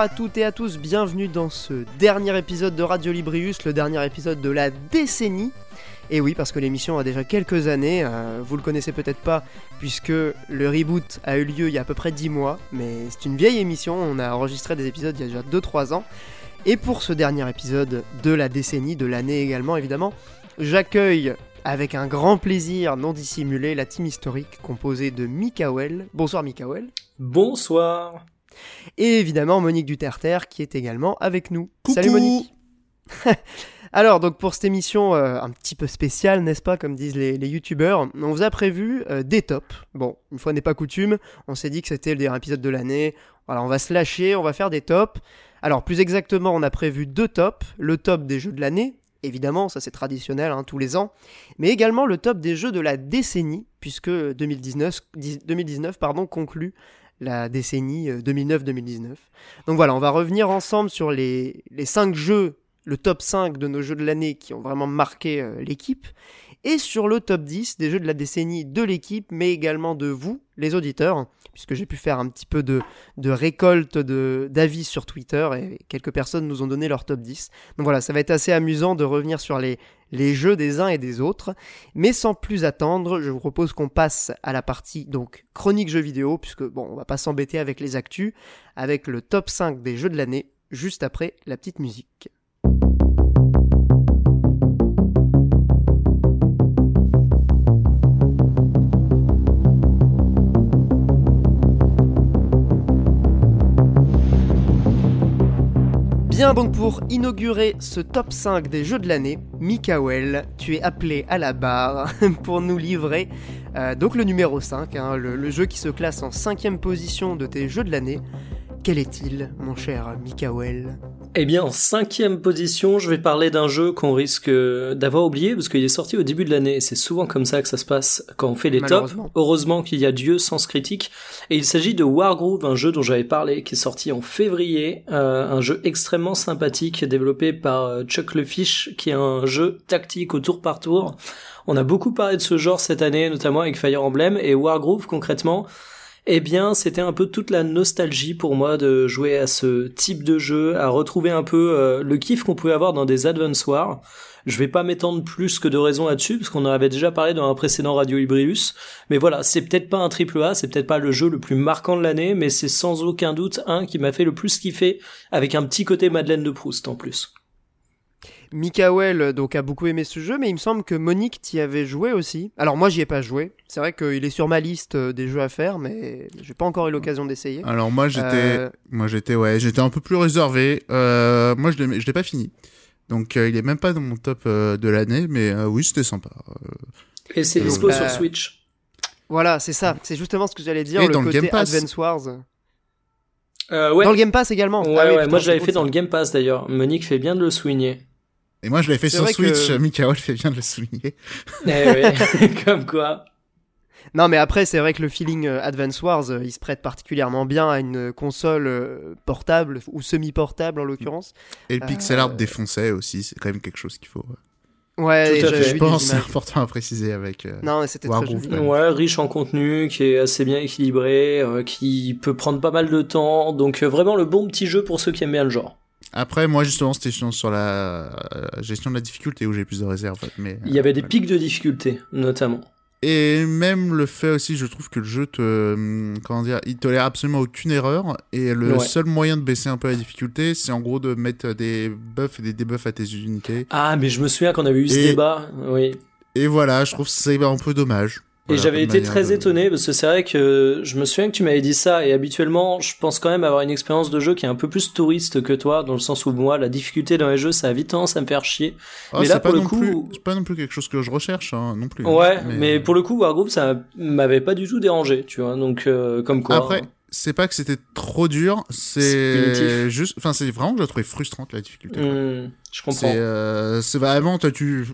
À toutes et à tous, bienvenue dans ce dernier épisode de Radio Librius, le dernier épisode de la décennie. Et oui, parce que l'émission a déjà quelques années, euh, vous le connaissez peut-être pas, puisque le reboot a eu lieu il y a à peu près 10 mois, mais c'est une vieille émission, on a enregistré des épisodes il y a déjà 2-3 ans. Et pour ce dernier épisode de la décennie, de l'année également évidemment, j'accueille avec un grand plaisir non dissimulé la team historique composée de Mikael. Bonsoir Mikael. Bonsoir. Et évidemment Monique Duterter qui est également avec nous. Salut Monique. Alors donc pour cette émission euh, un petit peu spéciale, n'est-ce pas, comme disent les, youtubeurs, on vous a prévu euh, des tops. Bon, une fois n'est pas coutume, on s'est dit que c'était le dernier épisode de l'année. Voilà, on va se lâcher, on va faire des tops. Alors plus exactement, on a prévu deux tops. Le top des jeux de l'année, évidemment, ça c'est traditionnel hein, tous les ans, mais également le top des jeux de la décennie, puisque 2019, 2019 pardon, conclut la décennie 2009-2019. Euh, Donc voilà, on va revenir ensemble sur les, les 5 jeux, le top 5 de nos jeux de l'année qui ont vraiment marqué euh, l'équipe, et sur le top 10 des jeux de la décennie de l'équipe, mais également de vous, les auditeurs, puisque j'ai pu faire un petit peu de, récolte d'avis sur Twitter et quelques personnes nous ont donné leur top 10. Donc voilà, ça va être assez amusant de revenir sur les, les jeux des uns et des autres. Mais sans plus attendre, je vous propose qu'on passe à la partie donc chronique jeux vidéo, puisque bon, on va pas s'embêter avec les actus, avec le top 5 des jeux de l'année, juste après la petite musique. Bien donc pour inaugurer ce top 5 des jeux de l'année, Mikael, tu es appelé à la barre pour nous livrer euh, donc le numéro 5, hein, le, jeu qui se classe en cinquième position de tes jeux de l'année. Quel est-il, mon cher Mikael? Eh bien, en cinquième position, je vais parler d'un jeu qu'on risque d'avoir oublié parce qu'il est sorti au début de l'année. C'est souvent comme ça que ça se passe quand on fait les tops. Heureusement qu'il y a Dieu sans critique. Et il s'agit de Wargroove, un jeu dont j'avais parlé, qui est sorti en février. Euh, un jeu extrêmement sympathique développé par euh, Chuck le Fish, qui est un jeu tactique au tour par tour. On a beaucoup parlé de ce genre cette année, notamment avec Fire Emblem et Wargroove concrètement eh bien, c'était un peu toute la nostalgie pour moi de jouer à ce type de jeu, à retrouver un peu euh, le kiff qu'on pouvait avoir dans des Advance Wars. Je vais pas m'étendre plus que de raison là-dessus, parce qu'on en avait déjà parlé dans un précédent Radio Ibrius. Mais voilà, c'est peut-être pas un triple A, c'est peut-être pas le jeu le plus marquant de l'année, mais c'est sans aucun doute un qui m'a fait le plus kiffer, avec un petit côté Madeleine de Proust en plus. Mikael donc a beaucoup aimé ce jeu, mais il me semble que Monique t'y avait joué aussi. Alors moi j'y ai pas joué. C'est vrai qu'il est sur ma liste euh, des jeux à faire, mais j'ai pas encore eu l'occasion d'essayer. Alors moi j'étais, euh, moi j'étais ouais, j'étais un peu plus réservé. Euh, moi je l'ai, je l'ai pas fini, donc il est même pas dans mon top de l'année, mais oui c'était sympa. Et c'est dispo sur Switch. Voilà, c'est ça. C'est justement ce que j'allais dire. le côté Advance Wars. ouais. Dans le Game Pass également. Ouais, ah ouais, moi je l'avais fait dans le Game Pass d'ailleurs. Monique fait bien de le souligner. Et moi, je l'ai fait sur Switch. Que... Mikael fait bien de le souligner. Eh oui, comme quoi. Non, mais après, c'est vrai que le feeling euh, Advance Wars, euh, il se prête particulièrement bien à une console euh, portable ou semi-portable en l'occurrence. Et le pixel art défoncé aussi, c'est quand même quelque chose qu'il faut. Ouais, je pense c'est important à préciser avec. non, c'était très joli. Ouais, riche en contenu, qui est assez bien équilibré, qui peut prendre pas mal de temps, donc vraiment le bon petit jeu pour ceux qui aiment bien le genre. Après, moi, justement, c'était sur la euh, gestion de la difficulté où j'ai plus de réserves. Mais, Il y avait des pics de difficulté, notamment. Et même le fait aussi, je trouve que le jeu te, hum, comment dire, il tolère absolument aucune erreur. Et le seul moyen de baisser un peu la difficulté, c'est en gros de mettre des buffs et des debuffs à tes unités. Ah, mais je me souviens qu'on avait eu ce débat, oui. Et voilà, je trouve que c'est un peu dommage et j'avais été très étonné parce que c'est vrai que je me souviens que tu m'avais dit ça et habituellement je pense quand même avoir une expérience de jeu qui est un peu plus touriste que toi dans le sens où moi la difficulté dans les jeux ça a vite tendance à me faire chier. Ah, mais là pour le coup c'est pas non plus quelque chose que je recherche hein, non plus. Ouais mais... pour le coup Wargroove ça m'avait pas du tout dérangé tu vois donc euh, comme quoi. Après c'est pas que c'était trop dur, c'est juste, enfin c'est vraiment que je la trouvais frustrante la difficulté. Mmh, je comprends. C'est euh, vraiment toi tu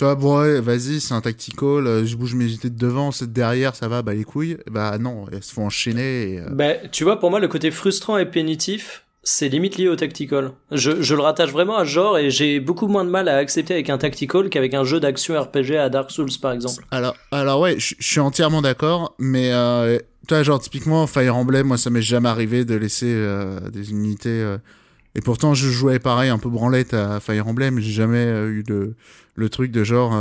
toi, bon, ouais, vas-y, c'est un tactical, euh, je bouge mes unités de devant, c'est de derrière, ça va, bah les couilles. Bah non, elles se font enchaîner. Et, euh, Bah, tu vois, pour moi, le côté frustrant et pénitif, c'est limite lié au tactical. Je, je le rattache vraiment à ce genre et j'ai beaucoup moins de mal à accepter avec un tactical qu'avec un jeu d'action RPG à Dark Souls, par exemple. Alors, alors ouais, je suis entièrement d'accord, mais euh, toi, genre, typiquement, Fire Emblem, moi, ça m'est jamais arrivé de laisser des unités. Et pourtant, je jouais pareil, un peu branlette à Fire Emblem. J'ai jamais eu de, le truc de genre,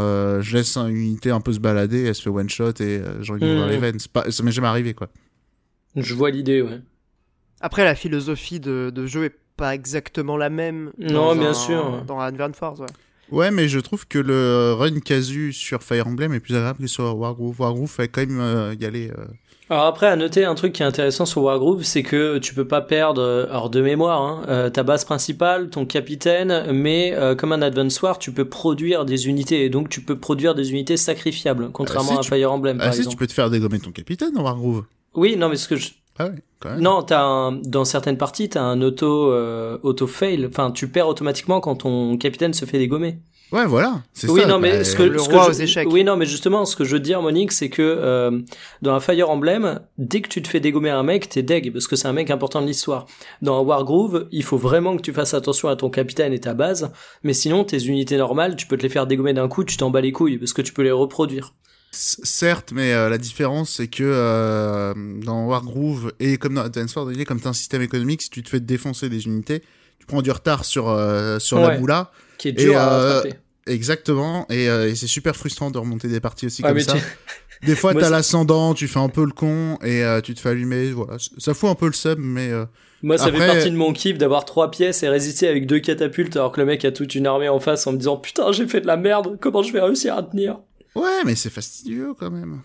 je laisse une unité un peu se balader, elle se fait one shot et j'en ai mmh. les veines. Pas, ça m'est jamais arrivé, quoi. Je vois l'idée, ouais. Après, la philosophie de, de jeu est pas exactement la même. Non, bien sûr. Dans Advance Force, ouais. Ouais, mais je trouve que le run casu sur Fire Emblem est plus agréable que sur Wargroove. Wargroove fait quand même euh, y aller. Euh. Alors après, à noter un truc qui est intéressant sur Wargroove, c'est que tu peux pas perdre, euh, alors de mémoire, hein, ta base principale, ton capitaine, mais comme un Advance War, tu peux produire des unités, et donc tu peux produire des unités sacrifiables, contrairement à Fire Emblem, ah, par si, tu peux te faire dégommer ton capitaine dans Wargroove. Oui, non, mais ce que je, ah ouais, quand même. Non, as un, dans certaines parties, tu as un auto, euh, auto fail. Enfin, tu perds automatiquement quand ton capitaine se fait dégommer. Ouais, voilà. C'est oui, ça. non, mais bah, ce que, le ce roi que aux je, échecs. Oui, non, mais justement, ce que je veux dire, Monique, c'est que euh, dans un Fire Emblem, dès que tu te fais dégommer un mec, t'es deg parce que c'est un mec important de l'histoire. Dans un Wargroove, il faut vraiment que tu fasses attention à ton capitaine et ta base, mais sinon tes unités normales, tu peux te les faire dégommer d'un coup, tu t'en bats les couilles parce que tu peux les reproduire. Certes, mais euh, la différence c'est que euh, dans Wargroove et comme dans Advance Wars, comme t'as un système économique, si tu te fais défoncer des unités, tu prends du retard sur euh, sur la boula, qui est dur à rattraper. Exactement, et, c'est super frustrant de remonter des parties aussi comme ça. Des fois, t'as l'ascendant, tu fais un peu le con et tu te fais allumer. Voilà, ça fout un peu le sub, mais moi, ça fait partie de mon kiff d'avoir trois pièces et résister avec deux catapultes alors que le mec a toute une armée en face en me disant putain j'ai fait de la merde, comment je vais réussir à tenir? Ouais, mais c'est fastidieux quand même.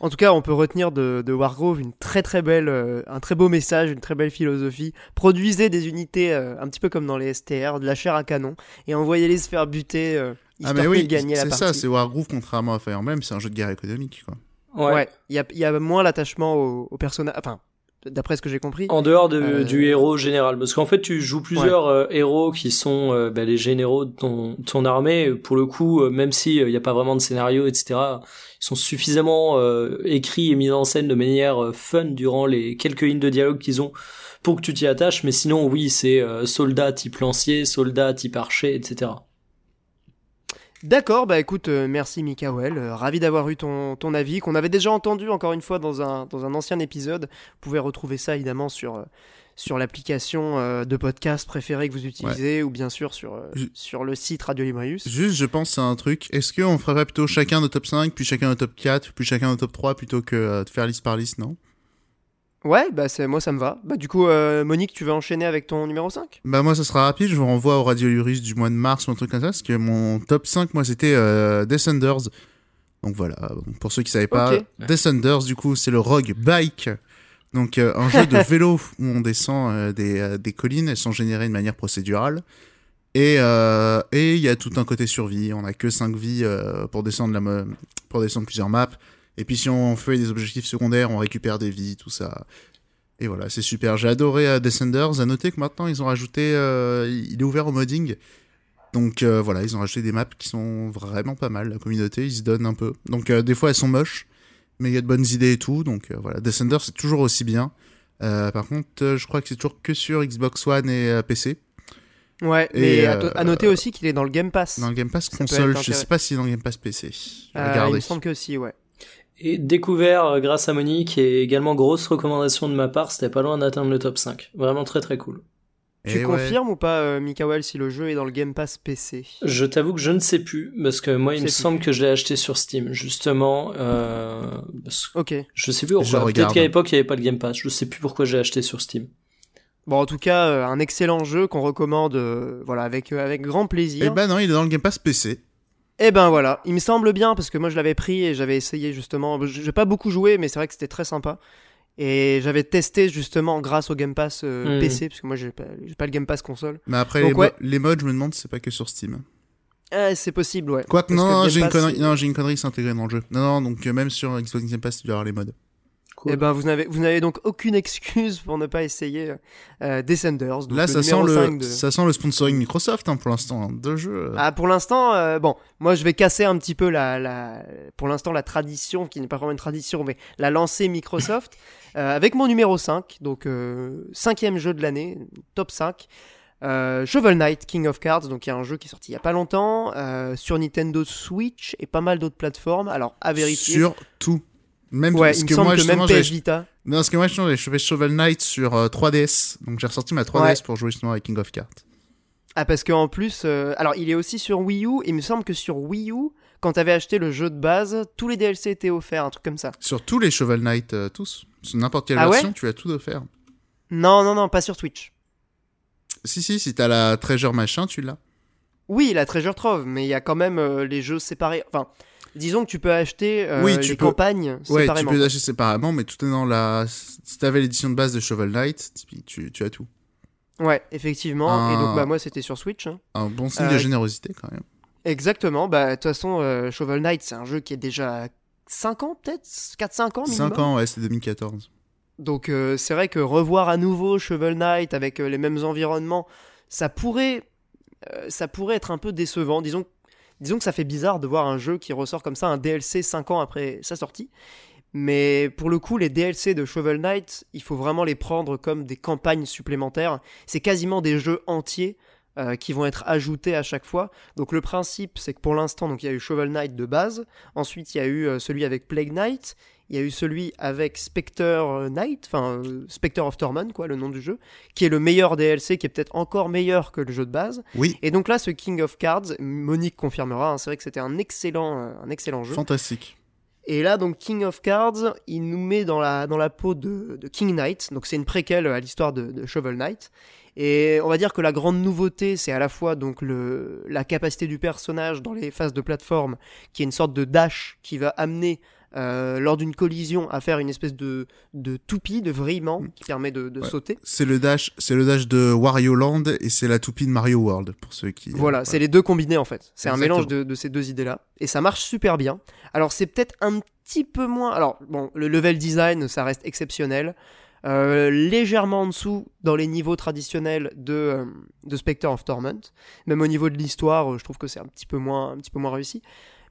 En tout cas, on peut retenir de, de Wargrove une très très belle, euh, un très beau message, une très belle philosophie. Produisez des unités euh, un petit peu comme dans les STR, de la chair à canon, et envoyez-les se faire buter. Euh, ah mais oui, c'est ça, c'est Wargroove contrairement à Fire Emblem, c'est un jeu de guerre économique quoi. Ouais, il y, a, moins l'attachement au, au personnage, enfin d'après ce que j'ai compris. En dehors de, du euh, héros général, parce qu'en fait tu joues plusieurs euh, héros qui sont euh, bah, les généraux de ton, ton armée. Pour le coup, même s'il n'y a pas vraiment de scénario, etc., ils sont suffisamment écrits et mis en scène de manière fun durant les quelques lignes de dialogue qu'ils ont pour que tu t'y attaches. Mais sinon, oui, c'est soldat type lancier, soldat type archer, etc. D'accord, bah écoute, euh, merci Mikael, euh, ravi d'avoir eu ton, ton avis, qu'on avait déjà entendu encore une fois dans un, dans un ancien épisode. Vous pouvez retrouver ça évidemment sur, euh, sur l'application de podcast préférée que vous utilisez ou bien sûr sur, sur le site Radio Librius. Juste, je pense à un truc, est-ce qu'on ferait plutôt chacun de top 5, puis chacun de top 4, puis chacun de top 3 plutôt que de faire liste par liste, non? Ouais, bah c'est moi ça me va. Bah du coup euh, Monique, tu veux enchaîner avec ton numéro 5 Bah moi ça sera rapide, je vous renvoie au Radio Luris du mois de mars ou un truc comme ça parce que mon top 5 moi c'était euh, Descenders. Donc voilà, pour ceux qui savaient pas, Descenders du coup, c'est le Rogue Bike. Donc euh, un jeu de vélo où on descend des, des, collines, elles sont générées de manière procédurale. Et il y a tout un côté survie, on a que 5 vies pour descendre la pour descendre plusieurs maps. Et puis si on fait des objectifs secondaires, on récupère des vies, tout ça. Et voilà, c'est super. J'ai adoré euh, Descenders. À noter que maintenant, ils ont rajouté... Euh, il est ouvert au modding. Donc euh, voilà, ils ont rajouté des maps qui sont vraiment pas mal. La communauté, ils se donnent un peu. Donc des fois, elles sont moches, mais il y a de bonnes idées et tout. Donc voilà, Descenders, c'est toujours aussi bien. par contre, je crois que c'est toujours que sur Xbox One et PC. Ouais, et mais à, noter aussi qu'il est dans le Game Pass. Dans le Game Pass console, je sais pas s'il est dans le Game Pass PC. il me semble que si, ouais. Et découvert euh, grâce à Monique et également grosse recommandation de ma part, c'était pas loin d'atteindre le top 5. Vraiment très très cool. Tu confirmes ou pas, euh, si le jeu est dans le Game Pass PC Je t'avoue que je ne sais plus, parce que moi, il me semble que je l'ai acheté sur Steam, justement. Euh, ok. Je sais plus pourquoi. Peut-être qu'à l'époque, il n'y avait pas de Game Pass. Je sais plus pourquoi j'ai acheté sur Steam. Bon, en tout cas, euh, un excellent jeu qu'on recommande, euh, voilà, avec, avec grand plaisir. Eh ben non, il est dans le Game Pass PC. Eh ben voilà, il me semble bien parce que moi je l'avais pris et j'avais essayé justement. J'ai pas beaucoup joué, mais c'est vrai que c'était très sympa. Et j'avais testé justement grâce au Game Pass euh, hmm. PC, parce que moi j'ai pas, pas, le Game Pass console. Mais après, les, modes, je me demande, c'est pas que sur Steam. Eh, c'est possible, ouais. Quoique, non, j'ai une, connerie, non, une connerie s'intégrer dans le jeu. Non, non, donc euh, même sur Xbox Game Pass, tu dois avoir les modes. Et eh ben vous n'avez vous n'avez donc aucune excuse pour ne pas essayer euh, Descenders. Là ça sent le ça sent le sponsoring Microsoft hein, pour l'instant hein, de jeu. Ah pour l'instant euh, bon moi je vais casser un petit peu la, la pour l'instant la tradition qui n'est pas vraiment une tradition mais la lancée Microsoft euh, avec mon numéro 5 donc euh, cinquième jeu de l'année top 5. Shovel Knight King of Cards, donc il y a un jeu qui est sorti il y a pas longtemps sur Nintendo Switch et pas mal d'autres plateformes. Alors à vérifier. Sur tout Même, ouais, il me semble moi, que même PS Vita. Non, parce que moi, j'ai chopé Shovel Knight sur 3DS. Euh, donc j'ai ressorti ma 3DS pour jouer justement avec King of Cards. Ah, parce qu'en plus, euh, alors il est aussi sur Wii U. Il me semble que sur Wii U, quand t'avais acheté le jeu de base, tous les DLC étaient offerts, un truc comme ça. Sur tous les Shovel Knight, euh, tous. Sur n'importe quelle ah version, tu as tout offert. Non, non, non, pas sur Twitch. Si, si, si t'as la Treasure machin, tu l'as. Oui, la Treasure Trove, mais il y a quand même les jeux séparés. Enfin, Disons que tu peux acheter euh, oui, tu les campagnes séparément. Ouais, tu peux les acheter séparément, mais tout est dans la. Si t'avais l'édition de base de Shovel Knight, tu, tu as tout. Ouais, effectivement. Et donc, bah, moi, c'était sur Switch. Hein. Un bon signe de euh, générosité, quand même. Exactement. Bah, de toute façon, euh, Shovel Knight, c'est un jeu qui est déjà 5 ans, peut-être? 4-5 ans, minimum? 5 ans, ouais, c'était 2014. Donc, c'est vrai que revoir à nouveau Shovel Knight avec les mêmes environnements, ça pourrait. ça pourrait être un peu décevant. Disons disons que ça fait bizarre de voir un jeu qui ressort comme ça, un DLC 5 ans après sa sortie. Mais pour le coup, les DLC de Shovel Knight, il faut vraiment les prendre comme des campagnes supplémentaires. C'est quasiment des jeux entiers euh, qui vont être ajoutés à chaque fois. Donc le principe, c'est que pour l'instant, il y a eu Shovel Knight de base. Ensuite, il y a eu euh, celui avec Plague Knight. Il y a eu celui avec Spectre Knight, enfin euh, Spectre of Torment, quoi, le nom du jeu, qui est le meilleur DLC, qui est peut-être encore meilleur que le jeu de base. Oui. Et donc là, ce King of Cards, Monique confirmera, hein, c'est vrai que c'était un excellent, euh, un excellent jeu. Fantastique. Et là, donc King of Cards, il nous met dans la, dans la peau de, King Knight. Donc c'est une préquelle à l'histoire de, de, Shovel Knight. Et on va dire que la grande nouveauté, c'est à la fois donc le, la capacité du personnage dans les phases de plateforme, qui est une sorte de dash qui va amener euh, lors d'une collision à faire une espèce de, de toupie, de vrillement mm. qui permet de, sauter. C'est le dash, c'est le dash de Wario Land et c'est la toupie de Mario World pour ceux qui. Voilà, c'est les deux combinés en fait. C'est un mélange de, ces deux idées-là et ça marche super bien. Alors c'est peut-être un petit peu moins. Alors bon, le level design ça reste exceptionnel. Euh, légèrement en dessous dans les niveaux traditionnels de, euh, de Spectre of Torment. Même au niveau de l'histoire, je trouve que c'est un petit peu moins, un petit peu moins réussi.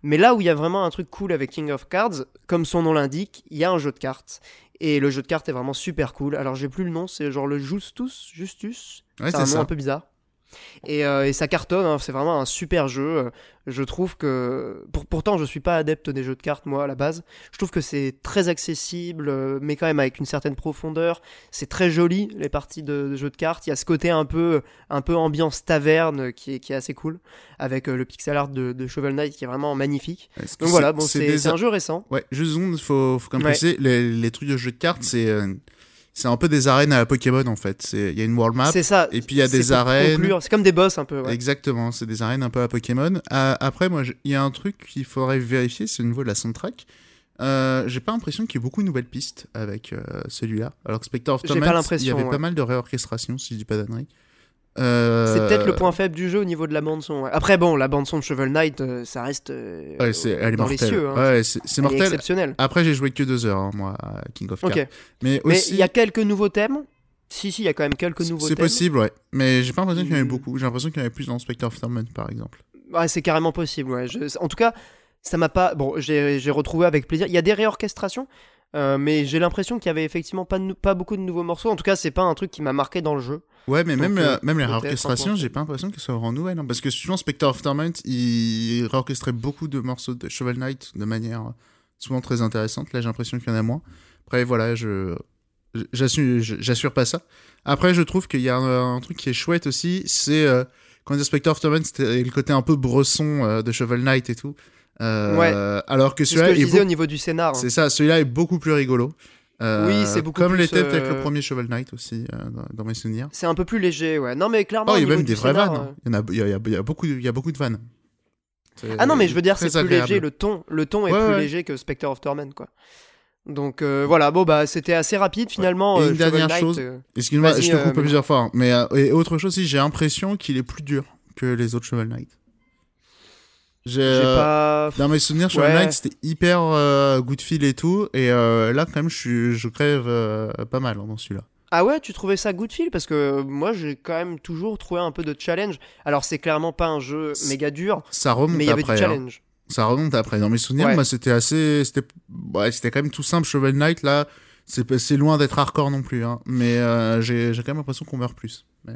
Mais là où il y a vraiment un truc cool avec King of Cards, comme son nom l'indique, il y a un jeu de cartes. Et le jeu de cartes est vraiment super cool. Alors j'ai plus le nom, c'est genre le Justus, Justus. c'est un nom un peu bizarre. Euh, et, ça cartonne, hein, c'est vraiment un super jeu. Je trouve que. pourtant, je suis pas adepte des jeux de cartes, moi, à la base. Je trouve que c'est très accessible, euh, mais quand même avec une certaine profondeur. C'est très joli, les parties de, jeux de cartes. Il y a ce côté un peu, un peu ambiance taverne qui est, qui est assez cool, avec euh, le pixel art de, Shovel Knight qui est vraiment magnifique. Donc voilà, bon, c'est un jeu récent. Ouais, juste il faut, faut quand même les, les, trucs de jeux de cartes, c'est c'est un peu des arènes à la Pokémon en fait. Il y a une world map. C'est ça. Et puis il y a des arènes. C'est comme des boss un peu. Exactement, c'est des arènes un peu à Pokémon. après, moi, il y a un truc qu'il faudrait vérifier, c'est au niveau de la soundtrack. Euh, j'ai pas l'impression qu'il y ait beaucoup de nouvelles pistes avec euh, celui-là. Alors que Spectre of Thomas, il y avait pas mal de réorchestration, si je dis pas d'annerie. Euh, c'est peut-être le point faible du jeu au niveau de la bande son. Après bon, la bande son de Shovel Knight, euh, ça reste euh, ouais, c'est, elle est dans mortelle. les cieux. Hein. Ouais, c'est, mortel. exceptionnel. Après, j'ai joué que deux heures, hein, moi, à King of Cards. Mais aussi... il y a quelques nouveaux thèmes? Si, si, il y a quand même quelques nouveaux thèmes. C'est possible, ouais. Mais j'ai pas l'impression qu'il y en ait hmm. beaucoup. J'ai l'impression qu'il y en avait plus dans Spectre of Torment, par exemple. Ouais, c'est carrément possible, ouais. En tout cas, ça m'a pas. Bon, j'ai, j'ai retrouvé avec plaisir. Il y a des réorchestrations? Euh, mais j'ai l'impression qu'il y avait effectivement pas, pas beaucoup de nouveaux morceaux. En tout cas, c'est pas un truc qui m'a marqué dans le jeu. Ouais, mais même, euh, même les réorchestrations, j'ai pas l'impression qu'elles soient nouvelles. Hein, parce que souvent, Spectre of Torment, il réorchestrait beaucoup de morceaux de Shovel Knight de manière souvent très intéressante. Là, j'ai l'impression qu'il y en a moins. Après, voilà, je. J'assure pas ça. Après, je trouve qu'il y a un, truc qui est chouette aussi, c'est euh, quand Spectre of Torment, c'était le côté un peu bresson de Shovel Knight et tout. Euh, ouais. Alors que celui-là est, au niveau du scénar. Hein. C'est ça, celui-là est beaucoup plus rigolo. Euh, oui, c'est beaucoup comme l'était peut-être le premier Shovel Knight aussi dans, mes souvenirs. C'est un peu plus léger, ouais. Non mais clairement. Oh, il y a même des vraies vannes. Il y en a, il y a, beaucoup, il y a beaucoup de vannes. Ah non mais je veux dire c'est plus léger. Le ton, le ton est plus léger que Spectre of Torment quoi. Donc voilà, bon bah c'était assez rapide finalement. Et une dernière chose, excuse-moi, je te coupe plusieurs fois, hein. mais et autre chose aussi, j'ai l'impression qu'il est plus dur que les autres Shovel Knight. J'ai euh, pas... Dans mes souvenirs, Shovel Knight, c'était hyper euh, good feel et tout. Et euh, là, quand même, je, suis, je crève pas mal hein, dans celui-là. Ah ouais, tu trouvais ça good feel? Parce que moi, j'ai quand même toujours trouvé un peu de challenge. Alors, c'est clairement pas un jeu méga dur. Ça remonte mais il y avait du hein. challenge. Ça remonte après. Dans mes souvenirs, moi, c'était assez. C'était ouais, c'était quand même tout simple. Shovel Knight, là, c'est loin d'être hardcore non plus. Hein. Mais j'ai quand même l'impression qu'on meurt plus. Mais...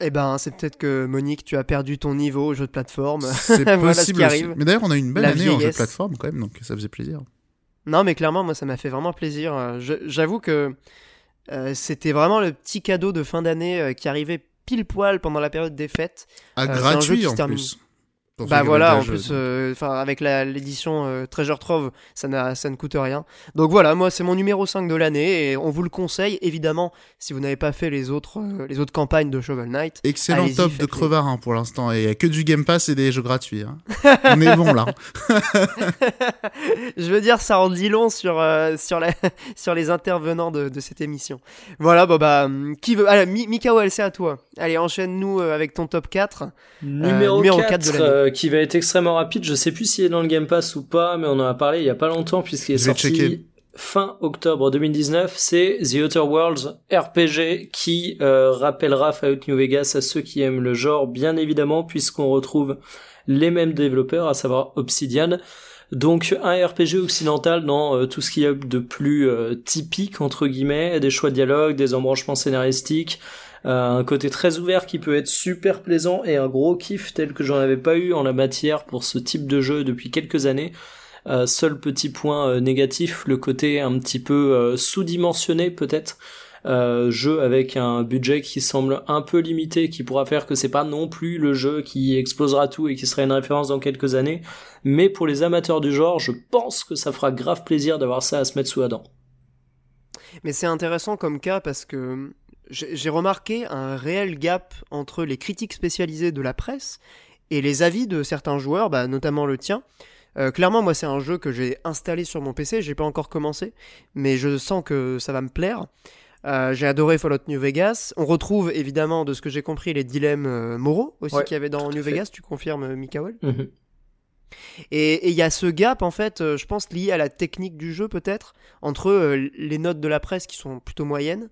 Eh ben, c'est peut-être que Monique, tu as perdu ton niveau au jeu de plateforme. C'est possible. Mais d'ailleurs, on a eu une belle année en jeu de plateforme quand même, donc ça faisait plaisir. Non, mais clairement, moi, ça m'a fait vraiment plaisir. J'avoue que c'était vraiment le petit cadeau de fin d'année qui arrivait pile poil pendant la période des fêtes. Ah, gratuit en plus. Bah voilà, en plus, euh, enfin avec l'édition euh, Treasure Trove, ça, ça ne coûte rien. Donc voilà, moi c'est mon numéro 5 de l'année et on vous le conseille évidemment si vous n'avez pas fait les autres, euh, les autres campagnes de Shovel Knight. Excellent top de crevard hein, pour l'instant et il n'y a que du Game Pass et des jeux gratuits. Hein. on est bon là. Je veux dire, ça en dit long sur, sur, la, sur les intervenants de, de, cette émission. Voilà, bon bah, hum, qui veut. Allez, Mikael, c'est à toi. Allez, enchaîne-nous avec ton top 4. Numéro, numéro 4, 4 de l'année. Euh, qui va être extrêmement rapide. Je sais plus s'il est dans le Game Pass ou pas, mais on en a parlé il y a pas longtemps puisqu'il est sorti fin octobre 2019. C'est The Outer Worlds RPG qui euh, rappellera Fallout New Vegas à ceux qui aiment le genre, bien évidemment, puisqu'on retrouve les mêmes développeurs, à savoir Obsidian. Donc un RPG occidental dans euh, tout ce qu'il y a de plus typique entre guillemets, des choix de dialogue, des embranchements scénaristiques, un côté très ouvert qui peut être super plaisant et un gros kiff tel que j'en avais pas eu en la matière pour ce type de jeu depuis quelques années. Euh, seul petit point euh, négatif, le côté un petit peu sous-dimensionné peut-être. jeu avec un budget qui semble un peu limité, qui pourra faire que c'est pas non plus le jeu qui explosera tout et qui sera une référence dans quelques années. Mais pour les amateurs du genre, je pense que ça fera grave plaisir d'avoir ça à se mettre sous la dent. Mais c'est intéressant comme cas parce que j'ai remarqué un réel gap entre les critiques spécialisées de la presse et les avis de certains joueurs, bah, notamment le tien. Euh, clairement, moi, c'est un jeu que j'ai installé sur mon PC, j'ai pas encore commencé, mais je sens que ça va me plaire. Euh, j'ai adoré Fallout New Vegas. On retrouve évidemment, de ce que j'ai compris, les dilemmes euh, moraux aussi qu'il y avait dans New Vegas. Tu confirmes, Mikael mhm. Et il y a ce gap, en fait, je pense, lié à la technique du jeu, peut-être, entre les notes de la presse qui sont plutôt moyennes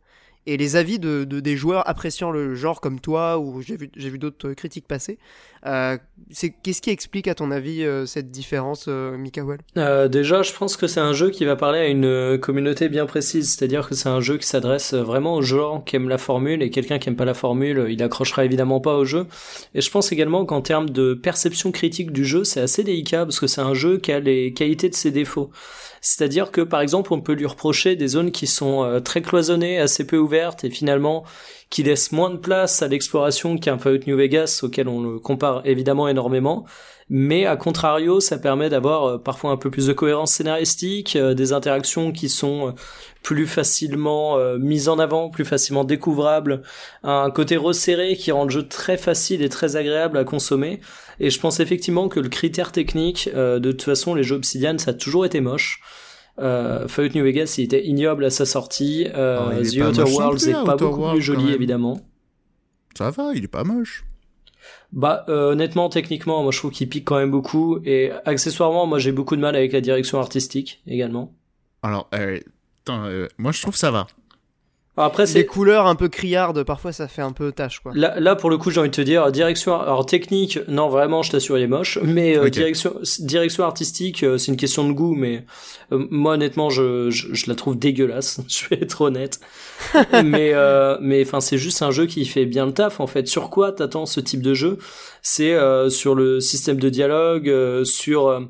et les avis de, des joueurs appréciant le genre comme toi, ou j'ai vu, vu d'autres critiques passer. Euh, qu'est-ce qui explique à ton avis euh, cette différence, euh, euh, Déjà, je pense que c'est un jeu qui va parler à une communauté bien précise, c'est-à-dire que c'est un jeu qui s'adresse vraiment aux gens qui aiment la formule, et quelqu'un qui aime pas la formule, il accrochera évidemment pas au jeu. Et je pense également qu'en termes de perception critique du jeu, c'est assez délicat, parce que c'est un jeu qui a les qualités de ses défauts. C'est-à-dire que par exemple, on peut lui reprocher des zones qui sont euh, très cloisonnées, assez peu ouvertes et finalement qui laissent moins de place à l'exploration qu'un Fallout New Vegas auquel on le compare évidemment énormément. Mais à contrario, ça permet d'avoir euh, parfois un peu plus de cohérence scénaristique, euh, des interactions qui sont plus facilement mises en avant, plus facilement découvrables, un côté resserré qui rend le jeu très facile et très agréable à consommer. Et je pense effectivement que le critère technique, euh, de toute façon, les jeux Obsidian, ça a toujours été moche. Euh, Fallout New Vegas, il était ignoble à sa sortie. Euh, oh, The Outer Worlds n'est pas beaucoup plus joli, évidemment. Ça va, il est pas moche. Bah euh, honnêtement, techniquement, moi je trouve qu'il pique quand même beaucoup et accessoirement, moi j'ai beaucoup de mal avec la direction artistique également. Alors, moi je trouve ça va. Après, c'est les couleurs un peu criardes, parfois ça fait un peu tâche quoi. Là, là pour le coup, j'ai envie de te dire direction. Alors technique, non vraiment, je t'assure, il est moche. Mais euh, direction, direction artistique, euh, c'est une question de goût. Mais euh, moi, honnêtement, je, je, la trouve dégueulasse. je vais être honnête. mais mais enfin, c'est juste un jeu qui fait bien le taf en fait. Sur quoi t'attends ce type de jeu? C'est sur le système de dialogue, sur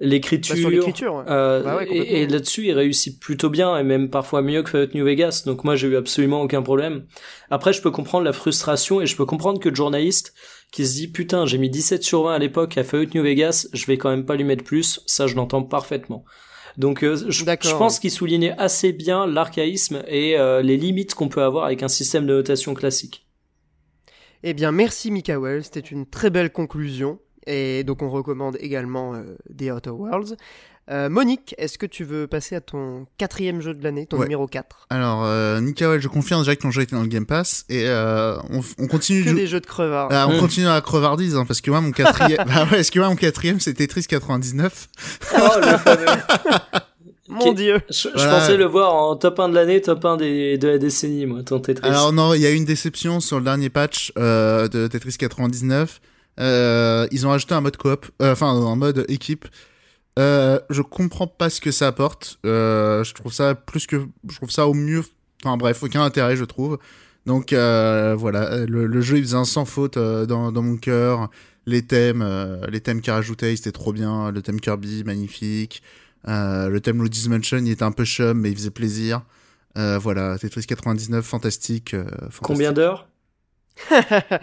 l'écriture. Euh, bah et, là-dessus, il réussit plutôt bien et même parfois mieux que Fallout New Vegas. Donc moi, j'ai eu absolument aucun problème. Après, je peux comprendre la frustration et je peux comprendre que le journaliste qui se dit putain, j'ai mis 17 sur 20 à l'époque à Fallout New Vegas, je vais quand même pas lui mettre plus. Ça, je l'entends parfaitement. Donc euh, je, pense qu'il soulignait assez bien l'archaïsme et euh, les limites qu'on peut avoir avec un système de notation classique. Eh bien, merci Mikael, c'était une très belle conclusion. Et donc on recommande également euh, The Outer Worlds. Euh, Monique, est-ce que tu veux passer à ton quatrième jeu de l'année, ton numéro 4 Alors, euh, je confirme déjà que ton jeu était dans le Game Pass et euh, on, on, continue. Que des jeux de crevard. Ah, on continue à crevardise hein, parce que moi mon quatrième, bah ouais, est-ce que moi mon quatrième c'est Tetris 99 Oh le fameux. Mon dieu. Je, pensais le voir en top 1 de l'année, top 1 des, de la décennie, moi, ton Tetris. Alors non, il y a eu une déception sur le dernier patch euh, de Tetris 99. Euh, ils ont ajouté un mode coop, euh, enfin un mode équipe. Euh, je comprends pas ce que ça apporte. Je trouve ça plus que, je trouve ça au mieux. Enfin bref, aucun intérêt, je trouve. Donc voilà, le, jeu il faisait un sans faute dans, mon cœur. Les thèmes, les thèmes qu'il rajoutait, c'était trop bien. Le thème Kirby, magnifique. le thème Luigi's Mansion, il était un peu chum, mais il faisait plaisir. voilà, Tetris 99, fantastique. fantastique. Combien d'heures?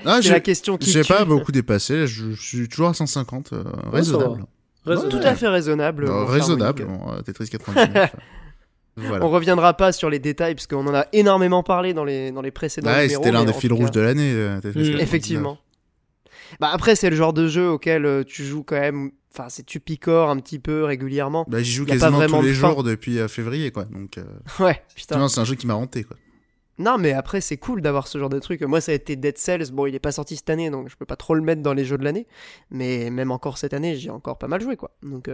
ah, C'est la question qui J'ai pas beaucoup dépassé, je, suis toujours à 150, raisonnable. Tout à fait raisonnable. raisonnable, Tetris 99. On reviendra pas sur les détails parce qu'on en a énormément parlé dans les, dans les précédents ouais, C'était l'un des fils rouges de l'année. Euh. Effectivement. Bah après, c'est le genre de jeu auquel euh, tu joues quand même. Enfin, c'est tu picores un petit peu régulièrement. Bah, j'y joue quasiment tous les jours depuis euh, février, quoi. Donc. Ouais, putain. C'est un jeu qui m'a hanté, quoi. Non, mais après, c'est cool d'avoir ce genre de truc. Moi, ça a été Dead Cells. Bon, il est pas sorti cette année, donc je peux pas trop le mettre dans les jeux de l'année. Mais même encore cette année, j'ai encore pas mal joué, quoi. Donc,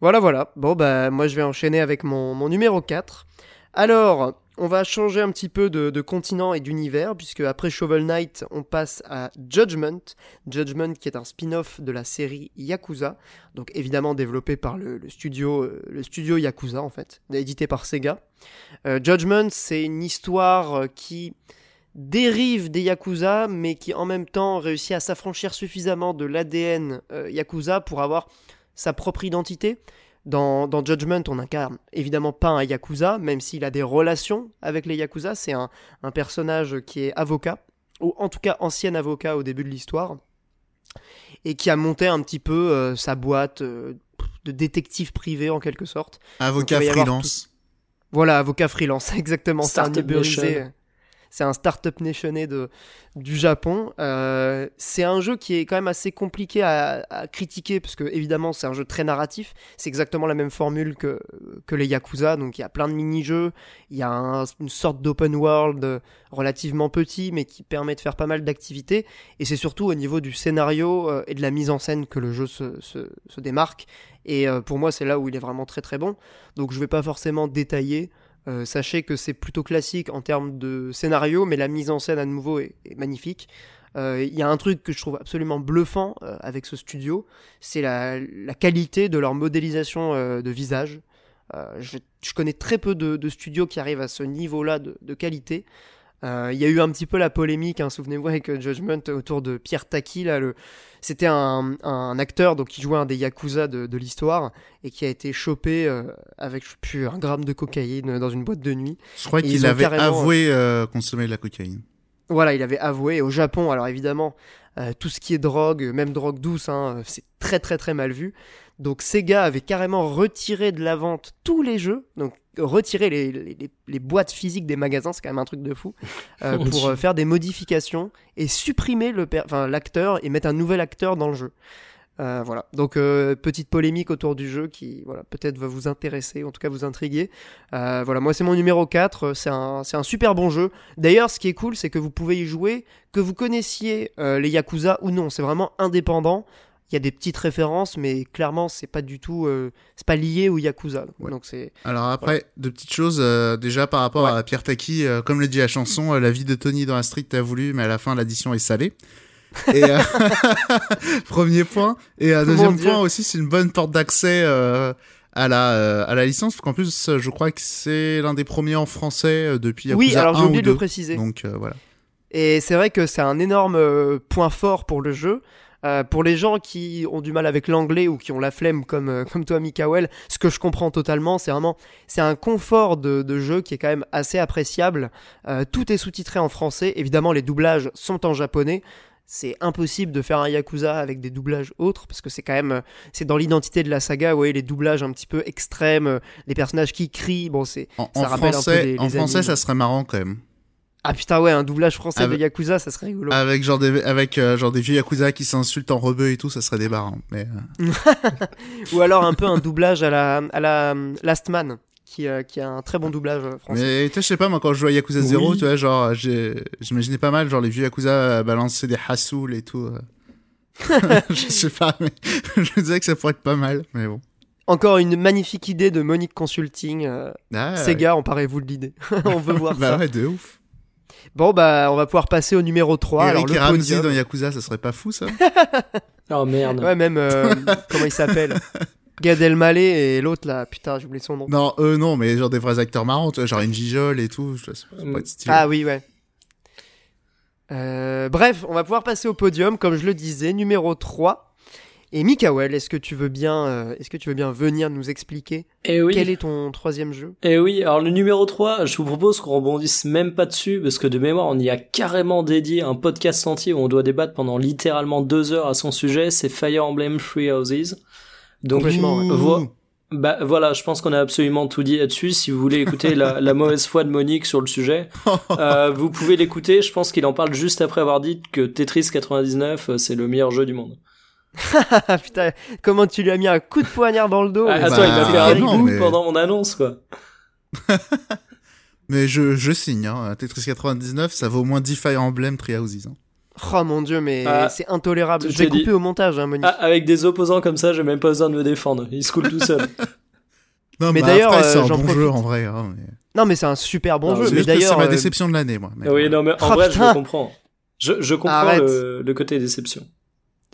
voilà, voilà. Bon, bah, moi, je vais enchaîner avec mon, mon numéro 4. Alors, on va changer un petit peu de, continent et d'univers, puisque après Shovel Knight, on passe à Judgment. Judgment qui est un spin-off de la série Yakuza, donc évidemment développé par le, studio, euh, studio Yakuza en fait, édité par Sega. Euh, Judgment, c'est une histoire euh, qui dérive des Yakuza, mais qui en même temps réussit à s'affranchir suffisamment de l'ADN Yakuza pour avoir sa propre identité. Dans, Judgment, on incarne évidemment pas un Yakuza, même s'il a des relations avec les Yakuza. C'est un, personnage qui est avocat, ou en tout cas ancien avocat au début de l'histoire, et qui a monté un petit peu euh, sa boîte euh, de détective privé en quelque sorte. Avocat freelance. Voilà, avocat freelance, exactement. C'est un c'est un startup nationné de, du Japon. Euh, c'est un jeu qui est quand même assez compliqué à, critiquer parce que évidemment c'est un jeu très narratif. C'est exactement la même formule que, que les Yakuza. Donc il y a plein de mini-jeux. Il y a une sorte d'open world relativement petit mais qui permet de faire pas mal d'activités. Et c'est surtout au niveau du scénario euh, et de la mise en scène que le jeu se, se, se démarque. Et euh, pour moi c'est là où il est vraiment très très bon. Donc je vais pas forcément détailler. Euh, sachez que c'est plutôt classique en termes de scénario, mais la mise en scène à nouveau est, magnifique. Euh, il y a un truc que je trouve absolument bluffant euh, avec ce studio, c'est la, qualité de leur modélisation de visage. Je, connais très peu de, studios qui arrivent à ce niveau-là de, qualité. Il y a eu un petit peu la polémique, hein, souvenez-vous, avec Judgment autour de Pierre Taki, là, le, c'était un, acteur donc qui jouait un des yakuza de, l'histoire et qui a été chopé euh, avec je sais plus un gramme de cocaïne dans une boîte de nuit. Je crois qu'il avait avoué euh, consommer de la cocaïne. Voilà, il avait avoué. Au Japon, alors évidemment, euh, tout ce qui est drogue, même drogue douce, hein, c'est très très très mal vu. Donc Sega avait carrément retiré de la vente tous les jeux, donc retirer les, boîtes physiques des magasins, c'est quand même un truc de fou, euh, pour euh, faire des modifications et supprimer l'acteur et mettre un nouvel acteur dans le jeu. Euh, voilà, donc petite polémique autour du jeu qui voilà, peut-être va vous intéresser, en tout cas vous intriguer. voilà, moi c'est mon numéro 4, c'est un, un, super bon jeu. D'ailleurs, ce qui est cool, c'est que vous pouvez y jouer, que vous connaissiez les Yakuza ou non, c'est vraiment indépendant il y a des petites références, mais clairement, c'est pas du tout, euh, c'est pas lié au Yakuza. Donc c'est. Alors après, de petites choses, euh, déjà par rapport à Pierre Taki, euh, comme le dit la chanson, la vie de Tony dans la street t'as voulu, mais à la fin l'addition est salée. Et premier point. Et deuxième point aussi, c'est une bonne porte d'accès à la à la licence, parce qu'en plus, je crois que c'est l'un des premiers en français depuis Yakuza Oui, alors j'ai oublié de le préciser. Donc voilà. Et c'est vrai que c'est un énorme point fort pour le jeu. Euh, pour les gens qui ont du mal avec l'anglais ou qui ont la flemme comme, euh, comme toi, Mikael, ce que je comprends totalement, c'est vraiment c'est un confort de, jeu qui est quand même assez appréciable. Euh, tout est sous-titré en français. Évidemment, les doublages sont en japonais. C'est impossible de faire un Yakuza avec des doublages autres parce que c'est quand même c'est dans l'identité de la saga, ouais, les doublages un petit peu extrêmes, les personnages qui crient, bon c'est ça rappelle un peu les, En français, ça serait marrant quand même. Ah putain ouais, un doublage français de Yakuza, ça serait rigolo. Avec genre des, avec, euh, genre des vieux Yakuza qui s'insultent en rebeu et tout, ça serait débarrant. Mais, euh. Ou alors un peu un doublage à la, à la euh, Last Man. Qui, qui, a un très bon doublage français. Mais tu je sais pas, moi quand je jouais à Yakuza 0, tu vois, genre, j'imaginais pas mal, genre les vieux Yakuza balancer des hassoul et tout. je sais pas, mais je me disais que ça pourrait être pas mal, mais bon. Encore une magnifique idée de Monique Consulting. Ah, Sega, ouais. emparez-vous de l'idée. On veut voir bah ça. Bah ouais, de ouf. Bon, bah, on va pouvoir passer au numéro 3. Eric alors, le dans Yakuza, ça serait pas fou, ça Oh merde. Ouais, même, euh, comment il s'appelle? Gad Elmaleh et l'autre là, putain, j'ai oublié son nom. Non, eux non, mais genre des vrais acteurs marrants, tu vois, genre une Gijol et tout, je sais pas, pas Ah oui, ouais. Euh, bref, on va pouvoir passer au podium, comme je le disais, numéro 3. Et Mikael, est-ce que tu veux bien, euh, est-ce que tu veux bien venir nous expliquer eh oui. quel est ton troisième jeu? Eh oui, alors le numéro 3, je vous propose qu'on rebondisse même pas dessus, parce que de mémoire, on y a carrément dédié un podcast entier où on doit débattre pendant littéralement deux heures à son sujet, c'est Fire Emblem Three Houses. Donc, bah voilà, je pense qu'on a absolument tout dit là-dessus. Si vous voulez écouter la, la, mauvaise foi de Monique sur le sujet, euh, vous pouvez l'écouter. Je pense qu'il en parle juste après avoir dit que Tetris 99 euh, c'est le meilleur jeu du monde. Putain, comment tu lui as mis un coup de poignard dans le dos ah, Attends, il m'a fait un coup pendant mon annonce quoi. mais je, je signe, hein. Tetris 99, ça vaut au moins 10 Fire Emblem Treehouses. Hein. Oh mon dieu, mais ah, c'est intolérable. Je vais couper au montage, hein, Monique. Ah, avec des opposants comme ça, j'ai même pas besoin de me défendre. Il se coule tout seul. non, mais, d'ailleurs, c'est un bon jeu en vrai. Hein, non, mais c'est un super bon jeu. Mais d'ailleurs, c'est ma euh, déception de l'année, moi. oui, non, mais en oh, vrai, je comprends. Je, je comprends le, le, côté déception.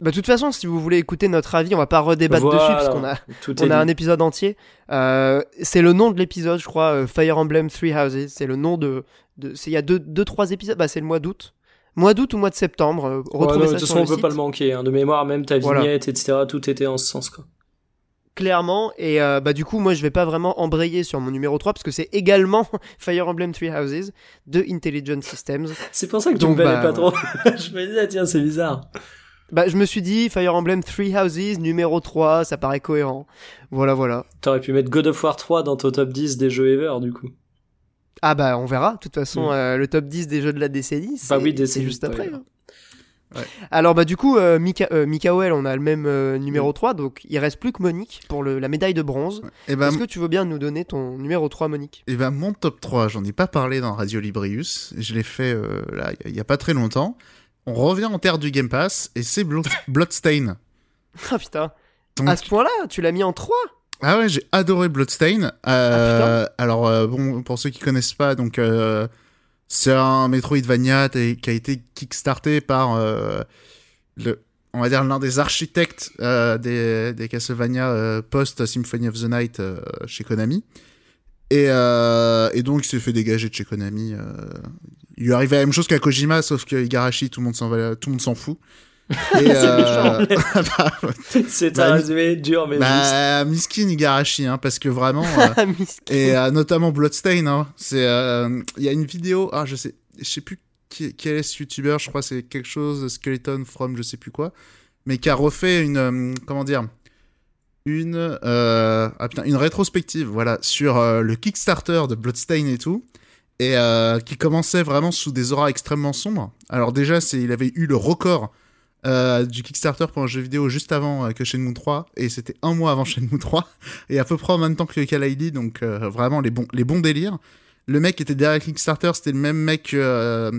Bah, de toute façon, si vous voulez écouter notre avis, on va pas redébattre dessus parce qu'on a, on a un épisode entier. Euh, c'est le nom de l'épisode, je crois, euh, Fire Emblem Three Houses. C'est le nom de, de il y a deux, deux, trois épisodes. Bah, c'est le mois d'août. Mois d'août ou mois de septembre. Euh, retrouvez ça de toute façon, on peut pas le manquer. Hein. De mémoire, même ta vignette, etc. Tout était en ce sens, quoi. Clairement, et euh, bah du coup, moi je vais pas vraiment embrayer sur mon numéro 3 parce que c'est également Fire Emblem Three Houses de Intelligent Systems. C'est pour ça que tu me bah, pas trop. je me disais, ah, tiens, c'est bizarre. Bah, je me suis dit, Fire Emblem Three Houses, numéro 3, ça paraît cohérent. Voilà, voilà. T'aurais pu mettre God of War 3 dans ton top 10 des jeux ever, du coup. Ah bah on verra. De toute façon, mm. euh, le top 10 des jeux de la décennie, bah c'est juste après. Hein. Alors bah du coup, euh, Mika, euh, on a le même euh, numéro 3, mm. donc il reste plus que Monique pour le, la médaille de bronze. Eh ben, Est-ce que tu veux bien nous donner ton numéro 3, Monique? Et eh ben mon top 3, j'en ai pas parlé dans Radio Librius, je l'ai fait là il y, a pas très longtemps. On revient en terre du Game Pass et c'est Bloodstain. Ah putain. À ce point-là, tu l'as mis en 3 ah ouais, j'ai adoré Bloodstain. Euh, ah, alors euh, bon, pour ceux qui connaissent pas, donc euh, c'est un Metroidvania qui a été kickstarté par le, on va dire l'un des architectes des, des Castlevania post Symphony of the Night chez Konami. Et, et donc il s'est fait dégager de chez Konami. il lui arrivait la même chose qu'à Kojima, sauf que Igarashi, tout le monde s'en tout le monde s'en fout. Euh, bah, c'est un bah, résumé dur, mais bah, Miskin Igarashi, hein, parce que vraiment. Euh, et euh, notamment Bloodstain, hein, c'est. Il y a une vidéo, ah, je sais, je sais plus qui, quel est ce youtubeur, je crois c'est quelque chose, Skeleton from je sais plus quoi, mais qui a refait une. comment dire une, ah, putain, une rétrospective voilà, sur le Kickstarter de Bloodstain et tout et qui commençait vraiment sous des auras extrêmement sombres. Alors déjà, il avait eu le record euh, du Kickstarter pour un jeu vidéo juste avant euh, que Shenmue 3 et c'était un mois avant Shenmue 3 et à peu près en même temps que Kalaili donc euh, vraiment les bons les bons délires le mec qui était derrière Kickstarter c'était le même mec le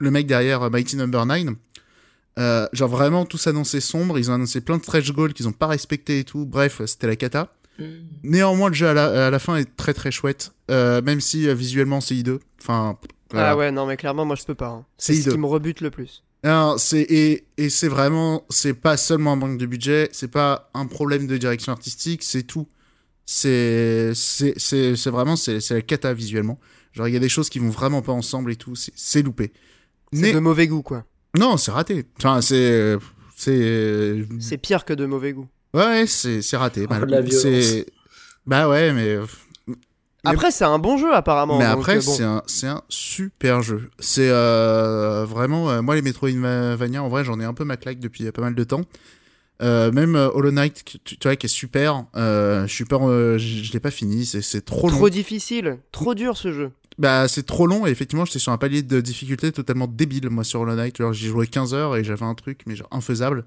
mec derrière Mighty Number no. 9 genre vraiment tout s'annonçait sombre ils ont annoncé plein de stretch goals qu'ils ont pas respecté et tout bref c'était la cata mm. néanmoins le jeu à la, à la, fin est très très chouette même si visuellement c'est hideux enfin ah ouais non mais clairement moi je peux pas hein. c'est ce qui me rebute le plus c'est et, et c'est vraiment c'est pas seulement un manque de budget, c'est pas un problème de direction artistique, c'est tout. C'est c'est c'est vraiment c'est c'est la cata visuellement. Genre il y a des choses qui vont vraiment pas ensemble et tout, c'est c'est loupé. C'est de mauvais goût quoi. Non, c'est raté. Enfin c'est c'est c'est pire que de mauvais goût. Ouais, c'est c'est raté. c'est bah ouais, mais après, c'est un bon jeu apparemment. Mais après, euh, c'est un, un super jeu. C'est euh, vraiment, euh, moi les Metroidvania, en vrai, j'en ai un peu ma claque depuis pas mal de temps. même Hollow Knight, tu, vois, qui est super. je suis pas, je l'ai pas fini. C'est trop long. Trop difficile, trop dur ce jeu. Bah, c'est trop long et effectivement, j'étais sur un palier de difficulté totalement débile, moi, sur Hollow Knight. J'ai joué 15 heures et j'avais un truc, mais genre infaisable.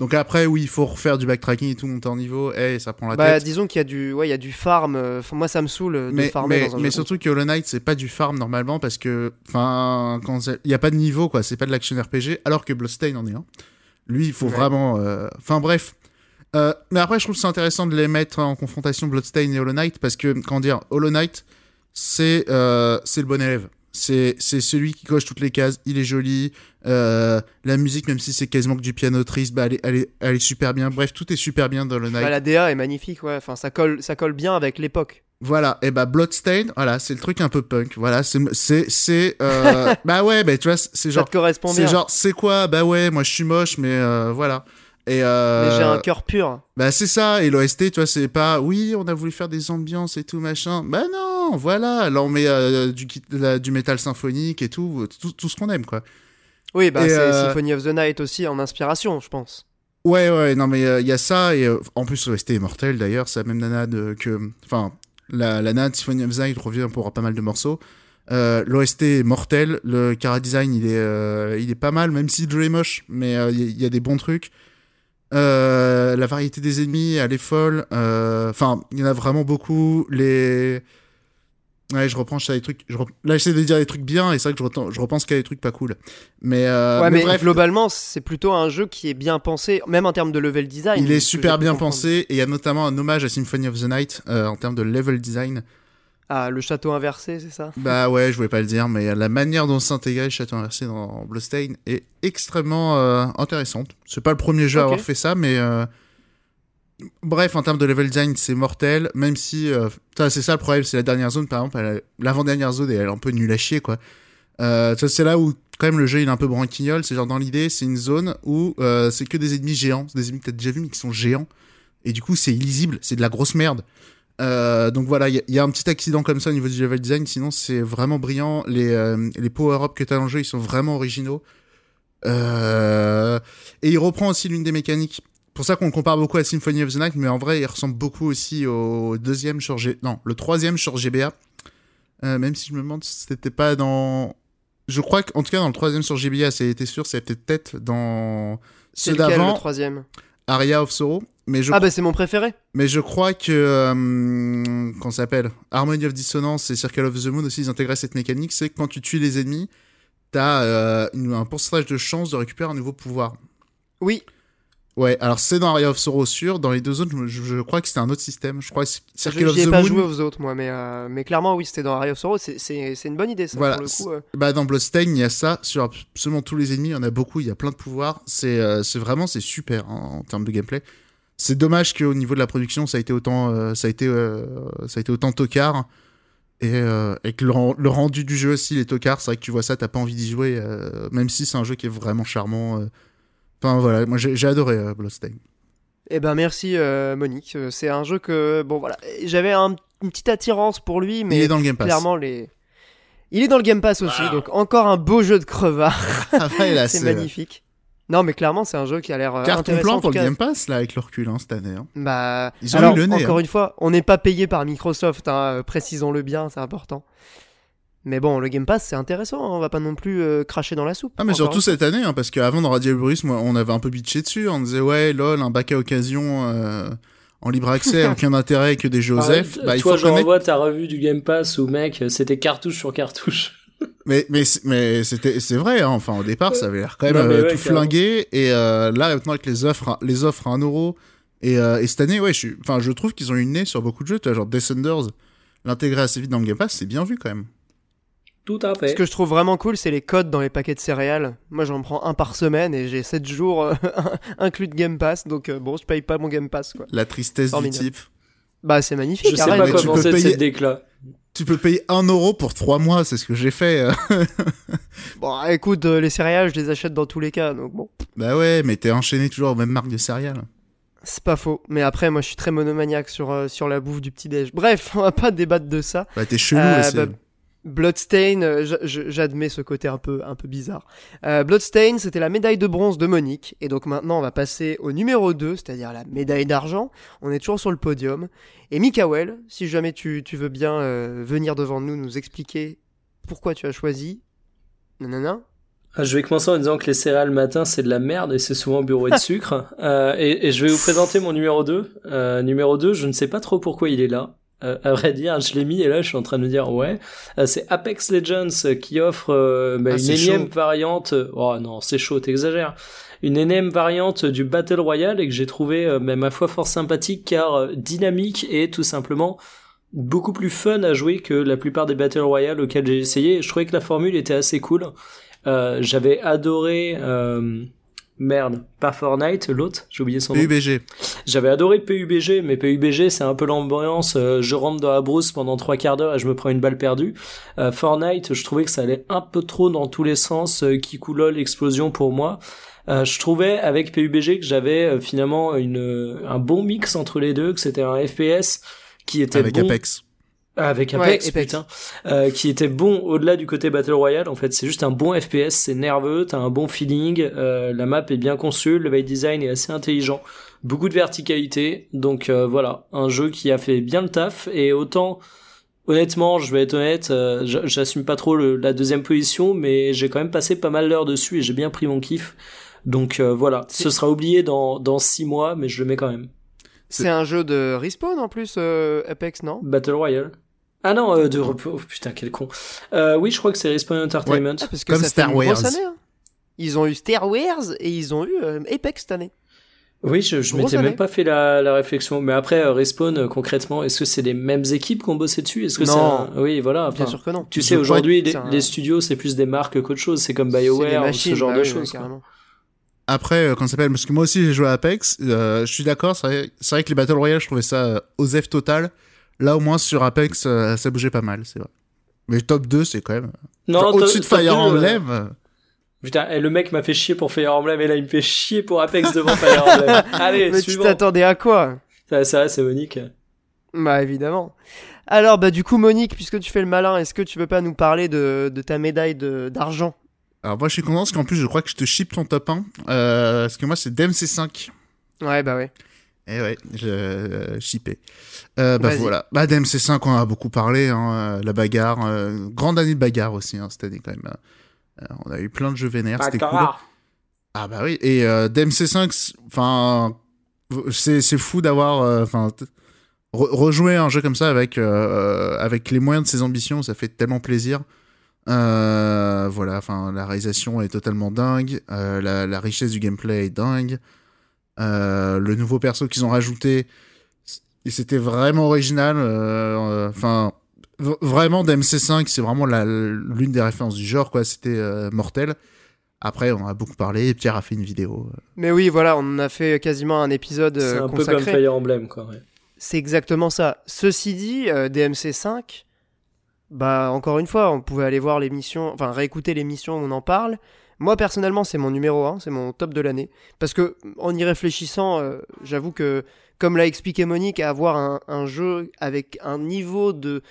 Donc après, oui, il faut refaire du backtracking et tout, monter en niveau, et ça prend la bah, tête. Disons qu'il y a du, ouais, il y a du farm. Euh, moi, ça me saoule de mais, farmer mais, dans un Mais surtout que Hollow Knight, c'est pas du farm normalement parce que, enfin, il n'y a pas de niveau, quoi. C'est pas de l'action RPG, alors que Bloodstain en est un. Lui, il faut vraiment. Euh, enfin, bref. Euh, mais après, je trouve c'est intéressant de les mettre en confrontation Bloodstain et Hollow Knight parce que, comment dire, Hollow Knight, c'est c'est le bon élève. C'est celui qui coche toutes les cases. Il est joli. Euh, la musique, même si c'est quasiment que du piano triste, bah, elle, est, elle, est, elle, est, super bien. Bref, tout est super bien dans le Night. Bah, la DA est magnifique, ouais. Enfin, ça colle, ça colle bien avec l'époque. Voilà, et bah Bloodstain, voilà, c'est le truc un peu punk. Voilà, c'est c'est euh, bah ouais, bah tu vois, c'est genre ça te correspond C'est genre c'est quoi? Bah ouais, moi je suis moche mais euh, voilà. Et euh, Mais j'ai un cœur pur. Bah c'est ça, et l'OST, tu vois, c'est pas oui, on a voulu faire des ambiances et tout machin. Bah non, voilà, là on met euh, du, du métal symphonique et tout, tout, tout ce qu'on aime quoi. Oui, bah c'est euh, Symphony of the Night aussi en inspiration, je pense. Ouais, ouais, non mais il y a ça, et en plus l'OST est mortel d'ailleurs, c'est la même nana que... Enfin, la, la nana de Symphony of the Night revient pour pas mal de morceaux. Euh, L'OST est mortel, le cara design il est, il est pas mal, même si le jeu est moche, mais il y, a des bons trucs. Euh, la variété des ennemis, elle est folle. Euh, enfin, il y en a vraiment beaucoup. Les. Ouais, je reprends des trucs. Là, j'essaie de dire des trucs bien et c'est vrai que je, je repense qu'il y a des trucs pas cool. Mais, euh, ouais, mais, bref. globalement, c'est plutôt un jeu qui est bien pensé, même en termes de level design. Il est super bien pensé et il y a notamment un hommage à Symphony of the Night en termes de level design. Ah, le château inversé, c'est ça? Bah ouais, je voulais pas le dire, mais la manière dont s'intégrer le château inversé dans Bloodstained est extrêmement euh, intéressante. C'est pas le premier jeu à avoir fait ça, mais euh, bref, en termes de level design, c'est mortel. Même si, euh, c'est ça le problème, c'est la dernière zone, par exemple, l'avant-dernière zone, elle est un peu nulle à chier, quoi. c'est là où quand même le jeu il est un peu branquignol. C'est genre dans l'idée, c'est une zone où c'est que des ennemis géants, des ennemis que t'as déjà vu mais qui sont géants. Et du coup, c'est illisible, c'est de la grosse merde. Euh, donc voilà, il y, a un petit accident comme ça au niveau du level design, sinon c'est vraiment brillant. Les, euh, les power-up que tu as dans le jeu, ils sont vraiment originaux. Euh, et il reprend aussi l'une des mécaniques. Pour ça qu'on le compare beaucoup à Symphony of the Night, mais en vrai, il ressemble beaucoup aussi au deuxième sur G... Non, le troisième sur GBA. même si je me demande si c'était pas dans... Je crois qu'en tout cas, dans le troisième sur GBA, c'était sûr, c'était peut-être dans... C'est d'avant. le troisième? Aria of Sorrow ah bah c'est mon préféré. Mais je crois que euh, qu'on s'appelle? Harmony of Dissonance et Circle of the Moon aussi ils intégraient cette mécanique, c'est que quand tu tues les ennemis, t'as euh, un pourcentage de chance de récupérer un nouveau pouvoir. Oui. Ouais, alors c'est dans Area of Sorrow sûr, dans les deux autres, je, crois que c'était un autre système. Je crois que Circle of the Moon. pas joué aux autres moi, mais euh, mais clairement oui, c'était dans Area of Sorrow, c'est une bonne idée ça voilà. pour le coup. Euh. Bah dans Bloodstained, il y a ça sur absolument tous les ennemis, il y en a beaucoup, il y a plein de pouvoirs, c'est c'est vraiment c'est super hein, en termes de gameplay. C'est dommage qu'au niveau de la production, ça a été autant, euh, ça a été, euh, ça a été autant tocard. Et, euh, et que le, rendu du jeu aussi, les tocards, c'est vrai que tu vois ça, t'as pas envie d'y jouer, même si c'est un jeu qui est vraiment charmant. Enfin voilà, moi j'ai adoré Bloodstained. Eh ben merci Monique, c'est un jeu que bon voilà, j'avais une petite attirance pour lui, mais Il est dans le Game Pass. clairement les, il est dans le Game Pass aussi, donc encore un beau jeu de crevard. Ah c'est magnifique. Non, mais clairement, c'est un jeu qui a l'air euh, Carte plan pour le Game Pass, là, avec le recul, hein, cette année. Hein. Bah, Ils ont le nez, encore hein. une fois, on n'est pas payé par Microsoft, hein, euh, précisons-le bien, c'est important. Mais bon, le Game Pass, c'est intéressant, on va pas non plus euh, cracher dans la soupe. Ah, mais surtout cette année, parce qu'avant, dans Radio Bruce, on avait un peu bitché dessus, on disait, ouais, lol, un bac à occasion en libre accès, aucun intérêt que des Joseph. Ah, bah, toi, je renvoie ta revue du Game Pass où, mec, c'était cartouche sur cartouche mais mais mais c'était c'est vrai hein. enfin au départ ça avait l'air quand même euh, tout flingué. et euh, là maintenant avec les offres les offres à 1 euro. Et, euh, et cette année ouais je suis enfin je trouve qu'ils ont eu une nez sur beaucoup de jeux tu vois, genre Descenders. L'intégrer assez vite dans le Game Pass c'est bien vu quand même. Tout à fait. Ce que je trouve vraiment cool c'est les codes dans les paquets de céréales. Moi j'en prends un par semaine et j'ai 7 jours inclus de Game Pass. Donc bon je paye pas mon Game Pass quoi. La tristesse du type. Bah c'est magnifique je sais pas quoi penser de cette déclat tu peux payer 1 euro pour 3 mois, c'est ce que j'ai fait. bon, écoute, euh, les céréales, je les achète dans tous les cas, donc bon. Bah ouais, mais t'es enchaîné toujours aux mêmes marques de céréales. C'est pas faux, mais après, moi je suis très monomaniaque sur, euh, sur la bouffe du petit-déj. Bref, on va pas débattre de ça. Bah t'es chelou euh. Bah, Bloodstain, euh, j'admets ce côté un peu, un peu bizarre. Euh, Bloodstain, c'était la médaille de bronze de Monique. Et donc maintenant, on va passer au numéro 2, c'est-à-dire la médaille d'argent. On est toujours sur le podium. Et Mikael, si jamais tu, veux bien euh, venir devant nous, nous expliquer pourquoi tu as choisi. Nanana. Ah, je vais commencer en disant que les céréales matin c'est de la merde et c'est souvent bureau de sucre. et, et, je vais vous présenter mon numéro 2. numéro 2, je ne sais pas trop pourquoi il est là. Euh, à vrai dire, je l'ai mis et là je suis en train de me dire ouais, euh, c'est Apex Legends qui offre euh, bah, ah, une énième variante. Oh non, c'est chaud, t'exagères. Une énième variante du Battle Royale et que j'ai trouvé même ma foi fort sympathique car dynamique et tout simplement beaucoup plus fun à jouer que la plupart des Battle Royale auxquels j'ai essayé. Je trouvais que la formule était assez cool. J'avais adoré Merde, pas Fortnite, l'autre, j'ai oublié son nom. PUBG. J'avais adoré PUBG, mais PUBG c'est un peu l'ambiance. Euh, je rentre dans la brousse pendant trois quarts d'heure et je me prends une balle perdue. Euh, Fortnite, je trouvais que ça allait un peu trop dans tous les sens. Euh, Kikoulol, explosion pour moi. Euh, je trouvais avec PUBG que j'avais finalement une un bon mix entre les deux, que c'était un FPS qui était avec Apex. Avec Apex, putain, euh, qui était bon au-delà du côté Battle Royale. En fait, c'est juste un bon FPS, c'est nerveux, t'as un bon feeling, euh, la map est bien conçue, le by design est assez intelligent, beaucoup de verticalité. Donc euh, voilà, un jeu qui a fait bien le taf. Et autant, honnêtement, je vais être honnête, euh, j'assume pas trop la deuxième position, mais j'ai quand même passé pas mal d'heures dessus et j'ai bien pris mon kiff. Donc euh, voilà, ce sera oublié dans dans six mois, mais je le mets quand même. C'est un jeu de respawn en plus, Apex, non? Battle Royale. Ah non, euh, de repos. Oh, putain, quel con. Euh, oui, je crois que c'est Respawn Entertainment. Ah, parce que Comme ça Star Wars. Année, hein. Ils ont eu Star Wars et ils ont eu euh, Apex cette année. Oui, je, je m'étais même pas fait la, la réflexion. Mais après, euh, Respawn, euh, concrètement, est-ce que c'est les mêmes équipes qui ont bossé dessus? Est-ce que non. Oui, voilà. Bien sûr que non. Tu sais, aujourd'hui, les, studios, c'est plus des marques qu'autre chose. C'est comme BioWare ou ce genre bah de choses. Après, quand ça s'appelle, parce que moi aussi j'ai joué à Apex, je suis d'accord, c'est vrai, vrai, que les Battle Royale, je trouvais ça osef total. Là, au moins, sur Apex, euh, ça bougeait pas mal, c'est vrai. Mais top 2, c'est quand même. Non, au-dessus de Fire Emblem. Euh, Putain, eh, le mec m'a fait chier pour Fire Emblem et là il me fait chier pour Apex devant Fire Emblem. Allez, Mais tu t'attendais à quoi? Ça, ça c'est Monique. Bah évidemment. Alors bah du coup Monique, puisque tu fais le malin, est-ce que tu veux pas nous parler de, de ta médaille d'argent? Alors moi je suis content parce qu'en plus je crois que je te ship ton top 1. Euh, parce que moi c'est DMC5. Ouais bah ouais. Eh ouais, je euh, chippé. Euh, bah voilà. Bah DMC5, on a beaucoup parlé, hein, euh, la bagarre. Euh, grande année de bagarre aussi, hein, cette année quand même. on a eu plein de jeux vénères, c'était cool. Ah bah oui, et DMC5, enfin, c'est fou d'avoir, enfin, rejouer un jeu comme ça avec, avec les moyens de ses ambitions, ça fait tellement plaisir. voilà, enfin, la réalisation est totalement dingue, la, la, richesse du gameplay est dingue. Euh, le nouveau perso qu'ils ont rajouté, c'était vraiment original. Euh, enfin, vraiment d'MC5, c'est vraiment l'une des références du genre, quoi. C'était euh, mortel. Après, on a beaucoup parlé. Pierre a fait une vidéo. Mais oui, voilà, on a fait quasiment un épisode C'est un peu comme Fire Emblem, quoi. C'est exactement ça. Ceci dit, DMC5, bah encore une fois, on pouvait aller voir l'émission, enfin réécouter l'émission où on en parle. Moi personnellement, c'est mon numéro 1, c'est mon top de l'année. Parce que en y réfléchissant, euh, j'avoue que, comme l'a expliqué Monique, avoir un, jeu avec un niveau de,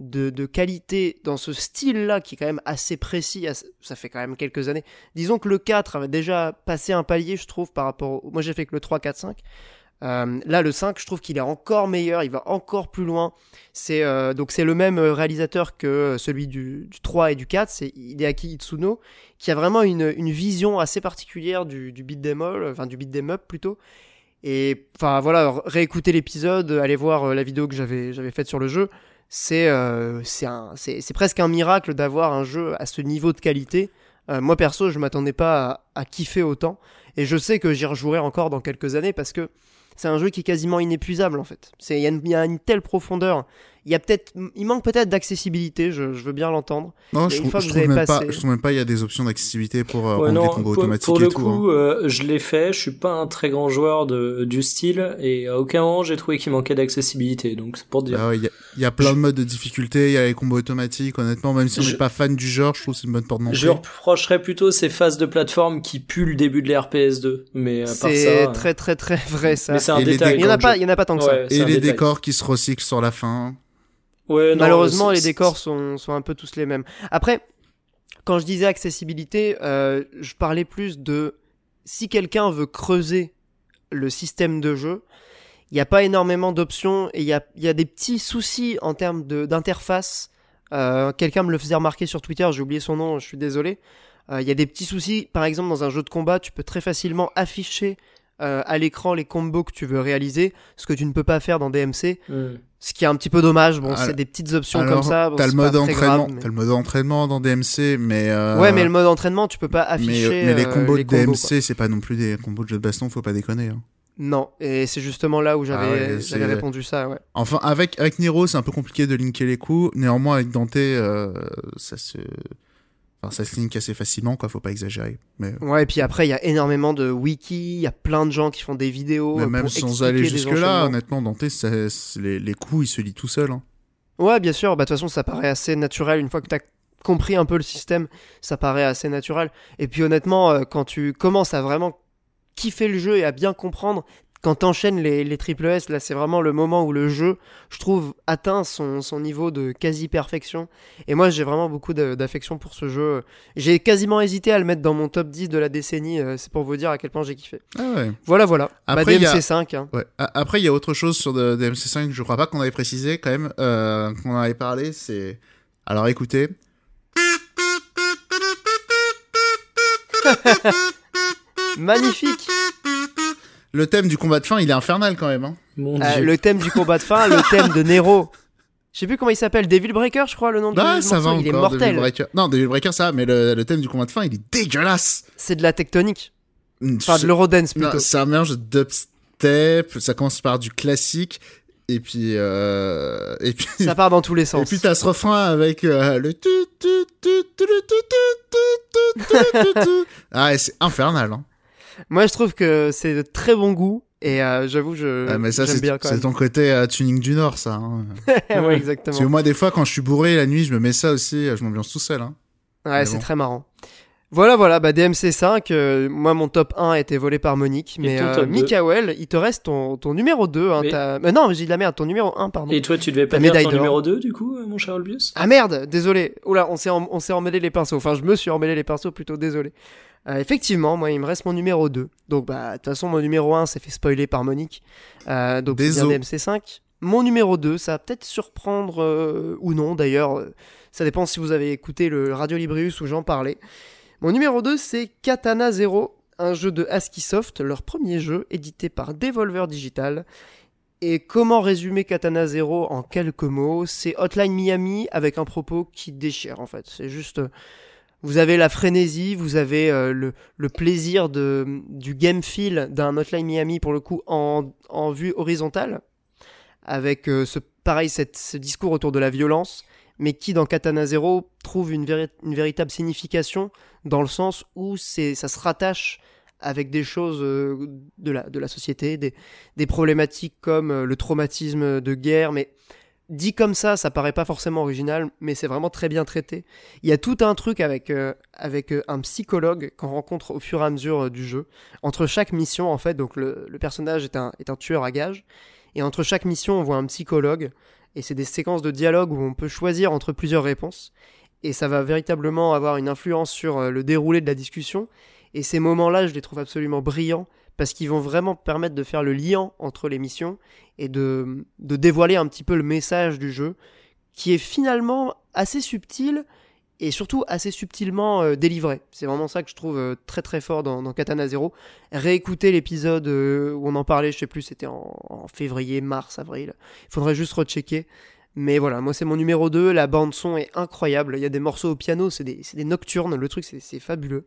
de, qualité dans ce style-là qui est quand même assez précis, ça fait quand même quelques années. Disons que le 4 avait déjà passé un palier, je trouve, par rapport au... Moi j'ai fait que le 3, 4, 5. Euh, là, le 5, je trouve qu'il est encore meilleur, il va encore plus loin. C'est euh, donc c'est le même euh, réalisateur que celui du, 3 et du 4, c'est Hideaki Itsuno, qui a vraiment une, vision assez particulière du, du beat enfin du beat up plutôt. Et enfin voilà, réécouter l'épisode, aller voir la vidéo que j'avais faite sur le jeu, c'est c'est presque un miracle d'avoir un jeu à ce niveau de qualité. moi perso, je m'attendais pas à, à, kiffer autant, et je sais que j'y rejouerai encore dans quelques années parce que c'est un jeu qui est quasiment inépuisable en fait. Il y, a une telle profondeur il y a peut-être, il manque peut-être d'accessibilité, je, veux bien l'entendre. Non, je trouve, même pas, je trouve même pas, il y a des options d'accessibilité pour euh, des combos pour, automatiques pour le et coup, tout. Hein. Euh, je l'ai fait, je suis pas un très grand joueur de, du style, et à aucun moment j'ai trouvé qu'il manquait d'accessibilité, donc c'est pour dire. Ah il y, a plein de modes de difficulté, il y a les combos automatiques, honnêtement, même si on n'est pas fan du genre, je trouve que c'est une bonne porte d'entrée. Je reprocherais plutôt ces phases de plateforme qui puent le début de l'RPS 2, mais. C'est très très très vrai ça. Mais c'est un détail. Il y en a pas, il y en a pas tant que ça. Et les décors qui se recyclent sur la fin. Malheureusement, les décors sont, sont, un peu tous les mêmes. Après, quand je disais accessibilité, euh, je parlais plus de si quelqu'un veut creuser le système de jeu, il n'y a pas énormément d'options et il y a, y a, des petits soucis en termes d'interface. Euh, quelqu'un me le faisait remarquer sur Twitter, j'ai oublié son nom, je suis désolé. Euh, il y a des petits soucis, par exemple dans un jeu de combat, tu peux très facilement afficher euh, à l'écran les combos que tu veux réaliser, ce que tu ne peux pas faire dans DMC. Hmm. Ce qui est un petit peu dommage. Bon, c'est des petites options comme ça. t'as le mode entraînement. le mode entraînement dans DMC, mais. Euh, ouais, mais le mode entraînement, tu peux pas afficher. Mais, les euh, combos de DMC, c'est pas non plus des combos de jeu de baston, faut pas déconner. Hein. Non, et c'est justement là où j'avais ah répondu ça, ouais. Enfin, avec, avec Nero, c'est un peu compliqué de linker les coups. Néanmoins, avec Dante, ça se. Enfin, ça se link assez facilement, quoi, faut pas exagérer. Mais... Ouais, et puis après, il y a énormément de wiki, il y a plein de gens qui font des vidéos. Mais même sans aller jusque-là, honnêtement, Dante, les, les coups, il se lit tout seul. Hein. Ouais, bien sûr, bah, de toute façon, ça paraît assez naturel. Une fois que tu as compris un peu le système, ça paraît assez naturel. Et puis honnêtement, euh, quand tu commences à vraiment kiffer le jeu et à bien comprendre, quand t'enchaînes les, les triple S, là c'est vraiment le moment où le jeu, je trouve, atteint son, son niveau de quasi-perfection. Et moi j'ai vraiment beaucoup d'affection pour ce jeu. J'ai quasiment hésité à le mettre dans mon top 10 de la décennie, euh, c'est pour vous dire à quel point j'ai kiffé. Ah ouais. Voilà, voilà. Bah, Après, DMC5. Hein. Ouais. Après il y a autre chose sur DMC5, je crois pas qu'on avait précisé quand même, euh, qu'on avait parlé, c'est... Alors écoutez... Magnifique le thème du combat de fin, il est infernal quand même. Hein. Euh, le thème du combat de fin, le thème de Nero. Je sais plus comment il s'appelle, Devil Breaker, je crois, le nom ah, du ça va il est mortel. Non, Devil Breaker, ça, mais le, thème du combat de fin, il est dégueulasse. C'est de la tectonique. Mm, enfin, de l'eurodance plutôt. C'est un mélange de dubstep, ça commence par du classique, et puis, euh, et puis ça part dans tous les sens. Et puis t'as ce refrain avec le ah c'est infernal hein. Moi, je trouve que c'est de très bon goût. Et euh, j'avoue, je. Ah, mais ça, c'est ton côté euh, tuning du Nord, ça. Hein. ouais, exactement. Parce que moi, des fois, quand je suis bourré la nuit, je me mets ça aussi. Je m'ambiance tout seul. Hein. Ouais, c'est très marrant. Voilà, voilà, bah DMC5, euh, moi mon top 1 a été volé par Monique, mais euh, Mikael, il te reste ton, ton numéro 2. Hein, mais... mais... non, j'ai de la merde, ton numéro 1, pardon. Et toi, tu devais pas dire ton numéro 2 du coup, mon cher Olbius? Ah merde, désolé. Oula, on s'est on s'est emmêlé les pinceaux. Enfin, je me suis emmêlé les pinceaux, plutôt désolé. Euh, effectivement, moi, il me reste mon numéro 2. Donc, bah, de toute façon, mon numéro 1 s'est fait spoiler par Monique. Euh, donc, c'est bien DMC5. Mon numéro 2, ça va peut-être surprendre euh, ou non, d'ailleurs. ça dépend si vous avez écouté le Radio Librius où j'en parlais. Mon numéro 2, c'est Katana Zero, un jeu de ASCII Soft, leur premier jeu édité par Devolver Digital. Et comment résumer Katana Zero en quelques mots? C'est Hotline Miami avec un propos qui déchire en fait. C'est juste vous avez la frénésie, vous avez euh, le, plaisir de, du game feel d'un Hotline Miami pour le coup en, vue horizontale, avec euh, ce pareil cette, ce discours autour de la violence, mais qui dans Katana Zero trouve une, une véritable signification dans le sens où c'est ça se rattache avec des choses euh, de, la, de la société, des, des problématiques comme le traumatisme de guerre, mais dit comme ça, ça paraît pas forcément original, mais c'est vraiment très bien traité. Il y a tout un truc avec, euh, avec euh, un psychologue qu'on rencontre au fur et à mesure euh, du jeu. Entre chaque mission, en fait, donc le, personnage est un, est un tueur à gages, et entre chaque mission, on voit un psychologue, et c'est des séquences de dialogue où on peut choisir entre plusieurs réponses, et ça va véritablement avoir une influence sur le déroulé de la discussion, et ces moments-là, je les trouve absolument brillants, parce qu'ils vont vraiment permettre de faire le lien entre les missions et de, dévoiler un petit peu le message du jeu, qui est finalement assez subtil et surtout assez subtilement euh, délivré. C'est vraiment ça que je trouve euh, très très fort dans, Katana Zero. Réécouter l'épisode euh, où on en parlait, je sais plus, c'était en, février, mars, avril. Il faudrait juste rechecker. Mais voilà, moi c'est mon numéro 2, la bande son est incroyable, il y a des morceaux au piano, c'est des, des, nocturnes, le truc c'est fabuleux.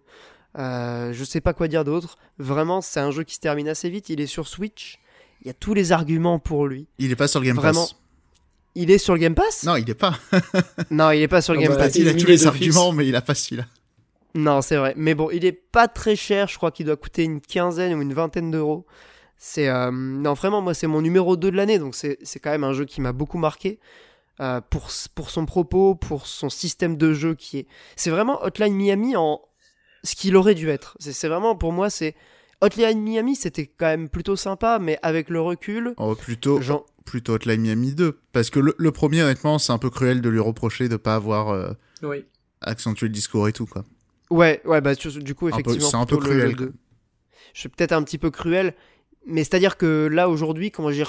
Euh, je sais pas quoi dire d'autre. Vraiment, c'est un jeu qui se termine assez vite. Il est sur Switch. Il y a tous les arguments pour lui. Il est pas sur le Game Vraiment. Pass. Il est sur le Game Pass? Non, il est pas. non, il est pas sur le ah Game bah, Pass. Il, a tous les arguments, mais il a pas celui-là. Non, c'est vrai. Mais bon, il est pas très cher. Je crois qu'il doit coûter une quinzaine ou une vingtaine d'euros. C'est euh, non vraiment moi c'est mon numéro 2 de l'année donc c'est quand même un jeu qui m'a beaucoup marqué euh, pour pour son propos pour son système de jeu qui est c'est vraiment Hotline Miami en ce qu'il aurait dû être. C'est vraiment, pour moi, c'est. Hotline Miami, c'était quand même plutôt sympa, mais avec le recul. Oh, plutôt, plutôt Hotline Miami 2. Parce que le, premier, honnêtement, c'est un peu cruel de lui reprocher de pas avoir euh, accentué le discours et tout, quoi. Ouais, ouais, bah, du coup, effectivement. C'est un peu cruel. Je suis peut-être un petit peu cruel, mais c'est-à-dire que là, aujourd'hui, quand j'y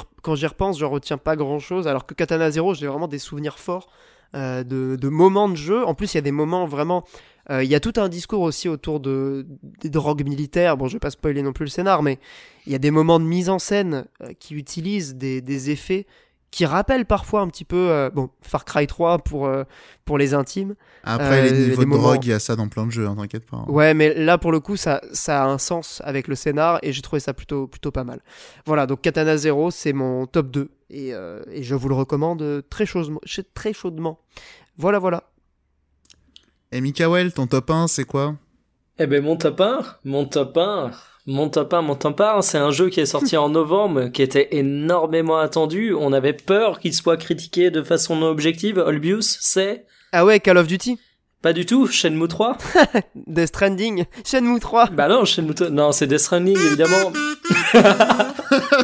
repense, je retiens pas grand-chose, alors que Katana Zero, j'ai vraiment des souvenirs forts euh, de, de, moments de jeu. En plus, il y a des moments vraiment il y a tout un discours aussi autour de, des drogues militaires. Bon, je vais pas spoiler non plus le scénar, mais il y a des moments de mise en scène euh, qui utilisent des, des, effets qui rappellent parfois un petit peu euh, bon Far Cry 3 pour pour les intimes. Après les niveaux de drogue, il y a ça dans plein de jeux, hein, t'inquiète pas. Hein. Ouais, mais là pour le coup ça ça a un sens avec le scénar et j'ai trouvé ça plutôt plutôt pas mal. Voilà, donc Katana Zero, c'est mon top 2 et, et je vous le recommande très chaudement, très chaudement. Voilà voilà. Et Mikael, ton top 1, c'est quoi? Eh ben mon top 1, mon top 1, mon top 1, mon top 1, c'est un jeu qui est sorti en novembre, qui était énormément attendu. On avait peur qu'il soit critiqué de façon non objective. Olbius, c'est... Ah ouais, Call of Duty? Pas du tout, Shenmue 3 Death Stranding, Shenmue 3 Bah non, Shenmue 3, non, c'est Death Stranding évidemment.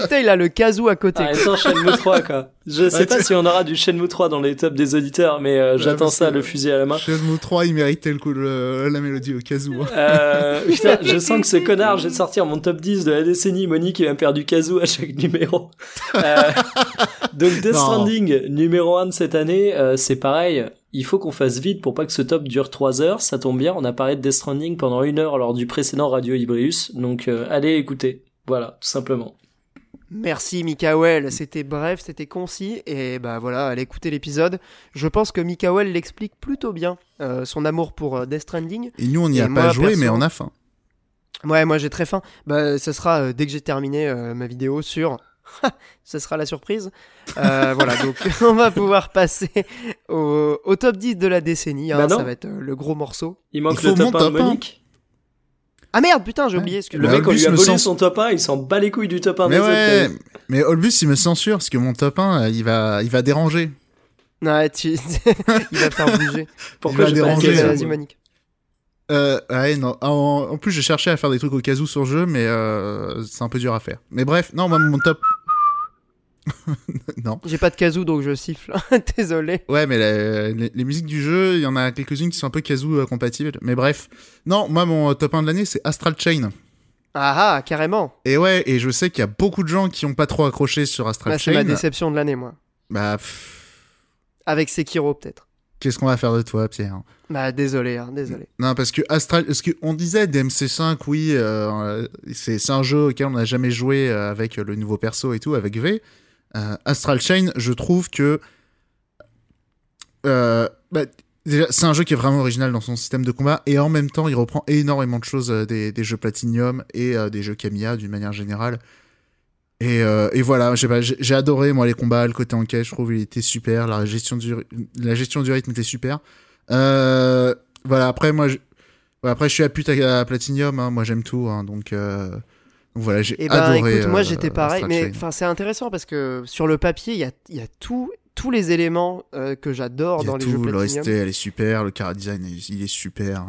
Putain, il a le kazoo à côté. Ah, attends, Shenmue 3 quoi. Je sais pas si on aura du Shenmue 3 dans les tops des auditeurs, mais euh, j'attends ça, le fusil à la main. Shenmue 3, il méritait le coup de la mélodie au kazoo. Hein. Euh, putain, je sens que ce connard, je vais sortir mon top 10 de la décennie, Monique, il va me faire du kazoo à chaque numéro. Euh, donc Death Stranding, numéro 1 de cette année, euh, c'est pareil il faut qu'on fasse vite pour pas que ce top dure 3 heures. Ça tombe bien, on a parlé de Death Stranding pendant une heure lors du précédent Radio Ibrius. Donc euh, allez écouter. Voilà, tout simplement. Merci Mikael, c'était bref, c'était concis et bah voilà, allez écouter l'épisode. Je pense que Mikael l'explique plutôt bien, euh, son amour pour euh, Death Stranding. Et nous on n'y a pas joué mais on a faim. Ouais, moi j'ai très faim. Bah ce sera dès que j'ai terminé ma vidéo sur ce sera la surprise. Euh, voilà, donc on va pouvoir passer au, top 10 de la décennie. Hein, bah ça va être euh, le gros morceau. Il manque le top 1 de Monique. Ah merde, putain, j'ai oublié. Le mec, on lui a volé son top 1, il s'en bat les couilles du top 1 mais ouais, Mais Olbus, il me censure, parce que mon top 1, il va, il va déranger. Ouais, tu... il va faire bouger. Pourquoi il va déranger Vas-y, Monique. Euh, ouais, non. En, plus, j'ai cherché à faire des trucs au cas où sur le jeu, mais euh, c'est un peu dur à faire. Mais bref, non, moi, mon top, non. J'ai pas de kazoo donc je siffle. Désolé. Ouais, mais les, musiques du jeu, il y en a quelques-unes qui sont un peu kazoo euh, compatibles. Mais bref. Non, moi, mon euh, top 1 de l'année, c'est Astral Chain. Ah ah, carrément. Et ouais, et je sais qu'il y a beaucoup de gens qui ont pas trop accroché sur Astral bah, Chain. C'est ma déception de l'année, moi. Bah. Avec Sekiro, peut-être. Qu'est-ce qu'on va faire de toi, Pierre? Bah désolé, hein, désolé. Non, parce que Astral, parce que on disait DMC5, oui, euh, c'est un jeu auquel on n'a jamais joué avec le nouveau perso et tout, avec V. Euh, Astral Chain, je trouve que euh, bah, c'est un jeu qui est vraiment original dans son système de combat et en même temps, il reprend énormément de choses euh, des, jeux Platinum et des jeux Kamiya d'une manière générale. Et, voilà, j'ai adoré moi les combats, le côté enquête, je trouve il était super, la gestion du, la gestion rythme était super. voilà, après moi, je suis à pute à, Platinum, hein, moi j'aime tout, hein, donc voilà, j'ai eh ben, adoré. Écoute, moi euh, j'étais pareil, mais enfin c'est intéressant parce que sur le papier, il y a, y a tout, tous les éléments euh, que j'adore dans les jeux Platinum. elle est super, le car design il est super.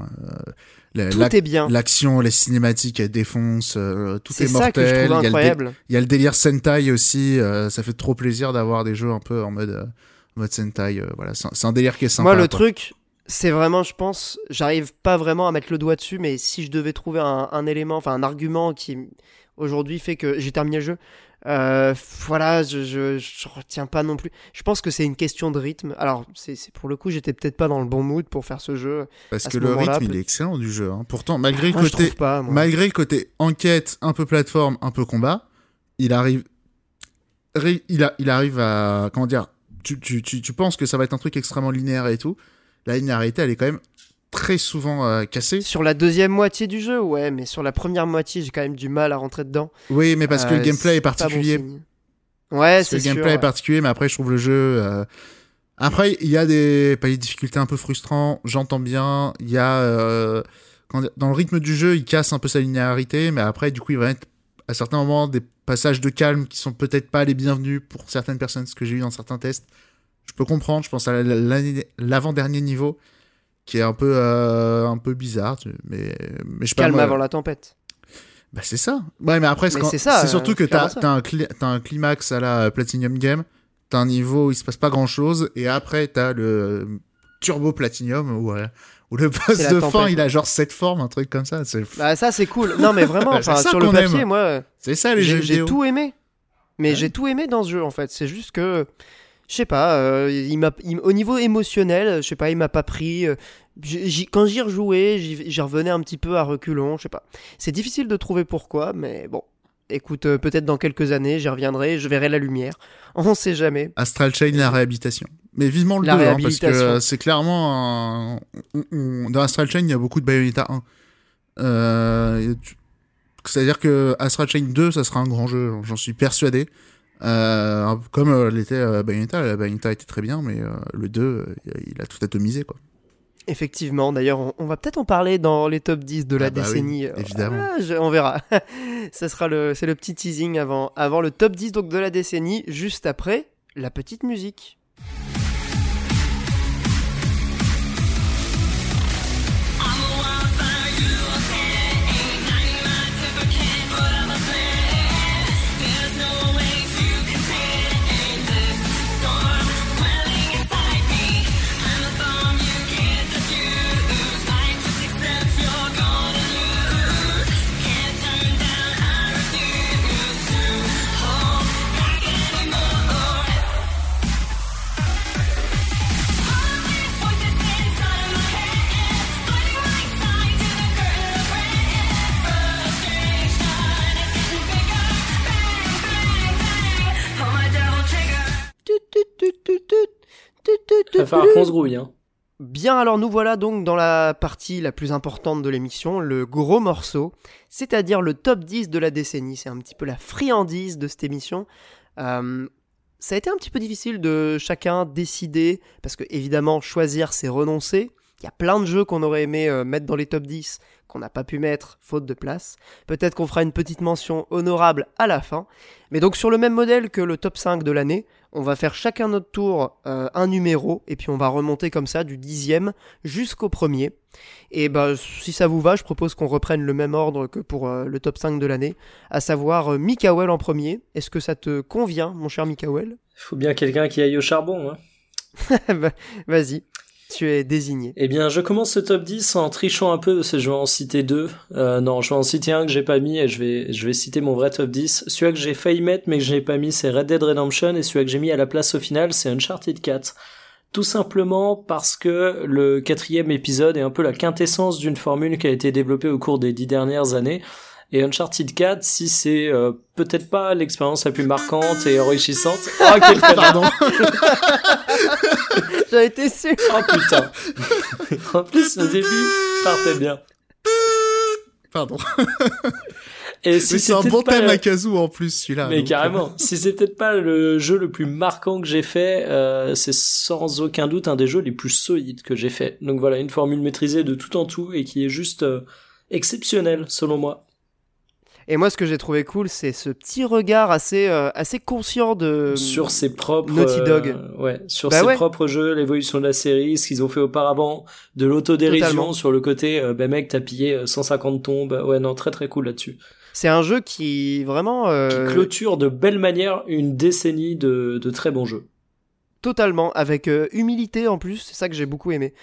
Euh, tout est bien. L'action, les cinématiques, elle défonce, tout est, est mortel. Ça que je trouve incroyable. Il y, a le délire Sentai aussi, ça fait trop plaisir d'avoir des jeux un peu en mode, mode Sentai. voilà, c'est un délire qui est sympa. Moi le truc, c'est vraiment, je pense, j'arrive pas vraiment à mettre le doigt dessus, mais si je devais trouver un, élément, enfin un argument qui aujourd'hui fait que j'ai terminé le jeu, euh, voilà, je, je, retiens pas non plus. Je pense que c'est une question de rythme. Alors, c'est pour le coup, j'étais peut-être pas dans le bon mood pour faire ce jeu. Parce que le rythme, il est excellent du jeu. Hein. Pourtant, malgré le côté, malgré le côté enquête, un peu plateforme, un peu combat, il arrive, il, a, il arrive à, comment dire, tu, tu, tu, tu penses que ça va être un truc extrêmement linéaire et tout la linéarité, elle est quand même très souvent euh, cassée. Sur la deuxième moitié du jeu, ouais, mais sur la première moitié, j'ai quand même du mal à rentrer dedans. Oui, mais parce que le euh, gameplay est, particulier. ouais, c'est Le gameplay est particulier, mais après, je trouve le jeu. Euh, après, il y a des, pas des difficultés un peu frustrantes, j'entends bien. Il y a. Dans le rythme du jeu, il casse un peu sa linéarité, mais après, du coup, il va être à certains moments des passages de calme qui sont peut-être pas les bienvenus pour certaines personnes, ce que j'ai eu dans certains tests je peux comprendre. Je pense à l'avant-dernier niveau qui est un peu, euh, un peu bizarre. Mais, mais je Calme avant la tempête. Bah, c'est ça. Ouais, mais après, c'est surtout que t'as as un, as un climax à la Platinum Game. T'as un niveau où il se passe pas grand chose. Et après, t'as le Turbo Platinum où, euh, où le boss de fin, il a genre cette forme, un truc comme ça. Bah, ça, c'est cool. Non, mais vraiment, sur le papier, moi. C'est ça les jeux J'ai tout aimé. Mais j'ai tout aimé dans ce jeu, en fait. C'est juste que je sais pas, euh, il m'a, au niveau émotionnel, je sais pas, il m'a pas pris. Euh, quand j'y rejouais, j'y revenais un petit peu à reculons, je sais pas. C'est difficile de trouver pourquoi, mais bon. Écoute, euh, peut-être dans quelques années, j'y reviendrai, je verrai la lumière. On sait jamais. Astral Chain, la réhabilitation. Mais vivement le 2, hein, parce que c'est clairement. Dans Astral Chain, il y a beaucoup de Bayonetta 1. C'est-à-dire que Astral Chain 2, ça sera un grand jeu, j'en suis persuadé. Euh, comme euh, l'était euh, Bayonetta, Bayonetta était très bien, mais le 2, il a tout atomisé, quoi. Effectivement, d'ailleurs, on, va peut-être en parler dans les top 10 de la ah bah décennie. évidemment. Ah, on verra. Ça sera le, c'est le petit teasing avant, avant le top 10 donc, de la décennie, juste après la petite musique. Va falloir qu'on se grouille. Hein. Bien, alors nous voilà donc dans la partie la plus importante de l'émission, le gros morceau, c'est-à-dire le top 10 de la décennie. C'est un petit peu la friandise de cette émission. Euh, ça a été un petit peu difficile de chacun décider, parce que évidemment, choisir, c'est renoncer. Il y a plein de jeux qu'on aurait aimé euh, mettre dans les top 10 qu'on n'a pas pu mettre faute de place. Peut-être qu'on fera une petite mention honorable à la fin. Mais donc sur le même modèle que le top 5 de l'année, on va faire chacun notre tour euh, un numéro et puis on va remonter comme ça du dixième jusqu'au premier. Et bah si ça vous va, je propose qu'on reprenne le même ordre que pour euh, le top 5 de l'année, à savoir euh, en premier. Est-ce que ça te convient, mon cher Mikael? Il faut bien quelqu'un qui aille au charbon. Hein. Bah, vas-y tu es désigné. Eh bien, je commence ce top 10 en trichant un peu, parce que je vais en citer deux. Euh, non, je vais en citer un que j'ai pas mis et je vais, je vais citer mon vrai top 10. Celui que j'ai failli mettre mais que je n'ai pas mis, c'est Red Dead Redemption et celui que j'ai mis à la place au final, c'est Uncharted 4. Tout simplement parce que le quatrième épisode est un peu la quintessence d'une formule qui a été développée au cours des dix dernières années. Et Uncharted 4, si c'est euh, peut-être pas l'expérience la plus marquante et enrichissante. Oh, quel Pardon J'ai été sûr Oh putain En plus, le début partait bien. Pardon. Et si c'est un bon thème à Kazoo en plus celui-là. Mais carrément. si c'est peut-être pas le jeu le plus marquant que j'ai fait, euh, c'est sans aucun doute un des jeux les plus solides que j'ai fait. Donc voilà, une formule maîtrisée de tout en tout et qui est juste euh, exceptionnelle selon moi. Et moi, ce que j'ai trouvé cool, c'est ce petit regard assez, euh, assez conscient de sur ses propres Naughty Dog. Euh, ouais, sur bah ses propres jeux, l'évolution de la série, ce qu'ils ont fait aupalement, de l'autodérision sur le côté, euh, bah mec, t'as pillé 150 tombes. Ouais, non, très très cool là-dessus. C'est un jeu qui vraiment qui clôture de belle manière une décennie de, de très bons jeux. Totalement, avec humilité en plus, c'est ça que j'ai beaucoup aimé.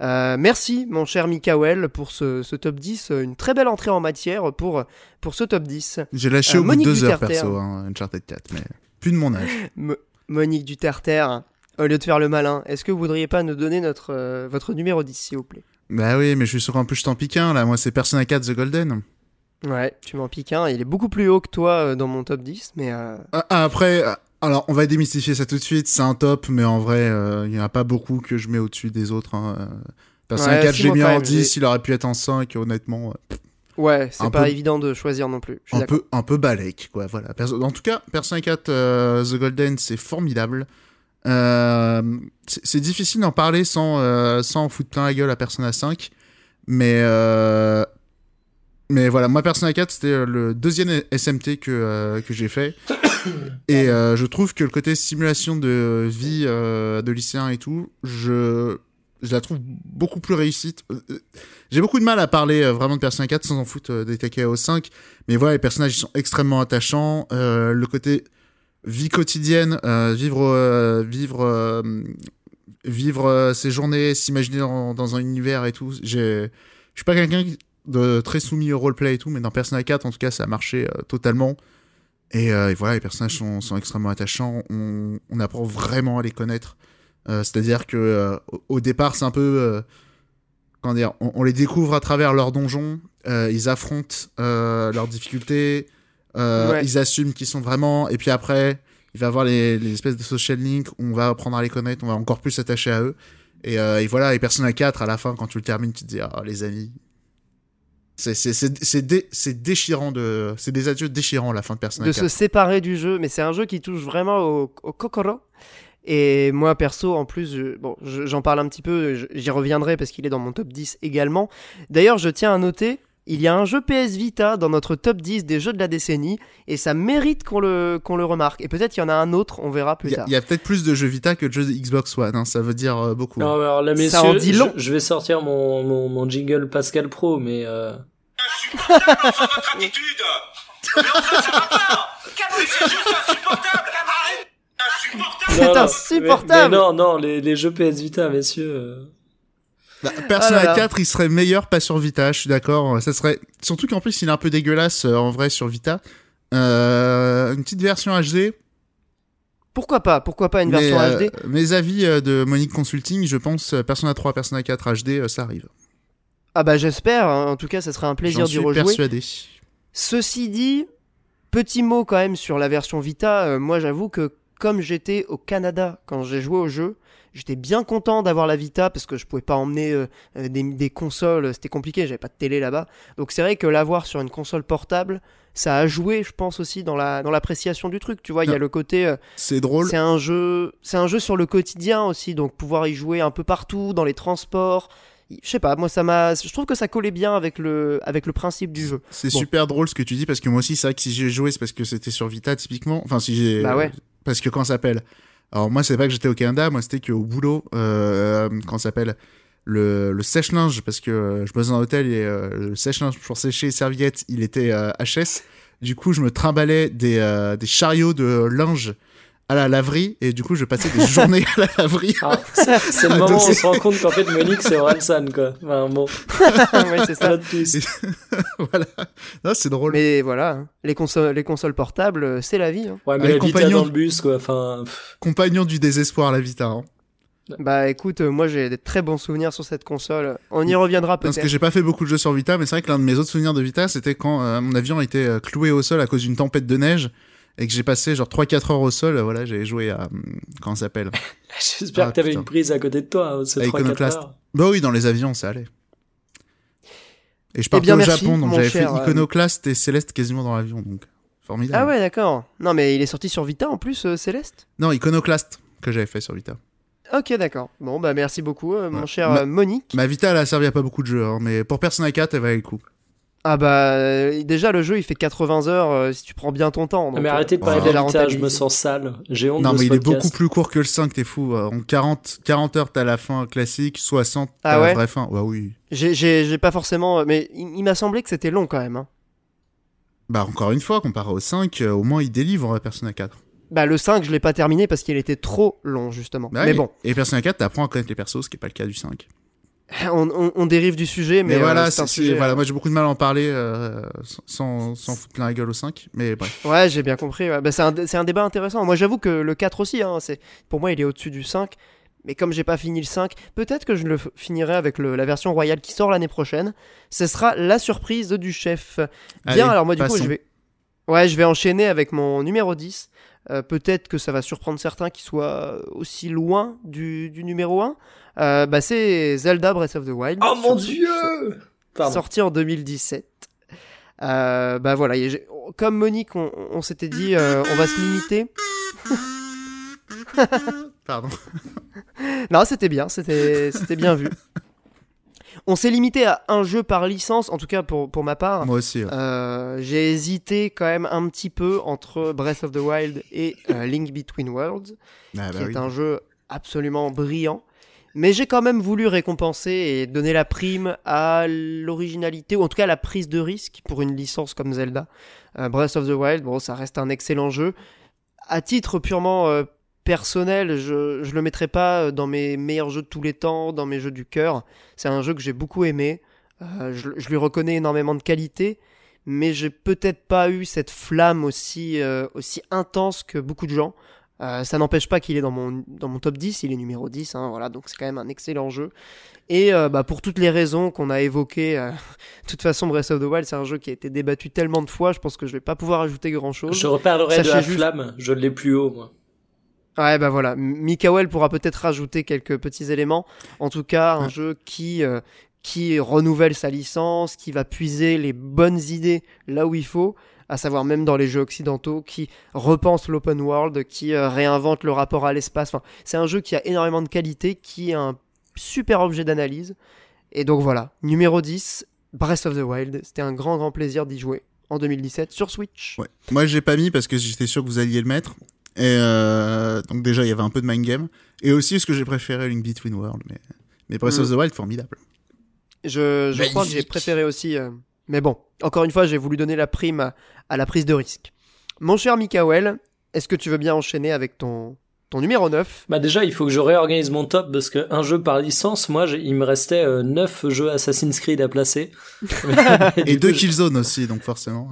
Euh, merci mon cher Mikael pour ce, top 10, une très belle entrée en matière pour, pour ce top 10. J'ai lâché au bout de deux heures perso, hein, Uncharted 4, mais plus de mon âge. Monique Duterter, au lieu de faire le malin, est-ce que vous voudriez pas nous donner notre, euh, votre numéro 10 s'il vous plaît? Bah oui, mais je suis sur un peu je t'en pique un là, moi c'est Persona 4 The Golden. Ouais, tu m'en piques un, il est beaucoup plus haut que toi euh, dans mon top 10, mais... Ah, après, alors, on va démystifier ça tout de suite. C'est un top, mais en vrai, euh, il n'y en a pas beaucoup que je mets au-dessus des autres. Hein. Euh. Persona 4, j'ai mis en 10, il aurait pu être en 5, honnêtement. ouais, c'est pas évident de choisir non plus. Un peu, un peu balèque, quoi. Voilà. En tout cas, Persona 4 euh, The Golden, c'est formidable. c'est difficile d'en parler sans, sans foutre plein la gueule à Persona 5. Mais mais voilà, moi Persona 4, c'était le deuxième SMT que, que j'ai fait. Et euh, je trouve que le côté simulation de vie euh, de lycéen et tout, je, la trouve beaucoup plus réussie. Euh, j'ai beaucoup de mal à parler vraiment de Persona 4 sans en foutre des TKO 5, mais voilà, les personnages ils sont extrêmement attachants. le côté vie quotidienne, vivre, vivre, vivre ses journées, s'imaginer dans, dans, un univers et tout. Je suis pas quelqu'un de très soumis au roleplay et tout, mais dans Persona 4, en tout cas, ça a marché totalement. Euh, et, voilà, les personnages sont, sont extrêmement attachants. On, on, apprend vraiment à les connaître. Euh, c'est-à-dire que euh, au départ, c'est un peu. comment dire on, les découvre à travers leurs donjons. ils affrontent leurs difficultés. Ils assument qu'ils sont vraiment. Et puis après, il va y avoir les, les, espèces de social links où on va apprendre à les connaître. On va encore plus s'attacher à eux. Et, et, voilà, et à 4, à la fin, quand tu le termines, tu te dis, ah, les amis, c'est déchirant de, c'est des adieux déchirants la fin de Persona De se séparer du jeu, mais c'est un jeu qui touche vraiment au, au kokoro. Et moi, perso, en plus, bon, j'en parle un petit peu, j'y reviendrai parce qu'il est dans mon top 10 également. D'ailleurs, je tiens à noter, il y a un jeu PS Vita dans notre top 10 des jeux de la décennie, et ça mérite qu'on le, qu'on le remarque. Et peut-être il y en a un autre, on verra plus tard. Il y a peut-être plus de jeux Vita que de jeux de Xbox One, hein, ça veut dire euh, beaucoup. Non, alors là, messieurs, ça en dit long. Je, vais sortir mon, mon, mon, jingle Pascal Pro, mais... Euh... Insupportable sans votre attitude Mais enfin, ça va pas C'est juste insupportable c'est insupportable. non, non, les, les, jeux PS Vita, messieurs. Euh. Bah, Persona 4, il serait meilleur pas sur Vita, je suis d'accord. Ça serait surtout qu'en plus il est un peu dégueulasse euh, en vrai sur Vita. Euh, une petite version HD. Pourquoi pas Pourquoi pas une version HD Mes avis de Monique Consulting, je pense Persona 3, Persona 4 HD, ça arrive. Ah bah j'espère. Hein. En tout cas, ça serait un plaisir d'y rejouer. persuadé. Ceci dit, petit mot quand même sur la version Vita. moi, j'avoue que comme j'étais au Canada quand j'ai joué au jeu, j'étais bien content d'avoir la Vita parce que je pouvais pas emmener euh, euh, des, consoles, c'était compliqué, j'avais pas de télé là-bas. Donc c'est vrai que l'avoir sur une console portable, ça a joué, je pense aussi dans la dans l'appréciation du truc. Tu vois, il y a le côté. Euh, c'est drôle. C'est un jeu, c'est un jeu sur le quotidien aussi, donc pouvoir y jouer un peu partout dans les transports. Je sais pas, moi ça m'a, je trouve que ça collait bien avec le avec le principe du jeu. C'est super drôle ce que tu dis parce que moi aussi c'est vrai que si j'ai joué c'est parce que c'était sur Vita typiquement. Enfin si j'ai. Bah ouais parce que quand ça s'appelle. Alors moi, c'est pas que j'étais au Canada, moi c'était qu'au boulot, euh, quand ça s'appelle le, le sèche-linge, parce que euh, je bosse dans un hôtel et euh, le sèche-linge pour sécher les serviettes, il était HS. Du coup, je me trimballais des, des chariots de linge à la laverie et du coup je passais des journées à la laverie. Ah, c'est le moment où on se rend compte qu'en fait Monique c'est Orelsan quoi. Enfin, bon. ouais, c'est ça. voilà. Non, c'est drôle. Mais voilà, hein. les consoles, les consoles portables, euh, c'est la vie. Hein. Ouais, mais la Vita dans le bus quoi. Enfin. Compagnon du désespoir la Vita. Hein. Bah écoute, euh, moi j'ai des très bons souvenirs sur cette console. On y reviendra peut-être. Parce que j'ai pas fait beaucoup de jeux sur Vita, mais c'est vrai que l'un de mes autres souvenirs de Vita, c'était quand euh, mon avion était cloué au sol à cause d'une tempête de neige et que j'ai passé genre 3-4 heures au sol, voilà, j'ai joué à. Comment ça s'appelle? J'espère que t'avais une prise à côté de toi, hein, ce 3-4 heures. Bah oui, dans les avions, ça allait. Et je eh partais au Japon, donc j'avais fait euh, Iconoclast et Céleste quasiment dans l'avion, donc formidable. Ah ouais, d'accord. Non, mais il est sorti sur Vita en plus, euh, Céleste? Non, Iconoclast que j'avais fait sur Vita. Ok, d'accord. Bon, bah merci beaucoup, euh, mon cher Monique. Ma Vita, elle a servi à pas beaucoup de jeux, hein, mais pour Persona 4, elle valait le coup. Ah bah euh, déjà le jeu il fait 80 heures euh, si tu prends bien ton temps. mais arrêtez de parler de la je me sens sale. J'ai honte Non mais il est beaucoup plus court que le 5, t'es fou. En 40, 40 heures t'as la fin classique, 60 t'as ah la vraie fin. Ouais oui. J'ai pas forcément... Mais il, m'a semblé que c'était long quand même. Hein. Bah encore une fois, comparé au 5, euh, au moins il délivre Persona 4. Bah le 5 je l'ai pas terminé parce qu'il était trop long justement. Bah mais bon. Et Persona 4 t'apprends à connaître les persos, ce qui est pas le cas du 5. On, dérive du sujet, mais, voilà, euh, c'est voilà, euh, moi j'ai beaucoup de mal à en parler euh, sans, sans foutre plein la gueule au 5, mais bref. Ouais, j'ai bien compris. Bah, c'est un, un, débat intéressant. Moi j'avoue que le 4 aussi, hein, pour moi il est au-dessus du 5, mais comme j'ai pas fini le 5, peut-être que je le finirai avec la version royale qui sort l'année prochaine. Ce sera la surprise du chef. Bien, alors moi du coup je vais, ouais, je vais enchaîner avec mon numéro 10. Peut-être que ça va surprendre certains qui soient aussi loin du, du numéro 1. Euh, bah, c'est Zelda Breath of the Wild. Oh mon dieu Sorti en 2017. Euh, bah voilà, comme Monique, on, s'était dit, euh, on va se limiter. Pardon. non, c'était bien, c'était bien vu. On s'est limité à un jeu par licence, en tout cas pour, pour ma part. Moi aussi. J'ai hésité quand même un petit peu entre Breath of the Wild et Link Between Worlds, ah, qui bah est un jeu absolument brillant. Mais j'ai quand même voulu récompenser et donner la prime à l'originalité, ou en tout cas à la prise de risque pour une licence comme Zelda. Euh, Breath of the Wild, bon, ça reste un excellent jeu. À titre purement euh, personnel, je, je le mettrai pas euh, dans mes meilleurs jeux de tous les temps, dans mes jeux du cœur. C'est un jeu que j'ai beaucoup aimé. Je, je, lui reconnais énormément de qualité, mais j'ai peut-être pas eu cette flamme aussi, aussi intense que beaucoup de gens. Euh, ça n'empêche pas qu'il est dans mon, dans mon top 10, il est numéro 10, hein, voilà, donc c'est quand même un excellent jeu. Et euh, bah, pour toutes les raisons qu'on a évoquées, euh, de toute façon, Breath of the Wild, c'est un jeu qui a été débattu tellement de fois, je pense que je vais pas pouvoir ajouter grand chose. Je reparlerai de la flamme, je l'ai plus haut, moi. Ouais, bah voilà, Mikael pourra peut-être rajouter quelques petits éléments. En tout cas, un jeu qui, qui renouvelle sa licence, qui va puiser les bonnes idées là où il faut. à savoir même dans les jeux occidentaux, qui repense l'open world, qui réinvente le rapport à l'espace. Enfin, c'est un jeu qui a énormément de qualité, qui est un super objet d'analyse. Et donc voilà, numéro 10, Breath of the Wild. C'était un grand, grand plaisir d'y jouer en 2017 sur Switch. Ouais. Moi, j'ai pas mis parce que j'étais sûr que vous alliez le mettre. Et euh, donc déjà, il y avait un peu de mind game. Et aussi parce que j'ai préféré Link Between World. Mais, mais Breath of mm. the Wild, formidable. Je, je crois que j'ai préféré aussi. Euh, mais bon, encore une fois, j'ai voulu donner la prime à, la prise de risque. Mon cher Mikael, est-ce que tu veux bien enchaîner avec ton, ton numéro 9 Bah déjà, il faut que je réorganise mon top parce qu'un jeu par licence, moi, il me restait 9 euh, jeux Assassin's Creed à placer. et, deux Killzone aussi, donc forcément.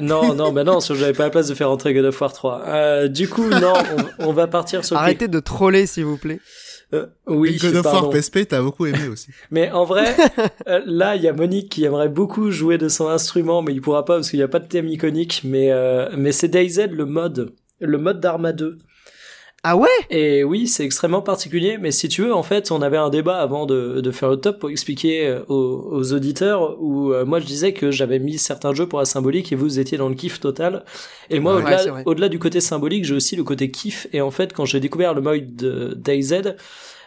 Non, non, bah non, j'avais pas la place de faire rentrer God of War 3. Euh, du coup, non, on, va partir sur... Arrêtez de troller, s'il vous plaît. Euh, oui, God of War PSP, t'as beaucoup aimé aussi. mais en vrai, euh, là, il y a Monique qui aimerait beaucoup jouer de son instrument, mais il pourra pas parce qu'il n'y a pas de thème iconique. Mais mais c'est DayZ le mode, le mode d'Arma 2. Ah ouais? Et oui, c'est extrêmement particulier, mais si tu veux, en fait, on avait un débat avant de, de faire le top pour expliquer euh, aux, aux auditeurs où euh, moi je disais que j'avais mis certains jeux pour la symbolique et vous étiez dans le kiff total. Et moi, au-delà, du côté symbolique, j'ai aussi le côté kiff. Et en fait, quand j'ai découvert le mode DayZ,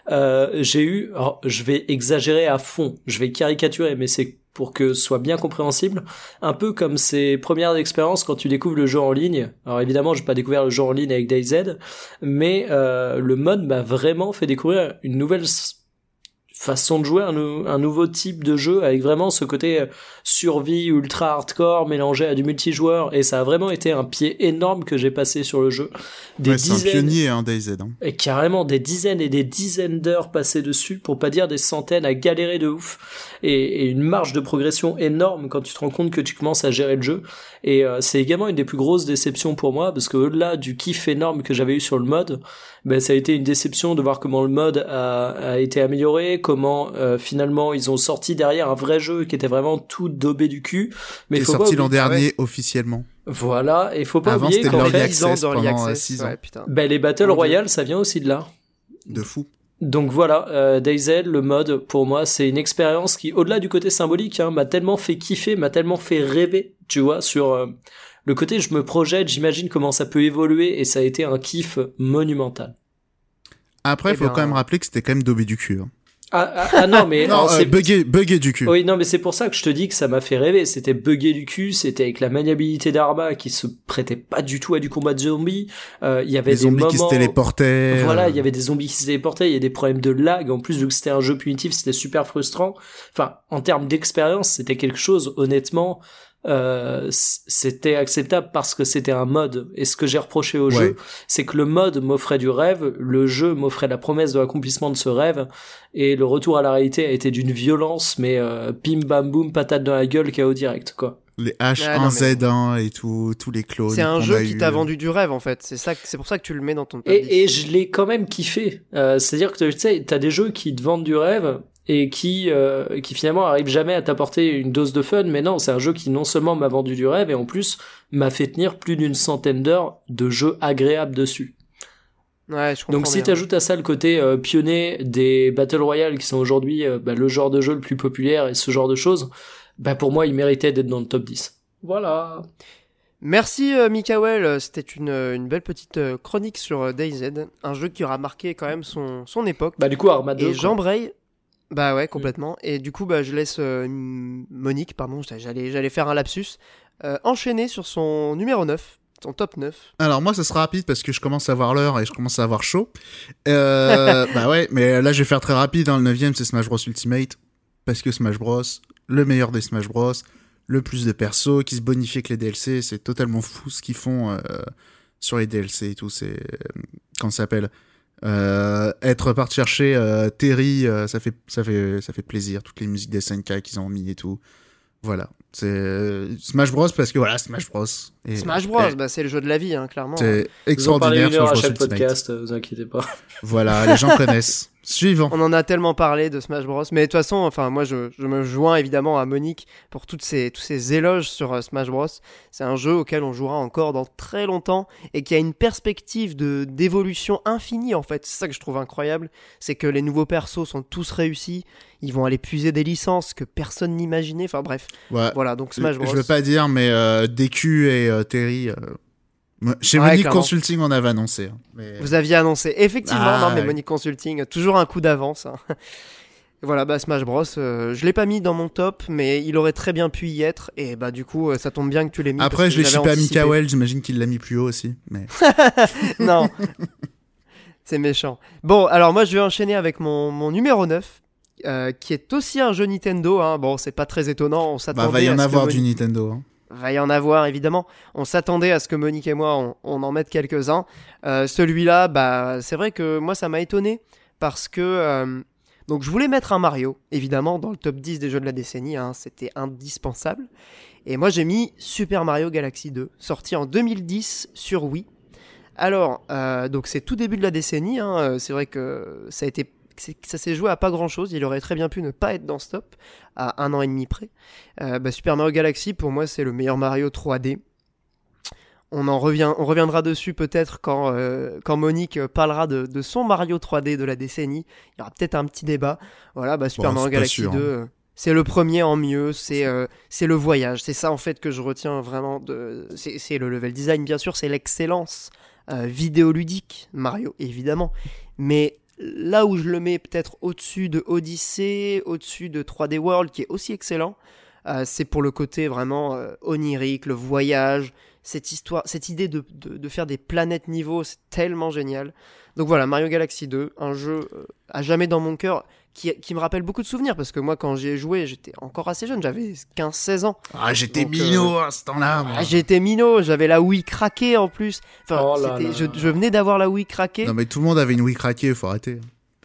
euh, j'ai eu, alors, je vais exagérer à fond, je vais caricaturer, mais c'est pour que ce soit bien compréhensible, un peu comme ces premières expériences quand tu découvres le jeu en ligne. Alors évidemment, j'ai pas découvert le jeu en ligne avec DayZ, mais euh, le mode m'a vraiment fait découvrir une nouvelle façon de jouer, un, nouveau type de jeu avec vraiment ce côté euh, survie ultra hardcore mélangé à du multijoueur et ça a vraiment été un pied énorme que j'ai passé sur le jeu. Des dizaines, un pionnier hein, DayZ. Hein. Et carrément des dizaines et des dizaines d'heures passées dessus pour pas dire des centaines à galérer de ouf et, une marge de progression énorme quand tu te rends compte que tu commences à gérer le jeu et euh, c'est également une des plus grosses déceptions pour moi parce que au-delà du kiff énorme que j'avais eu sur le mode, ben ça a été une déception de voir comment le mode a, a été amélioré, comment euh, finalement ils ont sorti derrière un vrai jeu qui était vraiment tout daubé du cul. Mais il est sorti l'an dernier officiellement. Voilà, et faut pas Avant, oublier qu'en fait, ils ont pendant 6 ans. ben, les Battle Royale, ça vient aussi de là. De fou. Donc voilà, euh, DayZ, le mode, pour moi, c'est une expérience qui, au-delà du côté symbolique, hein, m'a tellement fait kiffer, m'a tellement fait rêver, tu vois, sur euh, le côté je me projette, j'imagine comment ça peut évoluer, et ça a été un kiff monumental. Après, il eh faut quand même rappeler que c'était quand même dobé du cul. Hein. Ah, ah, ah, non mais non, c'est bugué, du cul. Oui non mais c'est pour ça que je te dis que ça m'a fait rêver. C'était bugué du cul, c'était avec la maniabilité d'Arma qui se prêtait pas du tout à du combat de zombies. Euh, il y avait des zombies qui se téléportaient. Voilà, il y avait des zombies qui se téléportaient. Il y a des problèmes de lag. En plus vu que c'était un jeu punitif, c'était super frustrant. Enfin en termes d'expérience, c'était quelque chose honnêtement euh, c'était acceptable parce que c'était un mode. Et ce que j'ai reproché au jeu, c'est que le mode m'offrait du rêve, le jeu m'offrait la promesse de l'accomplissement de ce rêve, et le retour à la réalité a été d'une violence, mais euh, pim bam boum, patate dans la gueule, chaos direct, quoi. Les H1Z1 et tout, tous les clones. C'est un jeu qui t'a vendu du rêve en fait. C'est ça, c'est pour ça que tu le mets dans ton. Et, et je l'ai quand même kiffé. Euh, C'est-à-dire que tu sais, t'as des jeux qui te vendent du rêve, et qui euh, qui finalement arrive jamais à t'apporter une dose de fun. Mais non c'est un jeu qui non seulement m'a vendu du rêve et en plus m'a fait tenir plus d'une centaine d'heures de jeux agréables dessus. Ouais, je donc si t'ajoutes à ça le côté euh, pionnier des battle royale qui sont aujourd'hui euh, bah, le genre de jeu le plus populaire et ce genre de choses bah pour moi il méritait d'être dans le top 10 voilà. Merci euh, Mikael, c'était une, une, belle petite chronique sur DayZ, un jeu qui aura marqué quand même son, son époque. Bah du coup Arma 2. Et Jean Bray, bah ouais, complètement. Et du coup, bah, je laisse euh, Monique, pardon, j'allais, j'allais faire un lapsus, euh, enchaîner sur son numéro 9, son top 9. Alors moi, ça sera rapide parce que je commence à avoir l'heure et je commence à avoir chaud. Euh, bah ouais, mais là, je vais faire très rapide. Dans le 9 c'est Smash Bros Ultimate. Parce que Smash Bros, le meilleur des Smash Bros, le plus de persos, qui se bonifient avec les DLC. C'est totalement fou ce qu'ils font sur les DLC et tout. C'est... Comment ça s'appelle? Euh, être parti chercher euh, Terry, euh, ça fait ça fait ça fait plaisir. Toutes les musiques des SNK qu'ils ont mis et tout. Voilà, c'est Smash Bros parce que voilà Smash Bros. Et, Smash Bros, bah, c'est le jeu de la vie, hein, clairement. C'est extraordinaire. Vous en à chaque podcast, vous inquiétez pas. Voilà, les gens connaissent. Suivant. On en a tellement parlé de Smash Bros. Mais de toute façon, enfin, moi, je, me joins évidemment à Monique pour toutes ces, tous ces éloges sur euh, Smash Bros. C'est un jeu auquel on jouera encore dans très longtemps et qui a une perspective de d'évolution infinie en fait. C'est ça que je trouve incroyable, c'est que les nouveaux persos sont tous réussis. Ils vont aller puiser des licences que personne n'imaginait. Enfin bref. Voilà, donc Smash Bros. Je veux pas dire, mais euh, DQ et euh, Terry. Chez Monique Consulting, on avait annoncé. Hein, Vous aviez annoncé, effectivement, ah, non, mais Monique Consulting, toujours un coup d'avance. Hein. voilà, bah Smash Bros, euh, je l'ai pas mis dans mon top, mais il aurait très bien pu y être, et bah du coup, euh, ça tombe bien que tu l'aies mis. Après, je l'ai chipé à Mikael, j'imagine qu'il l'a mis plus haut aussi. Mais... non, c'est méchant. Bon, alors moi, je vais enchaîner avec mon, mon numéro 9. Euh, qui est aussi un jeu Nintendo. Hein. Bon, c'est pas très étonnant. On s'attendait. Bah, va y en avoir du Nintendo. Hein va y en avoir évidemment. On s'attendait à ce que Monique et moi on, en mette quelques-uns. Euh, celui-là, bah c'est vrai que moi ça m'a étonné parce que euh, donc je voulais mettre un Mario évidemment dans le top 10 des jeux de la décennie, hein, c'était indispensable. Et moi j'ai mis Super Mario Galaxy 2, sorti en 2010 sur Wii. Alors euh, donc c'est tout début de la décennie, hein, c'est vrai que ça a été ça s'est joué à pas grand chose. Il aurait très bien pu ne pas être dans Stop à un an et demi près. Euh, bah, Super Mario Galaxy, pour moi, c'est le meilleur Mario 3D. On en revient, on reviendra dessus peut-être quand, euh, quand Monique parlera de, son Mario 3D de la décennie. Il y aura peut-être un petit débat. Voilà, bah, Super Mario Galaxy 2, hein. euh, c'est le premier en mieux. C'est c'est le voyage. C'est ça en fait que je retiens vraiment. De... C'est le level design, bien sûr. C'est l'excellence vidéoludique, Mario, évidemment. Mais là où je le mets peut-être au-dessus de Odyssey, au-dessus de 3D World, qui est aussi excellent, euh, c'est pour le côté vraiment euh, onirique, le voyage, cette histoire, cette idée de, faire des planètes niveau, c'est tellement génial. Donc voilà, Mario Galaxy 2, un jeu euh, à jamais dans mon cœur qui, me rappelle beaucoup de souvenirs parce que moi quand j'y ai joué j'étais encore assez jeune, j'avais 15-16 ans. Ah j'étais minot à ce temps-là. Ah, j'étais minot, j'avais la Wii craquée en plus. Enfin, oh je, je, venais d'avoir la Wii craquée. Non mais tout le monde avait une Wii craquée, faut arrêter.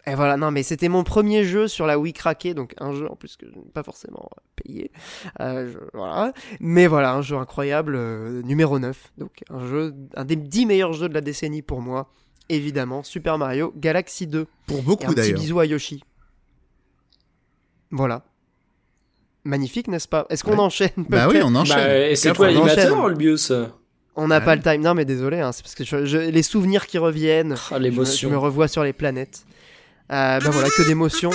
Et voilà, non mais c'était mon premier jeu sur la Wii craquée, donc un jeu en plus que je n'ai pas forcément payé. Euh, voilà. Mais voilà, un jeu incroyable, euh, numéro 9. Donc un jeu, un des 10 meilleurs jeux de la décennie pour moi. Évidemment, Super Mario Galaxy 2. Pour beaucoup d'ailleurs. Un petit bisou à Yoshi. Voilà. Magnifique, n'est-ce pas? Est-ce qu'on enchaîne Bah oui, on enchaîne. Bah, c'est toi l'animateur, le bios On n'a pas le time. Non, mais désolé, hein, c'est parce que les souvenirs qui reviennent. Ah, l'émotion. Je, me revois sur les planètes. Euh, ben voilà, que d'émotions.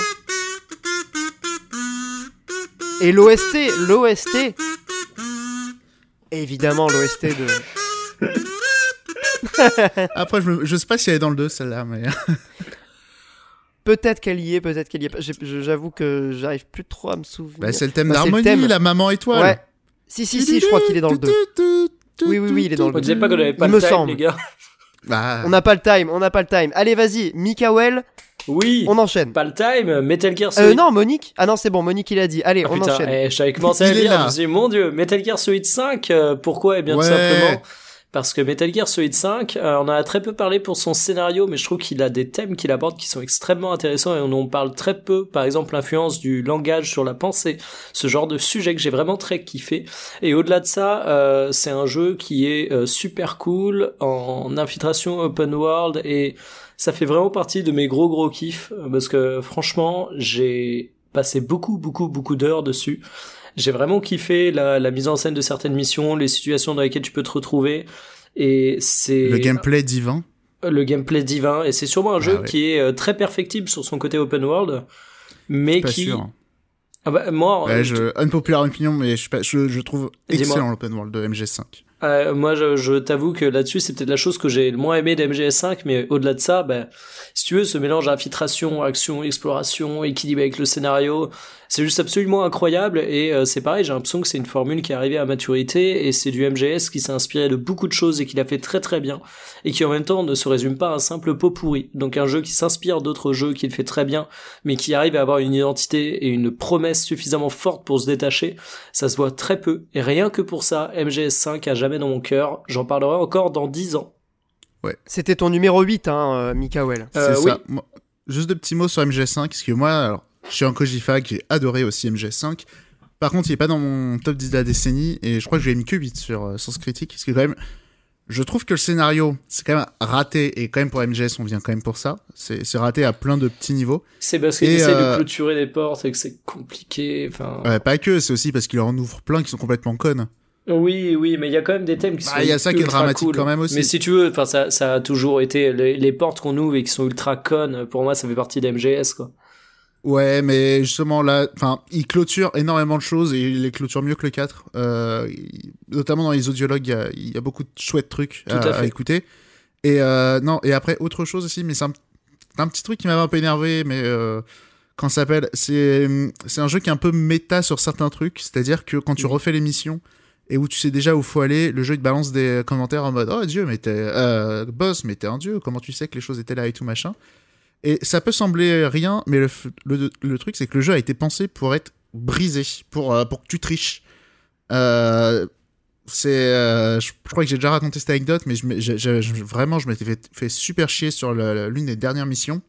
Et l'OST, l'OST. Évidemment, l'OST de. Après, je, je sais pas si elle est dans le 2, celle-là, mais. Peut-être qu'elle y est, peut-être qu'elle y est pas. J'avoue que j'arrive plus trop à me souvenir. Bah, c'est le thème d'harmonie, la maman étoile. Ouais. Si, si, si, je crois qu'il est dans le 2. Oui, oui, oui, il est dans le 2. On disait pas qu'on avait pas le time, les gars. Bah... On n'a pas le time, on n'a pas le time. Allez, vas-y, Mikael. Oui. On enchaîne. Pas le time, Metal Gear euh, Solid. Euh, non, Monique. Ah non, c'est bon, Monique il a dit. Allez, ah, on enchaîne. Eh, je savais commencer à dire. Je me disais, mon dieu, Metal Gear Solid 5, euh, pourquoi? Eh bien, tout simplement parce que Metal Gear Solid 5, euh, on a très peu parlé pour son scénario, mais je trouve qu'il a des thèmes qu'il aborde qui sont extrêmement intéressants et on en parle très peu. Par exemple, l'influence du langage sur la pensée, ce genre de sujet que j'ai vraiment très kiffé. Et au-delà de ça, euh, c'est un jeu qui est euh, super cool en infiltration open world et ça fait vraiment partie de mes gros gros kiffs parce que franchement, j'ai passé beaucoup beaucoup beaucoup d'heures dessus. J'ai vraiment kiffé la, la, mise en scène de certaines missions, les situations dans lesquelles tu peux te retrouver. Et c'est le gameplay divin. Le gameplay divin et c'est sûrement un jeu ah qui est euh, très perfectible sur son côté open world, mais pas qui sûr. Ah bah, moi, ouais, je... unpopular opinion, mais je, je, je trouve excellent l'open world de MG5. Euh, moi, je, t'avoue que là-dessus, c'est peut-être la chose que j'ai le moins aimé de MGS5, mais au-delà de ça, ben, si tu veux, ce mélange infiltration, action, exploration, équilibre avec le scénario, c'est juste absolument incroyable et euh, c'est pareil, j'ai l'impression que c'est une formule qui est arrivée à maturité et c'est du MGS qui s'est inspiré de beaucoup de choses et qui l'a fait très très bien et qui en même temps ne se résume pas à un simple pot pourri. Donc un jeu qui s'inspire d'autres jeux, qui le fait très bien, mais qui arrive à avoir une identité et une promesse suffisamment forte pour se détacher, ça se voit très peu. Et rien que pour ça, MGS5 a jamais dans mon cœur, j'en parlerai encore dans 10 ans. Ouais. C'était ton numéro 8, hein, euh, Mikael. Euh, c'est ça. juste de petits mots sur MGS5, parce que moi, alors, je suis un Kojifag, j'ai adoré aussi MGS5. Par contre, il est pas dans mon top 10 de la décennie, et je crois que je lui ai mis que 8 sur euh, Sens Critique, parce que quand même, Je trouve que le scénario, c'est quand même raté, et quand même pour MGS, on vient quand même pour ça. C'est raté à plein de petits niveaux. C'est parce qu'il essaie de euh, clôturer les portes et que c'est compliqué. Enfin. Ouais, pas que, c'est aussi parce qu'il en ouvre plein qui sont complètement connes. Oui, oui, mais il y a quand même des thèmes qui bah, sont. Il y a ça qui est dramatique quand même aussi. Mais si tu veux, enfin, ça, ça a toujours été les, portes qu'on ouvre et qui sont ultra connes. Pour moi, ça fait partie d'MGS, quoi. Ouais, mais justement là, enfin, il clôture énormément de choses et il les clôture mieux que le 4. Euh, notamment dans les audiologues, il y a, il y a beaucoup de chouettes trucs à, écouter. Et euh, non, et après autre chose aussi, mais c'est un, un, petit truc qui m'avait un peu énervé, mais euh, quand ça s'appelle, c'est c'est un jeu qui est un peu méta sur certains trucs, c'est-à-dire que quand tu refais l'émission et où tu sais déjà où faut aller, le jeu te balance des commentaires en mode oh dieu mais t'es euh, boss mais t'es un dieu, comment tu sais que les choses étaient là et tout machin. Et ça peut sembler rien, mais le, le, truc, c'est que le jeu a été pensé pour être brisé, pour, euh, pour que tu triches. Euh, c'est, je, crois que j'ai déjà raconté cette anecdote, mais je, vraiment, je m'étais fait, super chier sur l'une des dernières missions.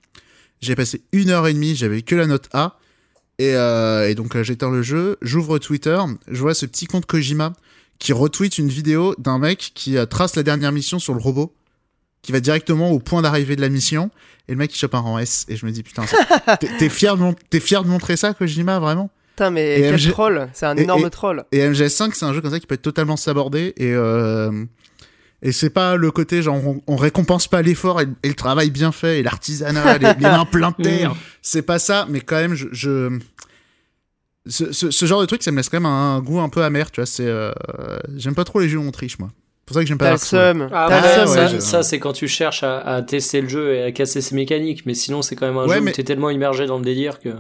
J'ai passé une heure et demie, j'avais que la note A. Et, et donc j'éteins le jeu, j'ouvre Twitter, je vois ce petit compte Kojima qui retweet une vidéo d'un mec qui trace la dernière mission sur le robot qui va directement au point d'arrivée de la mission et le mec il chope un rang S et je me dis putain t'es fier de t'es fier de montrer ça Kojima vraiment? Putain mais quel troll, c'est un énorme troll. Et MGS5 c'est un jeu comme ça qui peut être totalement sabordé et euh... et c'est pas le côté genre on, récompense pas l'effort et, le travail bien fait et l'artisanat les, mains plein de terre, mm. c'est pas ça mais quand même je, je... Ce, ce, genre de truc ça me laisse quand même un, goût un peu amer tu vois c'est euh... j'aime pas trop les jeux où on triche moi pour ça que j'aime pas Dark Ah ça, ça c'est quand tu cherches à, tester le jeu et à casser ses mécaniques. Mais sinon, c'est quand même un jeu où t'es tellement immergé dans le délire que.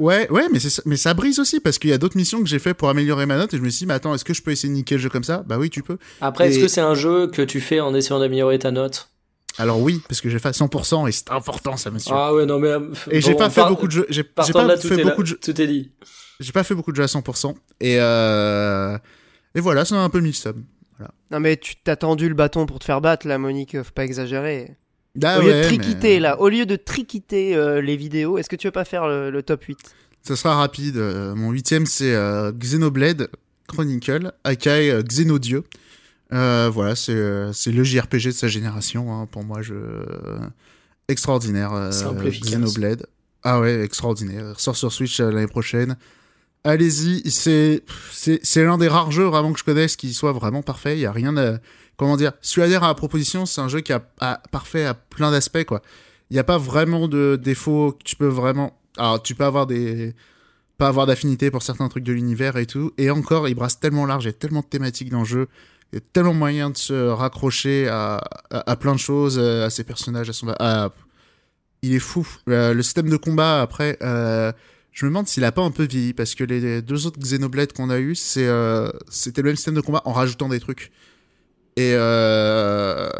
Ouais, ouais, mais, mais ça brise aussi parce qu'il y a d'autres missions que j'ai fait pour améliorer ma note et je me suis dit, mais attends, est-ce que je peux essayer de niquer le jeu comme ça? Bah oui, tu peux. Après, est-ce que c'est un jeu que tu fais en essayant d'améliorer ta note? Alors oui, parce que j'ai fait 100% et c'est important ça, monsieur. Ah ouais, non mais. Et j'ai pas fait beaucoup de jeux. J'ai pas fait beaucoup de jeux. Tout est dit. J'ai pas fait beaucoup de jeux à 100% et euh... et voilà, ça m'a un peu mis le sub. Non mais tu t'as tendu le bâton pour te faire battre là Monique, faut pas exagérer. Bah au lieu de triquiter là, au lieu de triquiter euh, les vidéos, est-ce que tu veux pas faire le, top 8 Ça sera rapide. Euh, mon huitième c'est euh, Xenoblade Chronicle, aka Xenodieu. Voilà, c'est le JRPG de sa génération. Hein, pour moi, je extraordinaire. Xenoblade. Ah ouais, extraordinaire. Sort sur Switch l'année prochaine allez-y. C'est, c'est, l'un des rares jeux vraiment que je connaisse qui soit vraiment parfait. Il y a rien de, comment dire, adhères à la proposition, c'est un jeu qui est parfait à plein d'aspects, quoi. Il n'y a pas vraiment de défauts que tu peux vraiment, alors tu peux avoir des, pas avoir d'affinité pour certains trucs de l'univers et tout. Et encore, il brasse tellement large, il y a tellement de thématiques dans le jeu. Y a tellement moyen de se raccrocher à, à, plein de choses, à ses personnages, à son, il est fou. Euh, le système de combat, après, euh, je me demande s'il a pas un peu vieilli parce que les deux autres Xenoblade qu'on a eu, c'est euh, c'était le même système de combat en rajoutant des trucs. Et euh,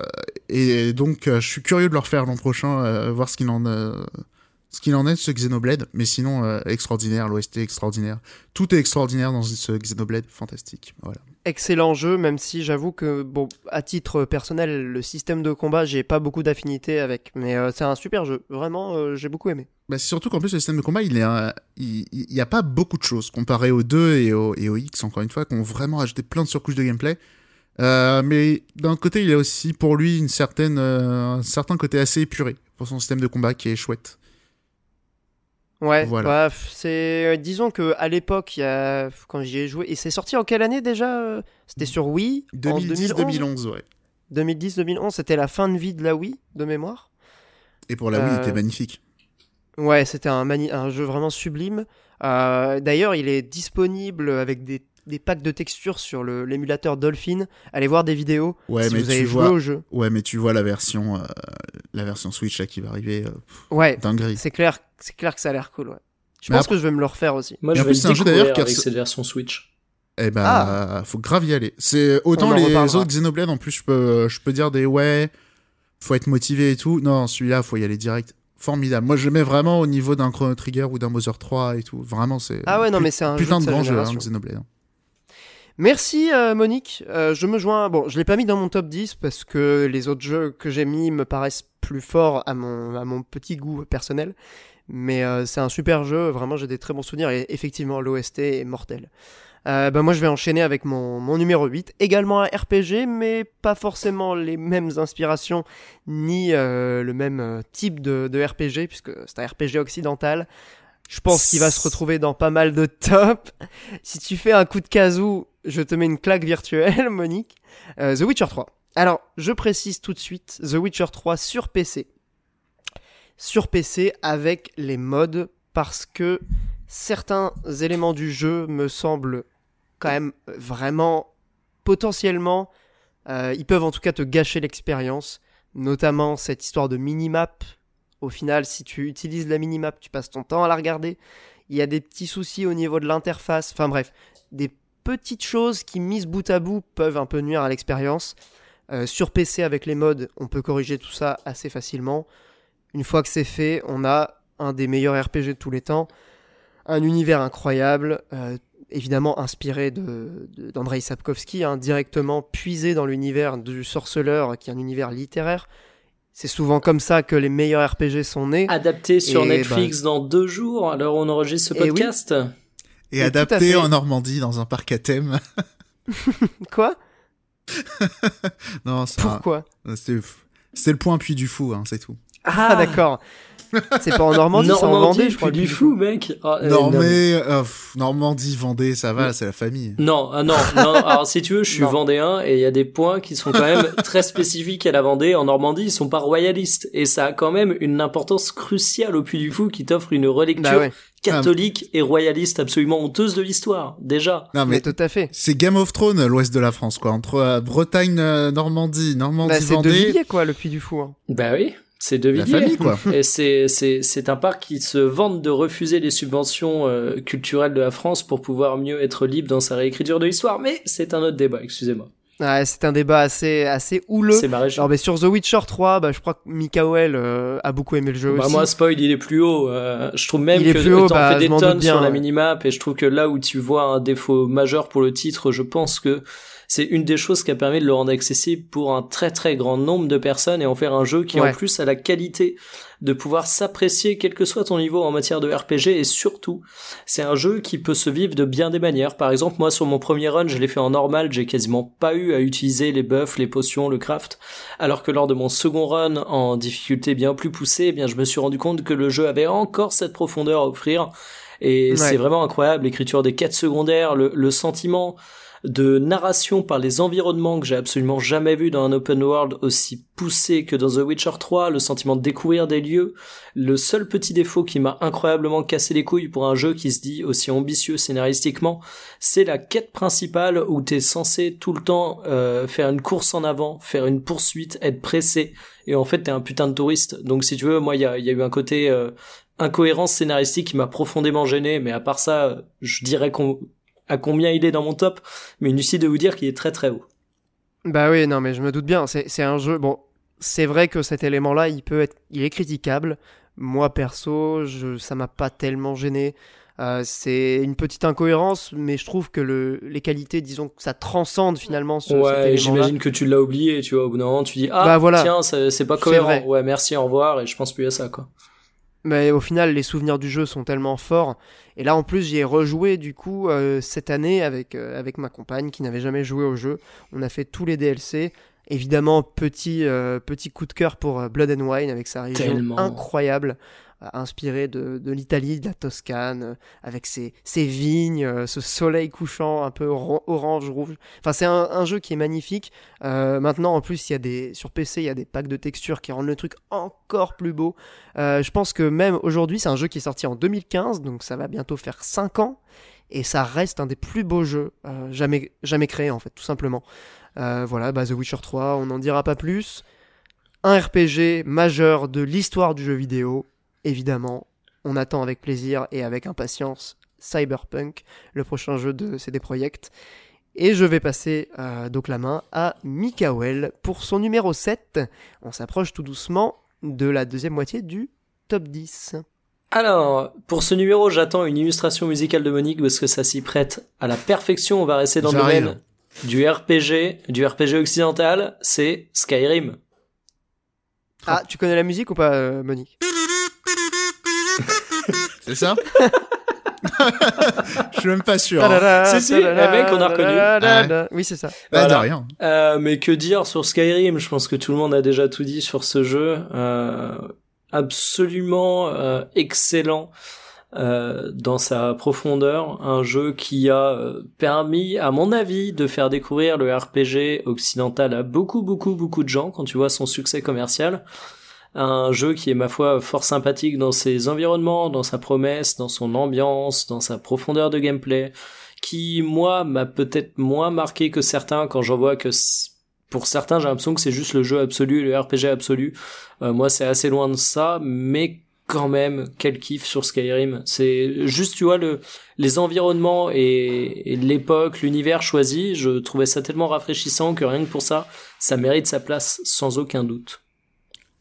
et donc euh, je suis curieux de leur faire l'an prochain, voir ce qu'il en ce qu'il en est de ce Xenoblade. Mais sinon extraordinaire, l'OST extraordinaire, tout est extraordinaire dans ce Xenoblade, fantastique. Voilà excellent jeu, même si j'avoue que, bon, à titre personnel, le système de combat, j'ai pas beaucoup d'affinité avec. Mais euh, c'est un super jeu. Vraiment, euh, j'ai beaucoup aimé. Bah, c'est surtout qu'en plus, le système de combat, il est, il, a pas beaucoup de choses comparé aux 2 et au, et X, encore une fois, qui ont vraiment ajouté plein de surcouches de gameplay. Euh, mais d'un côté, il y a aussi pour lui une certaine, un certain côté assez épuré pour son système de combat qui est chouette. Ouais, voilà. Bah, c'est disons que à l'époque, a quand j'y ai joué et c'est sorti en quelle année déjà euh? C'était sur Wii 2010 2011, ouais. 2010 2011, c'était la fin de vie de la Wii de mémoire. Et pour la Wii, il était euh, magnifique. Ouais, c'était un, un jeu vraiment sublime. Euh, d'ailleurs, il est disponible avec des des packs de textures sur l'émulateur Dolphin. Allez voir des vidéos ouais, si mais vous avez joué au jeu. Ouais, mais tu vois la version, euh, la version Switch là, qui va arriver. Euh, ouais, dinguerie. C'est clair, c'est clair que ça a l'air cool. Ouais. Je pense que je vais me le refaire aussi. Moi, je vais le découvrir d'ailleurs avec cette version Switch. Eh ben, ah. faut grave y aller. C'est autant les autres Xenoblade en plus, je peux, je peux dire des ouais, faut être motivé et tout. Non, celui-là, faut y aller direct formidable. Moi, je mets vraiment au niveau d'un Chrono Trigger ou d'un Mother 3 et tout. Vraiment, c'est. Ah ouais, non, mais c'est un putain de, grand jeu, hein, Xenoblade. Merci euh, Monique, euh, je me joins. Bon, je l'ai pas mis dans mon top 10 parce que les autres jeux que j'ai mis me paraissent plus forts à mon, à mon petit goût personnel. Mais euh, c'est un super jeu, vraiment j'ai des très bons souvenirs et effectivement l'OST est mortel. Bah, moi, je vais enchaîner avec mon, mon numéro 8. Également un RPG, mais pas forcément les mêmes inspirations ni le même type de RPG, puisque c'est un RPG occidental. Je pense qu'il va se retrouver dans pas mal de top. si tu fais un coup de casou, je te mets une claque virtuelle, Monique. The Witcher 3. Alors, je précise tout de suite, The Witcher 3 sur PC. Sur PC avec les mods, parce que certains éléments du jeu me semblent quand même vraiment potentiellement, euh, ils peuvent en tout cas te gâcher l'expérience, notamment cette histoire de minimap. Au final, si tu utilises la minimap, tu passes ton temps à la regarder. Il y a des petits soucis au niveau de l'interface. Enfin bref, des petites choses qui, mises bout à bout, peuvent un peu nuire à l'expérience. Euh, sur PC avec les mods, on peut corriger tout ça assez facilement. Une fois que c'est fait, on a un des meilleurs RPG de tous les temps, un univers incroyable, euh, évidemment inspiré d'Andrei Sapkowski, hein, directement puisé dans l'univers du sorceleur, qui est un univers littéraire. C'est souvent comme ça que les meilleurs RPG sont nés. Adapté sur Netflix bah, dans deux jours, alors on enregistre ce podcast. Et, adapté en Normandie dans un parc à thème. Quoi? Non, Pourquoi? C'est le point puis du fou, hein, c'est tout. Ah, d'accord. C'est pas en Normandie, c'est en Vendée, je crois. du fou, mec. Ah, euh, euh, Normandie, Vendée, ça va, c'est la famille. Non, ah, non, non. Alors si tu veux, je suis vendéen et il y a des points qui sont quand même très spécifiques à la Vendée. En Normandie, ils sont pas royalistes et ça a quand même une importance cruciale au Puy du Fou qui t'offre une relecture bah catholique et royaliste absolument honteuse de l'histoire, déjà. Non, mais, tout à fait. C'est Game of Thrones, l'ouest de la France, quoi. Entre euh, Bretagne, Normandie, Normandie, bah, Vendée. C'est de quoi, le Puy du Fou. Hein. Bah oui. C'est de Villiers. quoi. Et c'est, c'est, c'est un parc qui se vante de refuser les subventions euh, culturelles de la France pour pouvoir mieux être libre dans sa réécriture de l'histoire. Mais c'est un autre débat, excusez-moi. Ouais, c'est un débat assez, assez houleux. C'est ma Alors, mais sur The Witcher 3, bah, je crois que Mikael euh, a beaucoup aimé le jeu bah, aussi. Moi, spoil, il est plus haut. Euh, je trouve même que t'en bah, fais des tonnes sur la minimap et je trouve que là où tu vois un défaut majeur pour le titre, je pense que c'est une des choses qui a permis de le rendre accessible pour un très très grand nombre de personnes et en faire un jeu qui en plus a la qualité de pouvoir s'apprécier quel que soit ton niveau en matière de RPG et surtout c'est un jeu qui peut se vivre de bien des manières. Par exemple moi sur mon premier run je l'ai fait en normal, j'ai quasiment pas eu à utiliser les buffs, les potions, le craft, alors que lors de mon second run en difficulté bien plus poussée, eh bien je me suis rendu compte que le jeu avait encore cette profondeur à offrir. Et c'est vraiment incroyable l'écriture des quêtes secondaires, le, le sentiment de narration par les environnements que j'ai absolument jamais vu dans un open world aussi poussé que dans The Witcher 3, le sentiment de découvrir des lieux. Le seul petit défaut qui m'a incroyablement cassé les couilles pour un jeu qui se dit aussi ambitieux scénaristiquement, c'est la quête principale où t'es censé tout le temps euh, faire une course en avant, faire une poursuite, être pressé, et en fait t'es un putain de touriste. Donc si tu veux, moi il y a, eu un côté euh, incohérence scénaristique qui m'a profondément gêné, mais à part ça, je dirais qu'on à combien il est dans mon top, mais inutile de vous dire qu'il est très très haut. Bah oui, non, mais je me doute bien. C'est un jeu. Bon, c'est vrai que cet élément-là, il peut être, il est critiquable. Moi perso, je, ça m'a pas tellement gêné. Euh, c'est une petite incohérence, mais je trouve que le, les qualités, disons que ça transcende finalement ce, Ouais, j'imagine que tu l'as oublié, tu vois, au bout d'un moment, tu dis, ah, bah voilà. tiens, c'est pas cohérent. Ouais, merci, au revoir, et je pense plus à ça, quoi. Mais au final, les souvenirs du jeu sont tellement forts. Et là, en plus, j'y ai rejoué du coup euh, cette année avec, euh, avec ma compagne qui n'avait jamais joué au jeu. On a fait tous les DLC. Évidemment, petit, euh, petit coup de cœur pour Blood and Wine avec sa région incroyable inspiré de, l'Italie, de la Toscane, euh, avec ses, vignes, euh, ce soleil couchant un peu orange, rouge. Enfin, c'est un, jeu qui est magnifique. Euh, maintenant, en plus, il y a des, sur PC, il y a des packs de textures qui rendent le truc encore plus beau. je pense que même aujourd'hui, c'est un jeu qui est sorti en 2015, donc ça va bientôt faire 5 ans. Et ça reste un des plus beaux jeux jamais, jamais créés, en fait, tout simplement. voilà, bah, The Witcher 3, on n'en dira pas plus. Un RPG majeur de l'histoire du jeu vidéo, évidemment, on attend avec plaisir et avec impatience Cyberpunk, le prochain jeu de CD Projekt. Et je vais passer euh, donc la main à Mikael pour son numéro 7. On s'approche tout doucement de la deuxième moitié du top 10. Alors, pour ce numéro, j'attends une illustration musicale de Monique parce que ça s'y prête à la perfection. On va rester dans le domaine du RPG, du RPG occidental. C'est Skyrim. Ah, tu connais la musique ou pas, euh, Monique? C'est ça? Je suis même pas sûr. Si, si, le mec, on a reconnu. Oui, c'est ça. Bah, de rien. Euh, mais que dire sur Skyrim? Je pense que tout le monde a déjà tout dit sur ce jeu. Euh, absolument euh, excellent. Euh, dans sa profondeur, un jeu qui a euh, permis, à mon avis, de faire découvrir le RPG occidental à beaucoup, beaucoup, beaucoup de gens quand tu vois son succès commercial. Un jeu qui est, ma foi, fort sympathique dans ses environnements, dans sa promesse, dans son ambiance, dans sa profondeur de gameplay, qui, moi, m'a peut-être moins marqué que certains quand j'en vois que pour certains, j'ai l'impression que c'est juste le jeu absolu, le RPG absolu. Euh, moi, c'est assez loin de ça, mais quand même quel kiff sur Skyrim. C'est juste tu vois le les environnements et, l'époque, l'univers choisi, je trouvais ça tellement rafraîchissant que rien que pour ça, ça mérite sa place sans aucun doute.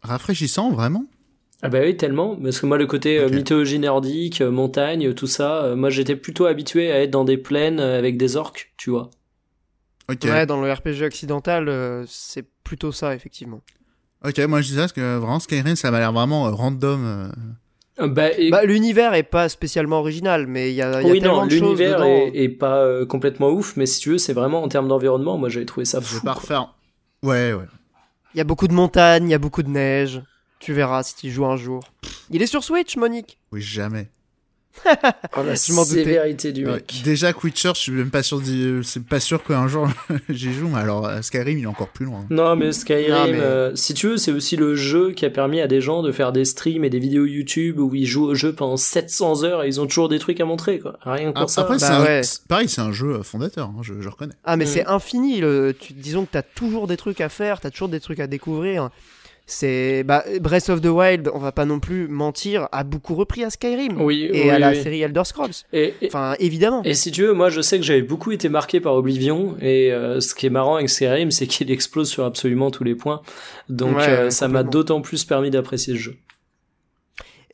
Rafraîchissant vraiment? Ah bah oui, tellement. Parce que moi, le côté euh, mythologie nordique, euh, montagne, tout ça, euh, moi, j'étais plutôt habitué à être dans des plaines avec des orques, tu vois. Ouais, dans le RPG occidental, c'est plutôt ça, effectivement. Ok, moi je disais parce que vraiment Skyrim ça m'a l'air vraiment random. Euh, bah, bah, l'univers est pas spécialement original, mais il y a, y a oui, tellement non, de choses l'univers est, pas complètement ouf, mais si tu veux, c'est vraiment en termes d'environnement, moi j'avais trouvé ça fou. Je vais pas refaire. Ouais, ouais. Il y a beaucoup de montagnes, il y a beaucoup de neige. Tu verras si tu joues un jour. Il est sur Switch, Monique Oui, jamais. oh, la sévérité du mec. déjà Witcher, je suis même pas sûr, c'est pas sûr qu'un jour j'y joue, mais alors euh, Skyrim il est encore plus loin. Non mais Skyrim, euh, si tu veux, c'est aussi le jeu qui a permis à des gens de faire des streams et des vidéos YouTube où ils jouent au jeu pendant 700 heures et ils ont toujours des trucs à montrer quoi. Rien que pour ça. Après, bah pareil, c'est un jeu euh, fondateur, hein, je, reconnais. Ah mais mm. c'est infini, tu, disons que t'as toujours des trucs à faire, t'as toujours des trucs à découvrir c'est bah, Breath of the Wild, on va pas non plus mentir, a beaucoup repris à Skyrim oui, et à la série Elder Scrolls. Et, enfin, évidemment. Et si tu veux, moi je sais que j'avais beaucoup été marqué par Oblivion et euh, ce qui est marrant avec Skyrim, c'est qu'il explose sur absolument tous les points. Donc euh, ça m'a d'autant plus permis d'apprécier ce jeu.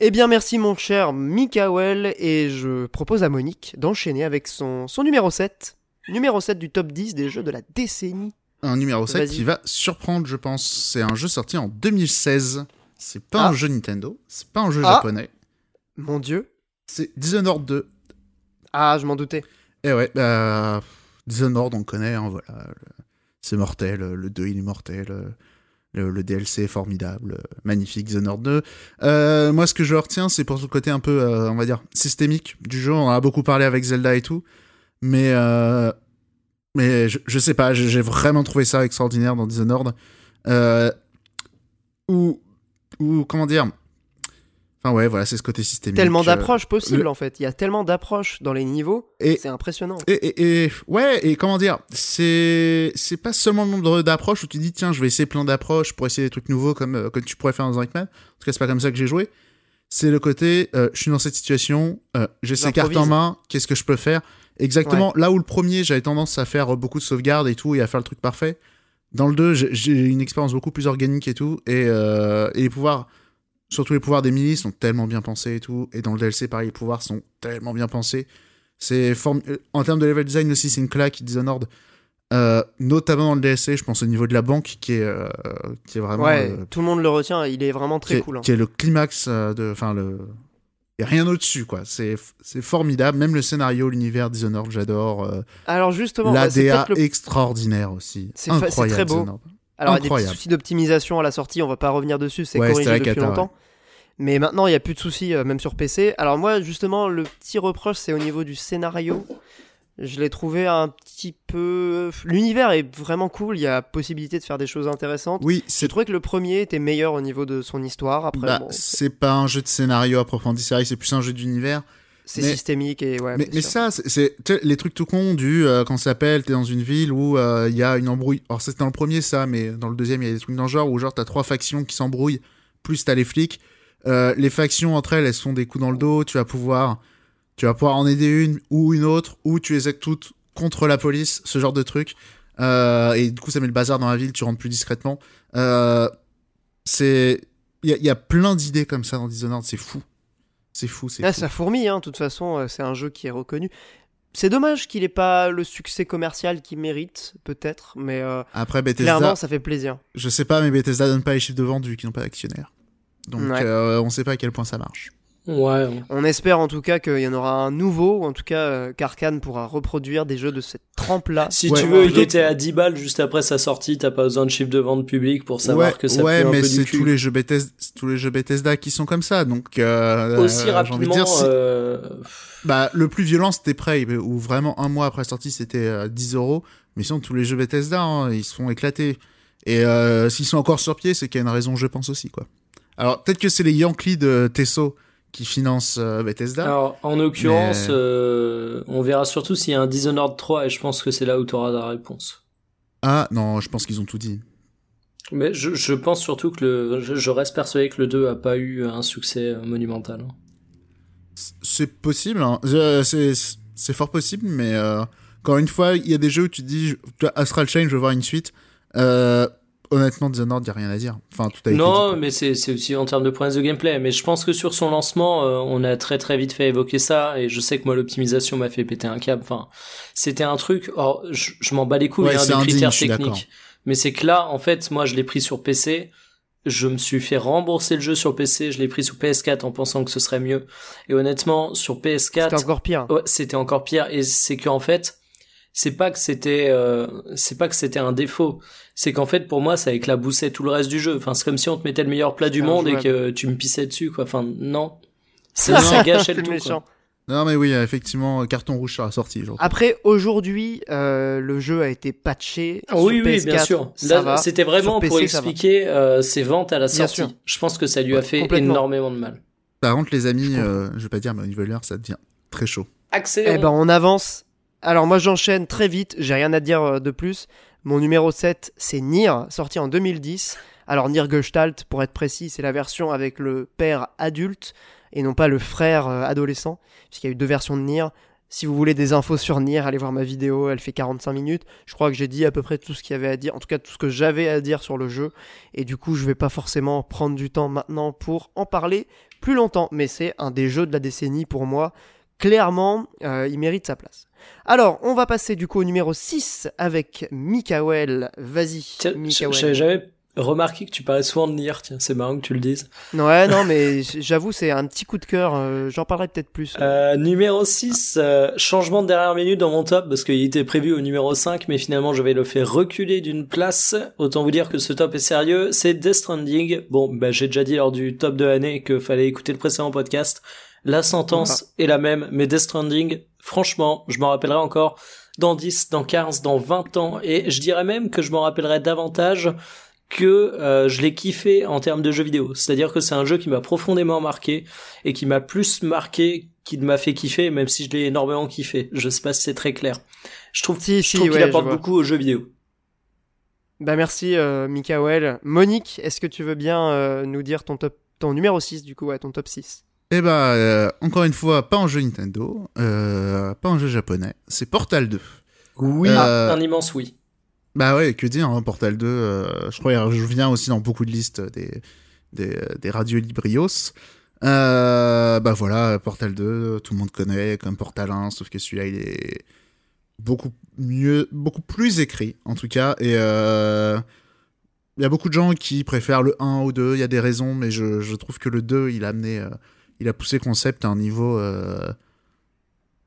Eh bien, merci mon cher Mikael et je propose à Monique d'enchaîner avec son, son numéro 7. Numéro 7 du top 10 des jeux de la décennie un numéro 7 qui va surprendre, je pense. C'est un jeu sorti en 2016. C'est pas un ah. jeu Nintendo, c'est pas un jeu ah. japonais. Mon dieu. C'est Dishonored 2. Ah, je m'en doutais. Eh ouais, bah, Dishonored, on connaît, hein, voilà. C'est mortel, le 2 il est mortel. Le, DLC est formidable, magnifique, Dishonored 2. Euh, moi, ce que je retiens, c'est pour ce côté un peu, euh, on va dire, systémique du jeu. On en a beaucoup parlé avec Zelda et tout. Mais euh, mais je, je sais pas, j'ai vraiment trouvé ça extraordinaire dans Dishonored. Euh, ou, ou, comment dire? Enfin ouais, voilà, c'est ce côté systémique. Tellement euh, d'approches possibles en fait. Il y a tellement d'approches dans les niveaux. C'est impressionnant. Et, et, ouais, et comment dire? C'est c'est pas seulement le nombre d'approches où tu dis tiens, je vais essayer plein d'approches pour essayer des trucs nouveaux comme euh, comme tu pourrais faire dans un En tout cas, c'est pas comme ça que j'ai joué. C'est le côté euh, je suis dans cette situation, j'ai ces cartes en main, qu'est-ce que je peux faire? Exactement. Là où le premier, j'avais tendance à faire beaucoup de sauvegardes et tout, et à faire le truc parfait. Dans le 2, j'ai une expérience beaucoup plus organique et tout. Et, euh, et, les pouvoirs, surtout les pouvoirs des milices, sont tellement bien pensés et tout. Et dans le DLC, pareil, les pouvoirs sont tellement bien pensés. C'est euh, En termes de level design aussi, c'est une claque Dishonored. Euh, notamment dans le DLC, je pense au niveau de la banque qui est, euh, qui est vraiment. Ouais, tout le monde le retient, il est vraiment très cool. Hein. Qui est le climax de. Enfin, le a rien au-dessus, quoi. C'est formidable. Même le scénario, l'univers Dishonored, j'adore. Euh, Alors justement, l'ADA extraordinaire aussi. C'est très beau. Alors il y a des soucis d'optimisation à la sortie, on va pas revenir dessus, c'est corrigé depuis longtemps. Mais maintenant, il n'y a plus de soucis, euh, même sur PC. Alors moi, justement, le petit reproche, c'est au niveau du scénario. Je l'ai trouvé un petit peu. L'univers est vraiment cool. Il y a possibilité de faire des choses intéressantes. Oui, c'est. trouvé que le premier était meilleur au niveau de son histoire. Après, bah, c'est pas un jeu de scénario à proprement dit. C'est plus un jeu d'univers. C'est systémique et ouais. Mais, ça, c'est les trucs tout cons du euh, quand ça s'appelle, t'es dans une ville où euh, il y a une embrouille. Alors c'est dans le premier ça, mais dans le deuxième il y a des trucs dans le genre où genre t'as trois factions qui s'embrouillent, plus t'as les flics. Euh, les factions entre elles, elles se font des coups dans le dos. Tu vas pouvoir tu vas pouvoir en aider une ou une autre, ou tu les aides toutes contre la police, ce genre de truc. Euh, et du coup, ça met le bazar dans la ville, tu rentres plus discrètement. Euh, c'est. Il y, a plein d'idées comme ça dans Dishonored, c'est fou. C'est fou, c'est Là, ça fourmille, hein, de toute façon, euh, c'est un jeu qui est reconnu. C'est dommage qu'il ait pas le succès commercial qu'il mérite, peut-être, mais Après, Bethesda, clairement, ça fait plaisir. Je sais pas, mais Bethesda donne pas les chiffres de vendus qui n'ont pas d'actionnaire. Donc, on sait pas à quel point ça marche. Ouais. On espère en tout cas qu'il y en aura un nouveau, ou en tout cas euh, qu'Arkane pourra reproduire des jeux de cette trempe-là. Si tu veux, il était à 10 balles juste après sa sortie, t'as pas besoin de chiffre de vente public pour savoir que ça Ouais, un mais c'est tous les jeux Bethesda, tous les jeux Bethesda qui sont comme ça, donc euh, aussi rapidement. Dire, euh... Bah, le plus violent c'était Prey, où vraiment un mois après la sortie c'était 10 euros. Mais sinon, tous les jeux Bethesda, hein, ils se font éclater. Et euh, s'ils sont encore sur pied, c'est qu'il y a une raison, je pense aussi, quoi. Alors, peut-être que c'est les Yankees de Tesso qui financent euh, Bethesda. Alors, en l'occurrence, euh, on verra surtout s'il y a un Dishonored 3, et je pense que c'est là où tu auras la réponse. Ah, non, je pense qu'ils ont tout dit. Mais je, je pense surtout que le, je, reste persuadé que le 2 a pas eu un succès monumental. C'est possible, hein. c'est fort possible, mais encore une fois, il y a des jeux où tu te dis, Astral Chain, je veux voir une suite. Euh, honnêtement, Dishonored, il n'y a rien à dire. Enfin, tout a Non, mais c'est aussi en termes de promesses de gameplay. Mais je pense que sur son lancement, euh, on a très très vite fait évoquer ça. Et je sais que moi, l'optimisation m'a fait péter un câble. Enfin, c'était un truc. Or, je, m'en bats les couilles hein, des critères techniques. Mais c'est que là, en fait, moi, je l'ai pris sur PC. Je me suis fait rembourser le jeu sur PC, je l'ai pris sur PS4 en pensant que ce serait mieux. Et honnêtement, sur PS4, c'était encore pire. Ouais, c'était encore pire. Et c'est qu'en fait, c'est pas que c'était euh, c'est pas que c'était un défaut c'est qu'en fait pour moi ça éclaboussait tout le reste du jeu. Enfin c'est comme si on te mettait le meilleur plat du monde et que tu me pissais dessus quoi. Enfin non. Ça, ça gâchait le tout quoi. non mais oui effectivement carton rouge sur la sortie après aujourd'hui euh, le jeu a été patché oui oui bien sûr. c'était vraiment pour expliquer euh, ses ventes à la sortie. je pense que ça lui a fait énormément de mal. Par contre les amis je, je vais pas dire mais au niveau de l'heure ça devient très chaud. Accélérons. Eh ben on avance. Alors moi j'enchaîne très vite, j'ai rien à dire euh, de plus. Mon numéro 7 c'est Nier, sorti en 2010. Alors Nier Gestalt pour être précis, c'est la version avec le père adulte et non pas le frère euh, adolescent, puisqu'il y a eu deux versions de Nier. Si vous voulez des infos sur Nier, allez voir ma vidéo, elle fait 45 minutes. Je crois que j'ai dit à peu près tout ce qu'il y avait à dire, en tout cas tout ce que j'avais à dire sur le jeu. Et du coup, je vais pas forcément prendre du temps maintenant pour en parler plus longtemps. Mais c'est un des jeux de la décennie pour moi. Clairement, euh, il mérite sa place. Alors, on va passer du coup au numéro 6 avec Mikael. Vas-y, Mikael. J'avais jamais remarqué que tu parlais souvent de Nier, tiens, c'est marrant que tu le dises. Ouais, non, mais j'avoue, c'est un petit coup de cœur, euh, j'en parlerai peut-être plus. Euh, numéro 6, euh, changement de dernière minute dans mon top, parce qu'il était prévu au numéro 5, mais finalement je vais le faire reculer d'une place. Autant vous dire que ce top est sérieux, c'est Death Stranding. Bon, bah j'ai déjà dit lors du top de l'année qu'il fallait écouter le précédent podcast. La sentence est la même, mais Death Stranding, franchement, je m'en rappellerai encore dans 10, dans 15, dans 20 ans, et je dirais même que je m'en rappellerai davantage que euh, je l'ai kiffé en termes de jeux vidéo. C'est-à-dire que c'est un jeu qui m'a profondément marqué et qui m'a plus marqué qu'il m'a fait kiffer, même si je l'ai énormément kiffé. Je sais pas si c'est très clair. Je trouve, si, si, qu'il apporte beaucoup aux jeux vidéo. Bah merci euh, Mikael. Monique, est-ce que tu veux bien euh, nous dire ton top ton numéro 6 du coup, ouais, ton top 6 eh bah, euh, encore une fois, pas en jeu Nintendo, euh, pas en jeu japonais, c'est Portal 2. Oui, euh, un immense oui. Bah ouais, que dire, hein, Portal 2, je crois je viens aussi dans beaucoup de listes des, des, des radios Librios. bah voilà, Portal 2, tout le monde connaît comme Portal 1, sauf que celui-là, il est beaucoup mieux, beaucoup plus écrit, en tout cas, et... Il y a beaucoup de gens qui préfèrent le 1 ou 2, il y a des raisons, mais je, je trouve que le 2, il a amené il a poussé concept à un niveau euh,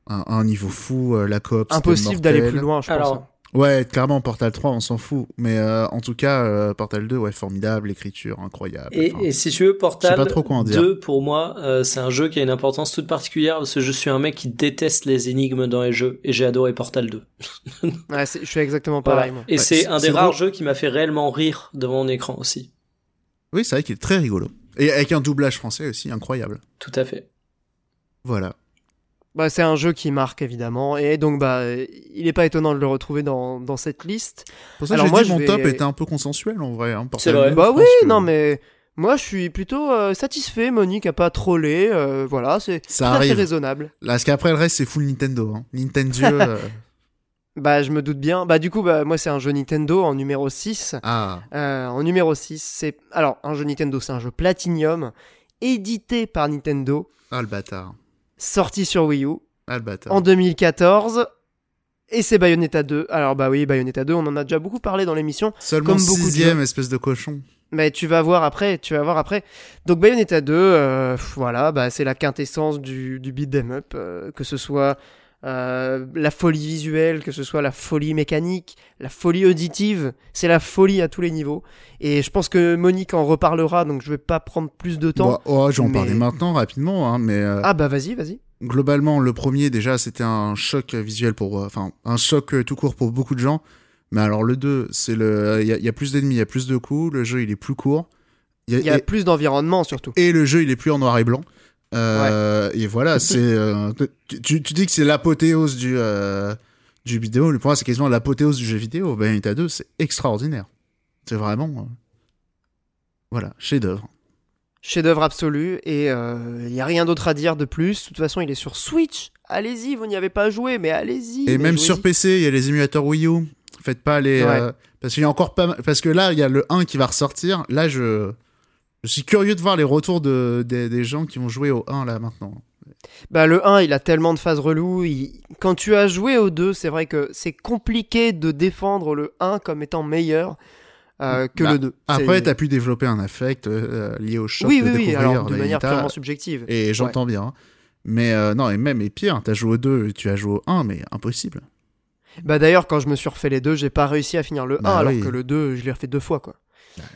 un, niveau fou euh, la coop impossible d'aller plus loin je pense hein. ouais clairement Portal 3 on s'en fout. Mais euh, en tout cas Portal 2 ouais formidable l'écriture incroyable et, si tu veux Portal pas trop 2 pour moi c'est un jeu qui a une importance toute particulière parce que je suis un mec qui déteste les énigmes dans les jeux et j'ai adoré Portal 2 ouais, je suis exactement pareil moi. et c'est un des rares jeux qui m'a fait réellement rire devant mon écran aussi. Oui c'est vrai qu'il est très rigolo et avec un doublage français aussi incroyable. Tout à fait. Voilà. Bah, c'est un jeu qui marque évidemment et donc bah il n'est pas étonnant de le retrouver dans, dans cette liste. Pour ça Alors, moi, dit mon top était un peu consensuel en vrai. Hein, c'est vrai. Bah oui, non mais moi je suis plutôt euh, satisfait. Monique a pas trollé, euh, voilà, c'est tout à fait raisonnable. Là, parce qu'après le reste c'est full Nintendo. Hein. Nintendo. euh... Bah, je me doute bien. Bah, du coup, bah, moi, c'est un jeu Nintendo en numéro 6. Ah. Euh, en numéro 6, c'est. Alors, un jeu Nintendo, c'est un jeu Platinum, édité par Nintendo. Ah, le bâtard. Sorti sur Wii U. Ah, le bâtard. En 2014. Et c'est Bayonetta 2. Alors bah oui, Bayonetta 2, on en a déjà beaucoup parlé dans l'émission. Seulement comme sixième espèce de cochon. Mais tu vas voir après, tu vas voir après. Donc Bayonetta 2, euh, voilà, bah, c'est la quintessence du, du beat them up, euh, que ce soit euh, la folie visuelle, que ce soit la folie mécanique, la folie auditive, c'est la folie à tous les niveaux. Et je pense que Monique en reparlera, donc je vais pas prendre plus de temps. Bah, oh, je vais en parler maintenant rapidement, hein, mais. Ah bah vas-y, vas-y. Globalement, le premier déjà, c'était un choc visuel pour, enfin, un choc tout court pour beaucoup de gens. Mais alors le 2, c'est le, il y, a plus d'ennemis, il y a plus de coups, le jeu il est plus court. Il y a, plus d'environnement surtout. Et le jeu il est plus en noir et blanc. Euh, et voilà, c'est, euh, tu, tu, dis que c'est l'apothéose du, euh, du vidéo. Pour moi, c'est quasiment l'apothéose du jeu vidéo. Bayonetta 2, c'est extraordinaire. C'est vraiment, voilà, chef-d'œuvre. Chef-d'œuvre absolu. Et il n'y a rien d'autre à dire de plus. De toute façon, il est sur Switch. Allez-y, vous n'y avez pas joué, mais allez-y. Et même sur PC, il y a les émulateurs Wii U. Faites pas les. Euh, parce qu'il y a encore pas Parce que là, il y a le 1 qui va ressortir. Là, je. Je suis curieux de voir les retours de, des gens qui vont jouer au 1 là maintenant. Bah, le 1, il a tellement de phases reloues. Quand tu as joué au 2, c'est vrai que c'est compliqué de défendre le 1 comme étant meilleur. Euh, que bah, le 2. Après, tu as pu développer un affect euh, lié au choc oui, de oui, oui, alors de manière purement subjective. Et j'entends bien. Mais non, et même, et pire, tu as joué au 2 et tu as joué au 1, mais impossible. Bah d'ailleurs, quand je me suis refait les deux, j'ai pas réussi à finir le 1, bah alors que le 2, je l'ai refait deux fois, quoi.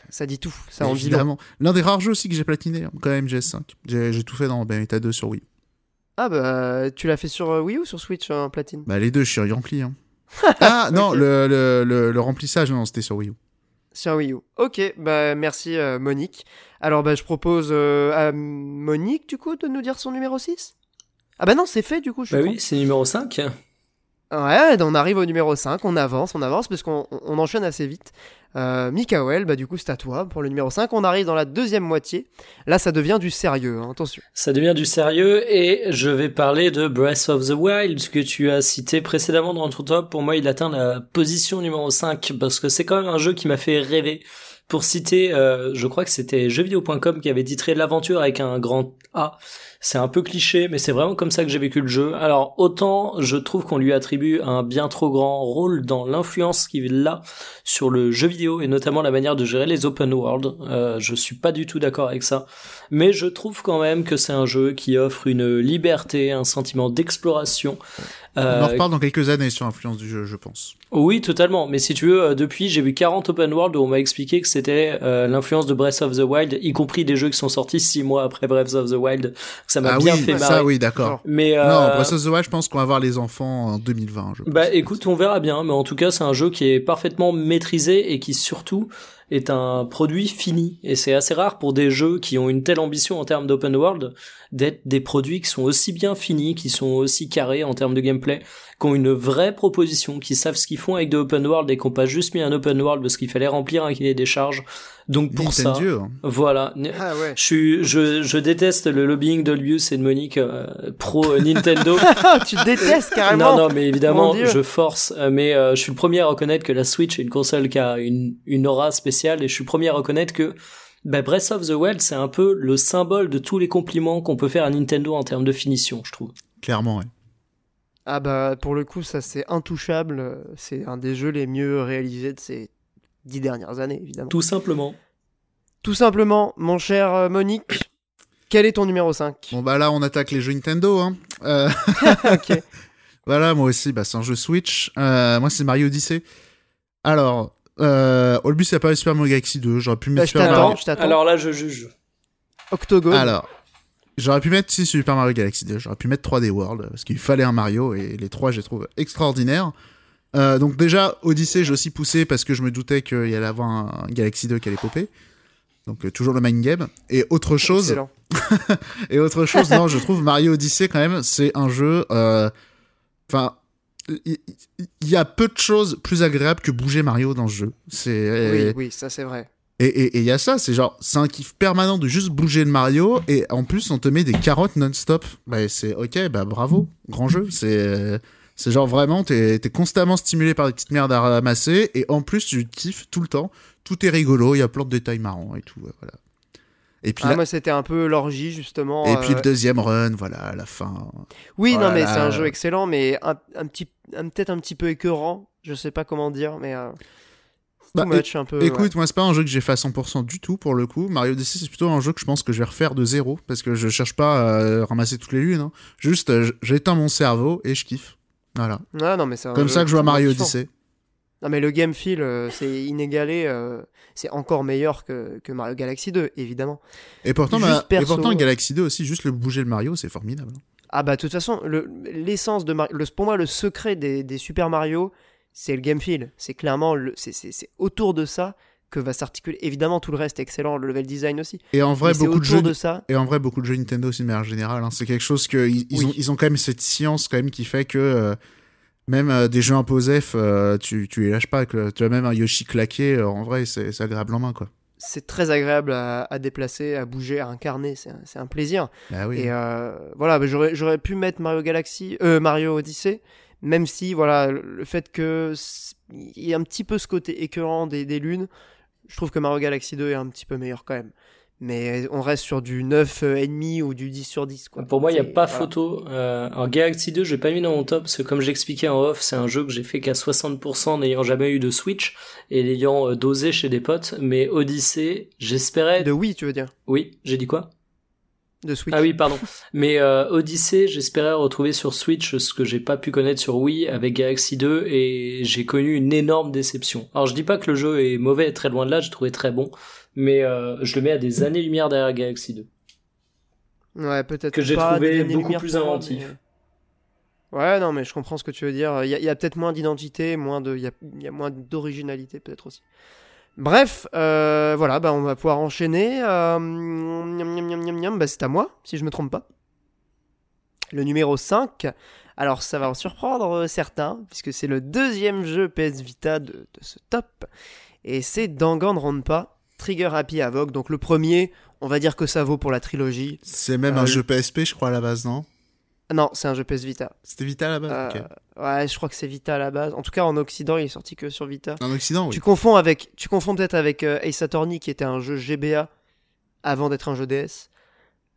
Ça dit tout, ça en dit L'un des rares jeux aussi que j'ai platiné, quand même GS5. J'ai tout fait dans Bayonetta 2 sur Wii. Ah bah, tu l'as fait sur euh, Wii ou sur Switch en platine? Bah les deux, je suis rempli. Hein. ah non, le, le, le, remplissage, non, c'était sur Wii U. Sur Wii U. Ok, bah merci euh, Monique. Alors bah je propose euh, à Monique du coup de nous dire son numéro 6 Ah bah non, c'est fait du coup. Je bah oui, c'est numéro 5. Ouais, on arrive au numéro 5, on avance, on avance, parce qu'on enchaîne assez vite. Euh, Mikael, bah du coup c'est à toi pour le numéro 5, on arrive dans la deuxième moitié. Là ça devient du sérieux, hein, attention. Ça devient du sérieux et je vais parler de Breath of the Wild, que tu as cité précédemment dans ton top. Pour moi il atteint la position numéro 5 parce que c'est quand même un jeu qui m'a fait rêver. Pour citer, euh, je crois que c'était jeuxvideo.com qui avait titré l'aventure avec un grand A. C'est un peu cliché, mais c'est vraiment comme ça que j'ai vécu le jeu. Alors autant je trouve qu'on lui attribue un bien trop grand rôle dans l'influence qu'il a sur le jeu vidéo et notamment la manière de gérer les open world. Euh, je suis pas du tout d'accord avec ça, mais je trouve quand même que c'est un jeu qui offre une liberté, un sentiment d'exploration on en euh, reparle dans quelques années sur l'influence du jeu, je pense. Oui, totalement. Mais si tu veux, euh, depuis, j'ai vu 40 open world où on m'a expliqué que c'était euh, l'influence de Breath of the Wild, y compris des jeux qui sont sortis 6 mois après Breath of the Wild. Ça m'a ah bien fait marrer. Ça, oui, d'accord. Mais non, Breath of the Wild, je pense qu'on va voir les enfants en 2020. bah, écoute, on verra bien. Mais en tout cas, c'est un jeu qui est parfaitement maîtrisé et qui surtout est un produit fini. Et c'est assez rare pour des jeux qui ont une telle ambition en termes d'open world d'être des produits qui sont aussi bien finis, qui sont aussi carrés en termes de gameplay, qui ont une vraie proposition, qui savent ce qu'ils font avec de open world et qui n'ont pas juste mis un open world parce qu'il fallait remplir un cahier des charges. Donc pour ça, hein. voilà. Ah je suis, je, je déteste le lobbying d'Olius et de Monique euh, pro euh, Nintendo. tu détestes carrément. Non, non, mais évidemment, je force. Euh, mais je suis le premier à reconnaître que la Switch est une console qui a une, une aura spéciale et je suis le premier à reconnaître que bah, Breath of the Wild, c'est un peu le symbole de tous les compliments qu'on peut faire à Nintendo en termes de finition, je trouve. Clairement, ouais. Ah bah pour le coup ça c'est intouchable, c'est un des jeux les mieux réalisés de ces dix dernières années évidemment. Tout simplement. Tout simplement, mon cher euh, Monique, quel est ton numéro 5 Bon bah là on attaque les jeux Nintendo hein. Euh... ok. voilà moi aussi bah, c'est un jeu Switch, euh, moi c'est Mario Odyssey. Alors, euh, Olbus a pas Super Mario Galaxy 2, j'aurais pu mettre bah, Super Mario. Alors là je juge. Octogone. Alors, J'aurais pu mettre si Super Mario Galaxy 2, j'aurais pu mettre 3D World, parce qu'il fallait un Mario, et les trois, je les trouve extraordinaires. Euh, donc déjà, Odyssey, j'ai aussi poussé parce que je me doutais qu'il y allait avoir un, Galaxy 2 qui allait popper. Donc euh, toujours le main game. Et autre chose... et autre chose, non, je trouve Mario Odyssey quand même, c'est un jeu... Euh, enfin... il y, a peu de choses plus agréables que bouger Mario dans ce jeu. C'est oui, oui, ça c'est vrai. Et il y a ça, c'est genre, c'est un kiff permanent de juste bouger le Mario, et en plus, on te met des carottes non-stop. Bah, c'est ok, bah bravo, grand jeu. C'est c'est genre vraiment, t'es es constamment stimulé par des petites merdes à ramasser, et en plus, tu kiffes tout le temps. Tout est rigolo, il y a plein de détails marrants et tout, voilà. Et puis ah, moi c'était un peu l'orgie justement. Et puis le deuxième run, voilà, à la fin. Oui, non mais c'est un jeu excellent, mais un, petit, peut-être un petit peu écœurant. Je sais pas comment dire, mais. Bah, un peu, écoute, moi c'est pas un jeu que j'ai fait à 100% du tout pour le coup. Mario Odyssey c'est plutôt un jeu que je pense que je vais refaire de zéro parce que je cherche pas à ramasser toutes les lunes. Hein. Juste j'éteins mon cerveau et je kiffe. Voilà. Ah, non, mais Comme ça que je vois Mario Odyssey. Non mais le game feel euh, c'est inégalé, euh, c'est encore meilleur que, que, Mario Galaxy 2 évidemment. Et pourtant, bah, et pourtant Galaxy 2 aussi, juste le bouger le Mario c'est formidable. Ah bah de toute façon l'essence de Mario, le, pour moi le secret des, des Super Mario c'est le game feel. C'est clairement c'est autour de ça que va s'articuler. Évidemment, tout le reste est excellent, le level design aussi. Et en vrai, beaucoup de jeux de ça. Et en vrai, beaucoup de jeux Nintendo aussi de manière générale. Hein. C'est quelque chose que ils, ont, ils ont quand même cette science quand même qui fait que euh, même euh, des jeux imposés, euh, tu, tu les lâches pas. Que, tu as même un Yoshi claqué. en vrai, c'est agréable en main, quoi. C'est très agréable à, déplacer, à bouger, à incarner. C'est un, plaisir. Bah oui. Et voilà, bah, j'aurais pu mettre Mario Galaxy, Mario Odyssey même si voilà le fait que il y a un petit peu ce côté écœurant des, des, lunes, je trouve que Mario Galaxy 2 est un petit peu meilleur quand même. Mais on reste sur du 9,5 ou du 10 sur 10. Quoi. Pour moi, il n'y a pas photo. Euh, alors Galaxy 2, je l'ai pas mis dans mon top, parce que comme j'expliquais en off, c'est un jeu que j'ai fait qu'à 60% n'ayant jamais eu de Switch et l'ayant euh, dosé chez des potes. Mais Odyssey, j'espérais... De oui, tu veux dire? Oui, j'ai dit quoi? De Switch. Ah oui, pardon. Mais euh, Odyssey, j'espérais retrouver sur Switch ce que j'ai pas pu connaître sur Wii avec Galaxy 2 et j'ai connu une énorme déception. Alors je dis pas que le jeu est mauvais, très loin de là, j'ai trouvé très bon, mais euh, je le mets à des années-lumière derrière Galaxy 2. Ouais, peut-être que j'ai trouvé beaucoup plus inventif. Ouais, non, mais je comprends ce que tu veux dire. Il y a, peut-être moins d'identité, moins de, il y a, y a moins d'originalité peut-être aussi. Bref, euh, voilà, bah on va pouvoir enchaîner. Euh, bah c'est à moi, si je me trompe pas. Le numéro 5. Alors ça va en surprendre certains, puisque c'est le deuxième jeu PS Vita de, ce top. Et c'est Danganronpa, Trigger Happy Havoc. Donc le premier, on va dire que ça vaut pour la trilogie. C'est même un euh, jeu PSP, je crois, à la base, non? Non, c'est un jeu PS Vita. C'était Vita à la base euh, Ouais, je crois que c'est Vita à la base. En tout cas, en Occident, il est sorti que sur Vita. En Occident, oui. Tu confonds, avec, tu confonds peut-être avec euh, Ace Attorney, qui était un jeu GBA avant d'être un jeu DS.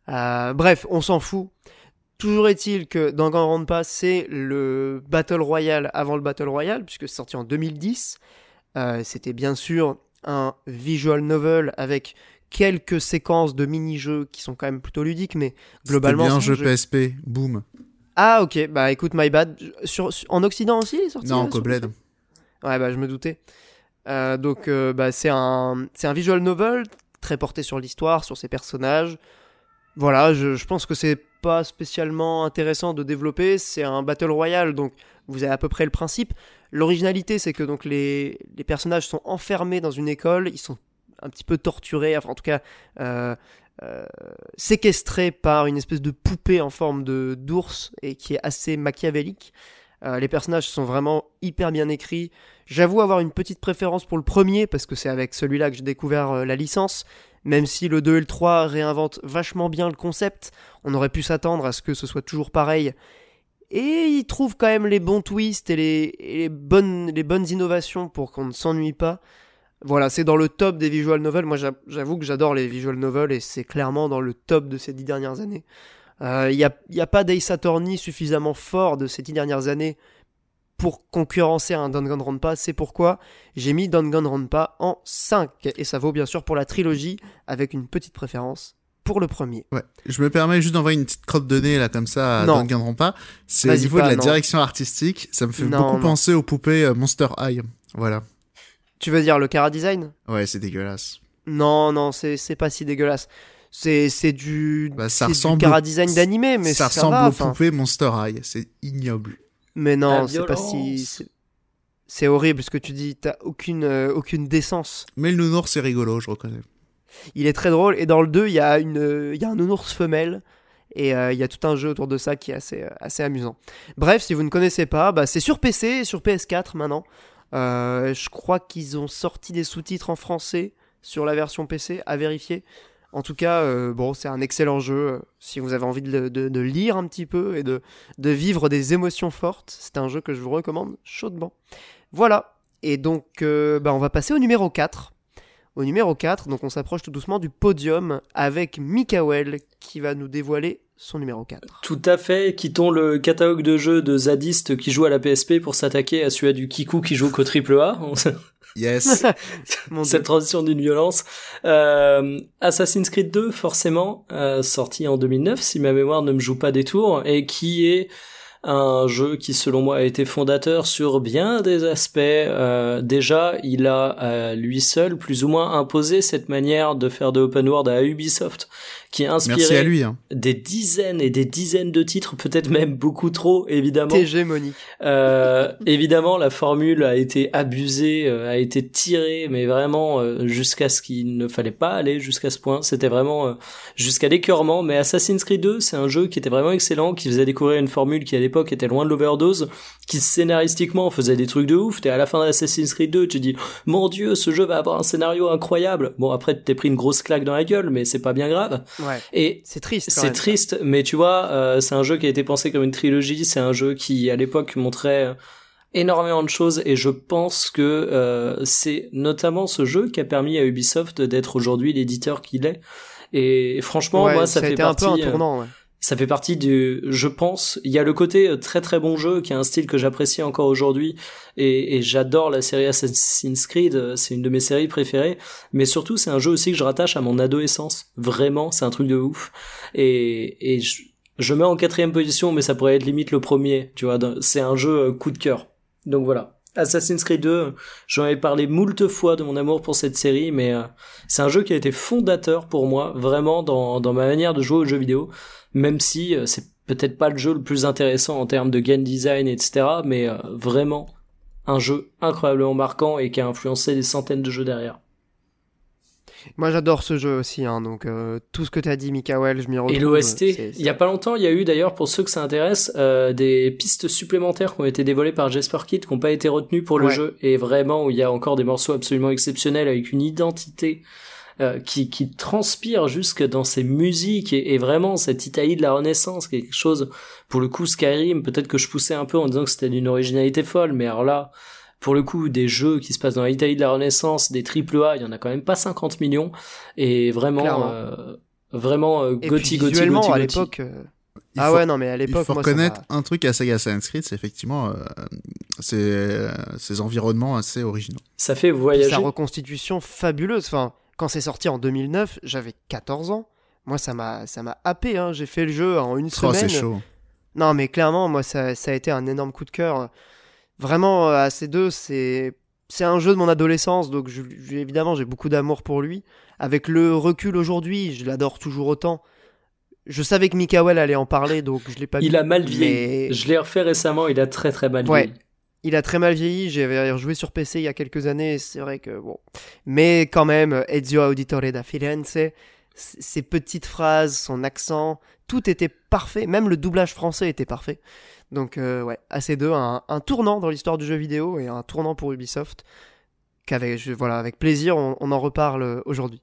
Euh, bref, on s'en fout. Toujours est-il que Danganronpa, c'est le Battle Royale avant le Battle Royale, puisque c'est sorti en 2010. C'était bien sûr un visual novel avec quelques séquences de mini-jeux qui sont quand même plutôt ludiques, mais globalement. C'est bien un jeu PSP, boom. Ah ok, bah écoute, my bad. Sur, en Occident aussi, il est sorti Non, en Cobled. Ouais, bah je me doutais. Euh, donc, euh, bah, c'est un, c'est un visual novel très porté sur l'histoire, sur ses personnages. Voilà, je, je pense que c'est pas spécialement intéressant de développer. C'est un battle royale, donc vous avez à peu près le principe. L'originalité, c'est que donc les, les personnages sont enfermés dans une école, ils sont un petit peu torturé, enfin en tout cas euh, euh, séquestré par une espèce de poupée en forme de d'ours et qui est assez machiavélique. Euh, les personnages sont vraiment hyper bien écrits. J'avoue avoir une petite préférence pour le premier parce que c'est avec celui-là que j'ai découvert la licence. Même si le 2 et le 3 réinventent vachement bien le concept, on aurait pu s'attendre à ce que ce soit toujours pareil. Et ils trouvent quand même les bons twists et les, et les bonnes, les bonnes innovations pour qu'on ne s'ennuie pas. Voilà, c'est dans le top des visual novels. Moi, j'avoue que j'adore les visual novels et c'est clairement dans le top de ces dix dernières années. Il euh, n'y a, y a, pas d'Ace Attorney suffisamment fort de ces dix dernières années pour concurrencer un Danganronpa. C'est pourquoi j'ai mis Danganronpa en 5. Et ça vaut bien sûr pour la trilogie, avec une petite préférence pour le premier. Ouais. Je me permets juste d'envoyer une petite crotte de nez là comme ça à Danganronpa. C'est au niveau de la direction artistique. Ça me fait beaucoup penser aux poupées euh, Monster High. Voilà. Tu veux dire le Cara Design Ouais, c'est dégueulasse. Non, non, c'est pas si dégueulasse. C'est du, bah, ça ressemble du Cara Design d'animé, mais ça, ressemble va, aux poupées Monster High. C'est ignoble. Mais non, c'est pas si. C'est horrible ce que tu dis. T'as aucune, euh, aucune décence. Mais le nounours, c'est rigolo, je reconnais. Il est très drôle. Et dans le 2, il y, a une, y a un nounours femelle. Et euh, il y a tout un jeu autour de ça qui est assez, euh, assez amusant. Bref, si vous ne connaissez pas, bah, c'est sur PC et sur PS4 maintenant. Euh, je crois qu'ils ont sorti des sous-titres en français sur la version PC, à vérifier. En tout cas, euh, bon, c'est un excellent jeu. Euh, si vous avez envie de, lire un petit peu et de, vivre des émotions fortes, c'est un jeu que je vous recommande chaudement. Voilà. Et donc, bah, on va passer au numéro 4. au numéro 4. Donc on s'approche tout doucement du podium avec Mikael qui va nous dévoiler son numéro 4. Tout à fait, quittons le catalogue de jeux de zadistes qui jouent à la PSP pour s'attaquer à celui du Kiku qui joue qu'au triple A. Yes. Cette transition d'une violence. Euh, Assassin's Creed 2, forcément, euh, sorti en 2009, si ma mémoire ne me joue pas des tours, et qui est un jeu qui selon moi a été fondateur sur bien des aspects. Euh, déjà, il a lui seul plus ou moins imposé cette manière de faire de open world à Ubisoft qui a inspiré lui, hein. des dizaines et des dizaines de titres, peut-être même beaucoup trop, évidemment. Hégémonique. Euh, évidemment, la formule a été abusée, euh, a été tirée, mais vraiment euh, jusqu'à ce qu'il ne fallait pas aller jusqu'à ce point. C'était vraiment euh, jusqu'à l'écœurement. Mais Assassin's Creed 2, c'est un jeu qui était vraiment excellent, qui faisait découvrir une formule qui à l'époque était loin de l'overdose, qui scénaristiquement faisait des trucs de ouf. T'es à la fin d'Assassin's Creed 2, tu dis, mon dieu, ce jeu va avoir un scénario incroyable. Bon, après, t'es pris une grosse claque dans la gueule, mais c'est pas bien grave. Et c'est triste. C'est triste, mais tu vois, euh, c'est un jeu qui a été pensé comme une trilogie. C'est un jeu qui, à l'époque, montrait énormément de choses et je pense que euh, c'est notamment ce jeu qui a permis à Ubisoft d'être aujourd'hui l'éditeur qu'il est. Et franchement, moi, ça, fait partie. Un peu un tournant, ouais ça fait partie du, je pense, il y a le côté euh, très très bon jeu qui est un style que j'apprécie encore aujourd'hui et, j'adore la série Assassin's Creed, euh, c'est une de mes séries préférées, mais surtout c'est un jeu aussi que je rattache à mon adolescence, vraiment, c'est un truc de ouf et, et je, je mets en quatrième position, mais ça pourrait être limite le premier, tu vois, c'est un jeu euh, coup de cœur, donc voilà. Assassin's Creed 2, j'en ai parlé moult fois de mon amour pour cette série, mais c'est un jeu qui a été fondateur pour moi, vraiment, dans, dans ma manière de jouer aux jeux vidéo même si euh, c'est peut-être pas le jeu le plus intéressant en termes de game design, etc., mais euh, vraiment un jeu incroyablement marquant et qui a influencé des centaines de jeux derrière. Moi j'adore ce jeu aussi, hein, donc euh, tout ce que tu as dit, Mikael, je m'y retrouve. Et l'OST, il y a pas longtemps, il y a eu d'ailleurs, pour ceux que ça intéresse, des pistes supplémentaires qui ont été dévoilées par Jesper Kid, qui n'ont pas été retenues pour le jeu, et vraiment où il y a encore des morceaux absolument exceptionnels avec une identité euh, qui, qui transpire jusque dans ses musiques et, vraiment cette Italie de la Renaissance, quelque chose, pour le coup Skyrim, peut-être que je poussais un peu en disant que c'était d'une originalité folle, mais alors là, pour le coup, des jeux qui se passent dans l'Italie de la Renaissance, des triple A, il y en a quand même pas 50 millions, et vraiment, euh, vraiment euh, Gotti, Gotti, à l'époque. Euh, ah ouais, non, mais à l'époque. Il faut reconnaître un truc à Saga Assassin's Creed, c'est effectivement euh, ces environnements assez originaux. Ça fait voyager. Sa reconstitution fabuleuse. Enfin, quand c'est sorti en 2009, j'avais 14 ans. Moi, ça m'a, ça m'a happé. Hein. J'ai fait le jeu en une oh, semaine. chaud. Non, mais clairement, moi, ça, ça, a été un énorme coup de cœur. Vraiment, euh, à ces deux, c'est, c'est un jeu de mon adolescence, donc je, évidemment, j'ai beaucoup d'amour pour lui. Avec le recul aujourd'hui, je l'adore toujours autant. Je savais que Mikael allait en parler, donc je l'ai pas Il a mal vieilli. Je l'ai refait récemment, il a très très mal vieilli il a très mal vieilli. J'avais rejoué sur PC il y a quelques années. C'est vrai que bon. Mais quand même, Ezio Auditore da Firenze, ses petites phrases, son accent, tout était parfait. Même le doublage français était parfait. Donc, euh, ouais, assez deux, un, tournant dans l'histoire du jeu vidéo et un tournant pour Ubisoft. Qu'avec, voilà, avec plaisir, on, en reparle aujourd'hui.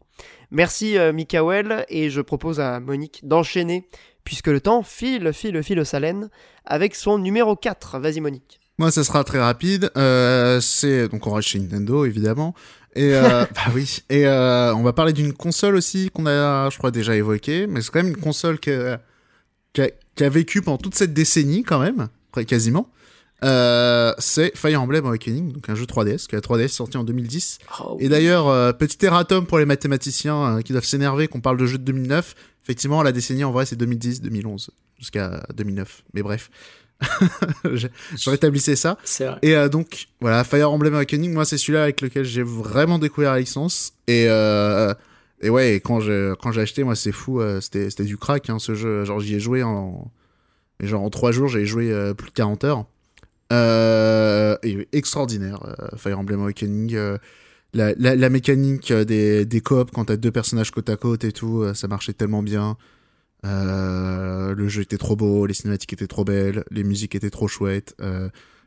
Merci euh, Mikael et je propose à Monique d'enchaîner puisque le temps file, file, file au salène avec son numéro 4. Vas-y Monique. Moi, ça sera très rapide. Euh, c'est donc on reste chez Nintendo, évidemment. Et euh, bah oui. Et euh, on va parler d'une console aussi qu'on a, je crois, déjà évoquée, mais c'est quand même une console qui a, qui a, vécu pendant toute cette décennie quand même, quasiment. Euh, c'est Fire Emblem Awakening, donc un jeu 3DS, qui a 3DS sorti en 2010. Et d'ailleurs, euh, petit erratum pour les mathématiciens euh, qui doivent s'énerver qu'on parle de jeu de 2009. Effectivement, la décennie en vrai c'est 2010-2011 jusqu'à 2009. Mais bref, je, rétablissais ça. Et donc, voilà, Fire Emblem Awakening, moi, c'est celui-là avec lequel j'ai vraiment découvert la licence. Et, et ouais, quand j'ai, quand acheté, moi, c'est fou, euh, c'était, du crack, hein, ce jeu. Genre, j'y ai joué en. Genre, en 3 jours, j'ai joué plus de 40 heures. et extraordinaire, Fire Emblem Awakening. La, la, la, mécanique des, des coops quand t'as deux personnages côte à côte et tout, ça marchait tellement bien. Euh, le jeu était trop beau, les cinématiques étaient trop belles, les musiques étaient trop chouettes.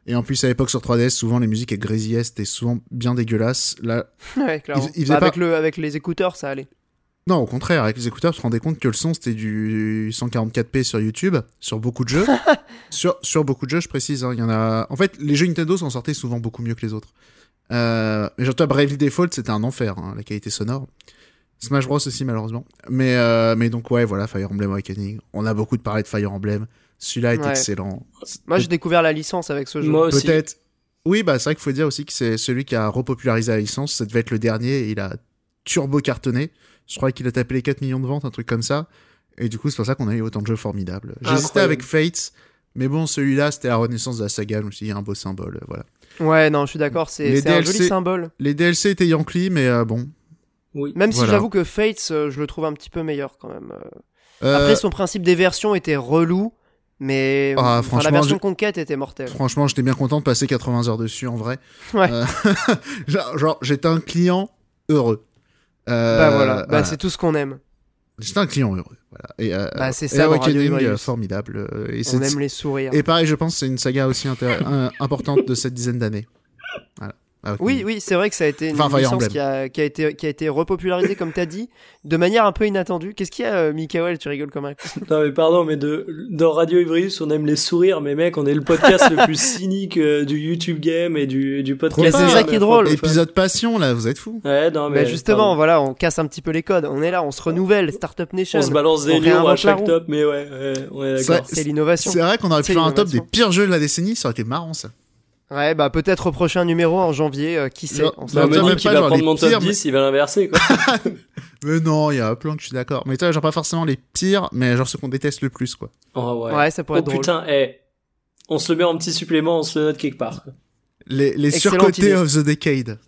Et en plus, à l'époque sur 3DS, souvent les musiques avec grésillaient, c'était souvent bien dégueulasse. Là, ouais, clairement. Bah, avec, le, avec les écouteurs, ça allait. Non, au contraire, avec les écouteurs, tu te rendais compte que le son c'était du 144p sur YouTube, sur beaucoup de jeux. sur, sur beaucoup de jeux, je précise. Hein, il y en a. En fait, les jeux Nintendo s'en sortaient souvent beaucoup mieux que les autres. Euh, mais genre, toi, Bravely Default, c'était un enfer, hein, la qualité sonore. Smash Bros aussi, malheureusement. Mais, euh, mais donc, ouais, voilà, Fire Emblem Awakening. On a beaucoup de parlé de Fire Emblem. Celui-là est excellent. Moi, j'ai découvert la licence avec ce jeu. Moi aussi. Peut-être. Oui, bah, c'est vrai qu'il faut dire aussi que c'est celui qui a repopularisé la licence. Ça devait être le dernier. il a turbo cartonné. Je crois qu'il a tapé les 4 millions de ventes, un truc comme ça. Et du coup, c'est pour ça qu'on a eu autant de jeux formidables. J'hésitais avec Fates, mais bon, celui-là, c'était la renaissance de la saga. Je me suis dit, un beau symbole, voilà. Ouais, non, je suis d'accord, c'est un joli symbole. Les DLC étaient Yankee, mais euh, bon. Oui. Même si j'avoue que Fates, euh, je le trouve un petit peu meilleur quand même. Euh. Après, son principe des versions était relou. Mais ah, la version conquête était mortelle. Franchement, j'étais bien content de passer 80 heures dessus en vrai. Ouais. genre, j'étais un client heureux. bah voilà, bah, c'est tout ce qu'on aime. J'étais un client heureux. Voilà. Et, bah, c'est ça, Awakening, formidable. Et On aime les sourires. Et pareil, je pense que c'est une saga aussi importante de cette dizaine d'années. Voilà. Ah, oui, oui, c'est vrai que ça a été une licence qui a, qui a, été, qui a été repopularisée, comme tu as dit, de manière un peu inattendue. Qu'est-ce qu'il y a, euh, Mikael Tu rigoles comme un Non, mais pardon, mais de, dans Radio Ivrius, on aime les sourires, mais mec, on est le podcast le plus cynique euh, du YouTube game et du, du podcast. c'est ça qui est drôle. Épisode passion, là, vous êtes fous. Ouais, non, mais. justement, voilà, on casse un petit peu les codes. On est là, on se renouvelle, Startup Nation. On se balance des lions à chaque top, mais ouais, ouais, d'accord. C'est l'innovation. C'est vrai qu'on aurait pu faire un top des pires jeux de la décennie, ça aurait été marrant, ça. Ouais, bah peut-être au prochain numéro en janvier, euh, qui sait. On bah, même qui va prendre mon top 10, il va l'inverser, quoi. mais non, il y a plein que je suis d'accord. Mais tu vois, genre pas forcément les pires, mais genre ceux qu'on déteste le plus, quoi. Oh, ouais. ouais, ça pourrait oh, être drôle. putain, eh. On se le met en petit supplément, on se le note quelque part. Les, les surcotés of the Decade.